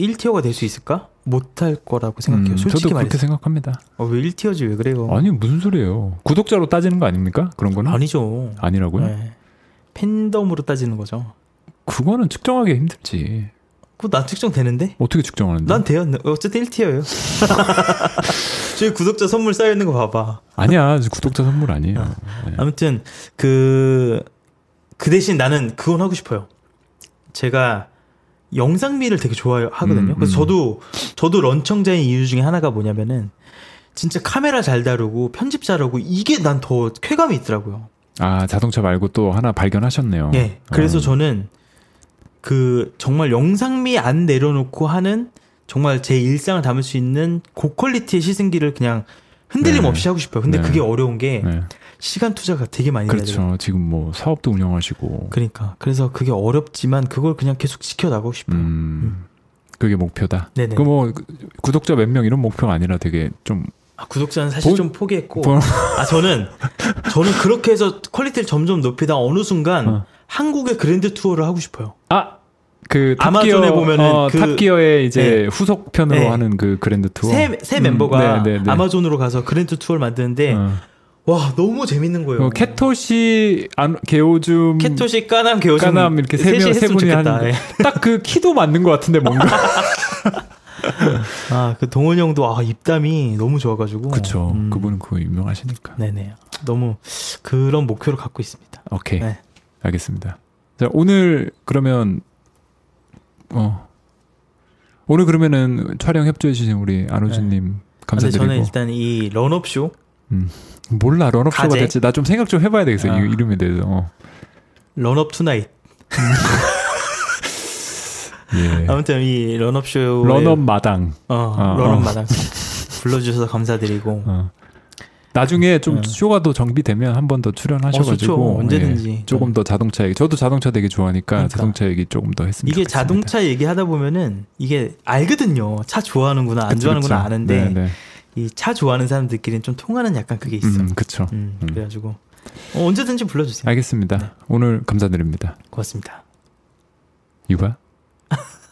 [SPEAKER 2] 1티어가 될 수 있을까? 못할 거라고 생각해요.
[SPEAKER 1] 음,
[SPEAKER 2] 솔직히
[SPEAKER 1] 저도 그렇게
[SPEAKER 2] 말해서.
[SPEAKER 1] 생각합니다.
[SPEAKER 2] 어, 왜 1티어지 왜 그래요?
[SPEAKER 1] 아니 무슨 소리예요? 구독자로 따지는 거 아닙니까? 그런 거는
[SPEAKER 2] 아니죠.
[SPEAKER 1] 아니라고요?
[SPEAKER 2] 네. 팬덤으로 따지는 거죠.
[SPEAKER 1] 그거는 측정하기 힘들지.
[SPEAKER 2] 그거 난 측정되는데?
[SPEAKER 1] 어떻게 측정하는데?
[SPEAKER 2] 난 돼요. 어쨌든 1티어예요. 저희 구독자 선물 쌓여 있는 거 봐봐.
[SPEAKER 1] 아니야 구독자 선물 아니에요.
[SPEAKER 2] 아.
[SPEAKER 1] 네.
[SPEAKER 2] 아무튼 그, 그 대신 나는 그건 하고 싶어요. 제가 영상미를 되게 좋아하거든요.
[SPEAKER 1] 음,
[SPEAKER 2] 그래서
[SPEAKER 1] 음.
[SPEAKER 2] 저도 저도 런청자인 이유 중에 하나가 뭐냐면은 진짜 카메라 잘 다루고 편집 잘하고 이게 난 더 쾌감이 있더라고요.
[SPEAKER 1] 아 자동차 말고 또 하나 발견하셨네요.
[SPEAKER 2] 예. 그래서
[SPEAKER 1] 어.
[SPEAKER 2] 저는 그 정말 영상미 안 내려놓고 하는 정말 제 일상을 담을 수 있는 고퀄리티의 시승기를 그냥 흔들림
[SPEAKER 1] 네.
[SPEAKER 2] 없이 하고 싶어요. 근데
[SPEAKER 1] 네.
[SPEAKER 2] 그게 어려운 게
[SPEAKER 1] 네.
[SPEAKER 2] 시간 투자가 되게 많이.
[SPEAKER 1] 그렇죠. 지금 뭐 사업도 운영하시고.
[SPEAKER 2] 그러니까 그래서 그게 어렵지만 그걸 그냥 계속 지켜나가고 싶어요.
[SPEAKER 1] 음. 그게 목표다.
[SPEAKER 2] 네네.
[SPEAKER 1] 그뭐 구독자 몇 명 이런 목표가 아니라 되게 좀
[SPEAKER 2] 아, 구독자는 사실
[SPEAKER 1] 본-
[SPEAKER 2] 좀 포기했고
[SPEAKER 1] 본-
[SPEAKER 2] 아 저는 저는 그렇게 해서 quality를 점점 높이다 어느 순간
[SPEAKER 1] 어.
[SPEAKER 2] 한국의 Grand Tour를 하고 싶어요.
[SPEAKER 1] 아. 그
[SPEAKER 2] 아마존에 보면은
[SPEAKER 1] 어,
[SPEAKER 2] 그-
[SPEAKER 1] Top Gear의 이제
[SPEAKER 2] 네.
[SPEAKER 1] 후속 편으로
[SPEAKER 2] 네.
[SPEAKER 1] 하는 그 Grand Tour.
[SPEAKER 2] 새, 새
[SPEAKER 1] 음,
[SPEAKER 2] 멤버가
[SPEAKER 1] 네, 네, 네.
[SPEAKER 2] 아마존으로 가서 Grand Tour를 만드는데
[SPEAKER 1] 어.
[SPEAKER 2] 와 너무 재밌는 거예요.
[SPEAKER 1] 어, 캐토시 안, 개오줌
[SPEAKER 2] 캐토시 까남 개오줌
[SPEAKER 1] 까남 이렇게 세
[SPEAKER 2] 셋이
[SPEAKER 1] 명세
[SPEAKER 2] 했으면
[SPEAKER 1] 분이
[SPEAKER 2] 좋겠다.
[SPEAKER 1] 하는
[SPEAKER 2] 예.
[SPEAKER 1] 딱그 키도 맞는 것 같은데 뭔가
[SPEAKER 2] 아 그 동원 형도 아 입담이 너무 좋아가지고.
[SPEAKER 1] 그쵸.
[SPEAKER 2] 음,
[SPEAKER 1] 그분은 그거 유명하시니까.
[SPEAKER 2] 네네. 너무 그런 목표를 갖고 있습니다.
[SPEAKER 1] 오케이.
[SPEAKER 2] 네.
[SPEAKER 1] 알겠습니다. 자 오늘 그러면 어. 오늘 그러면은 촬영 협조해 주신 우리 안호준님
[SPEAKER 2] 아, 근데
[SPEAKER 1] 감사드리고.
[SPEAKER 2] 저는 일단 이 런업 쇼?
[SPEAKER 1] 몰라 런업쇼가? 될지. 나 좀 생각 좀 해봐야 되겠어
[SPEAKER 2] 아.
[SPEAKER 1] 이 이름에 대해서. 어.
[SPEAKER 2] 런업 투나잇
[SPEAKER 1] 예.
[SPEAKER 2] 아무튼 이 런업 쇼
[SPEAKER 1] 런업 마당
[SPEAKER 2] 어,
[SPEAKER 1] 어,
[SPEAKER 2] 런업
[SPEAKER 1] 어.
[SPEAKER 2] 마당 불러주셔서 감사드리고
[SPEAKER 1] 어. 나중에 좀
[SPEAKER 2] 음.
[SPEAKER 1] 쇼가 더 정비되면 한 번더
[SPEAKER 2] 어,
[SPEAKER 1] 출연하셔가지고
[SPEAKER 2] 좋죠. 언제든지.
[SPEAKER 1] 예, 조금 더 자동차 얘기 저도 자동차 되게 좋아하니까
[SPEAKER 2] 그러니까.
[SPEAKER 1] 자동차 얘기 조금 더 했으면
[SPEAKER 2] 이게
[SPEAKER 1] 좋겠습니다.
[SPEAKER 2] 자동차 얘기하다 보면은 이게 알거든요. 차 좋아하는구나 안
[SPEAKER 1] 그쵸,
[SPEAKER 2] 좋아하는구나
[SPEAKER 1] 그쵸.
[SPEAKER 2] 아는데
[SPEAKER 1] 네, 네.
[SPEAKER 2] 이차 좋아하는 사람들끼리는 좀 통하는 약간 그게 있어.
[SPEAKER 1] 음, 그쵸.
[SPEAKER 2] 음,
[SPEAKER 1] 음.
[SPEAKER 2] 그래가지고 어, 언제든지 불러주세요.
[SPEAKER 1] 알겠습니다.
[SPEAKER 2] 네.
[SPEAKER 1] 오늘 감사드립니다.
[SPEAKER 2] 고맙습니다.
[SPEAKER 1] 유바.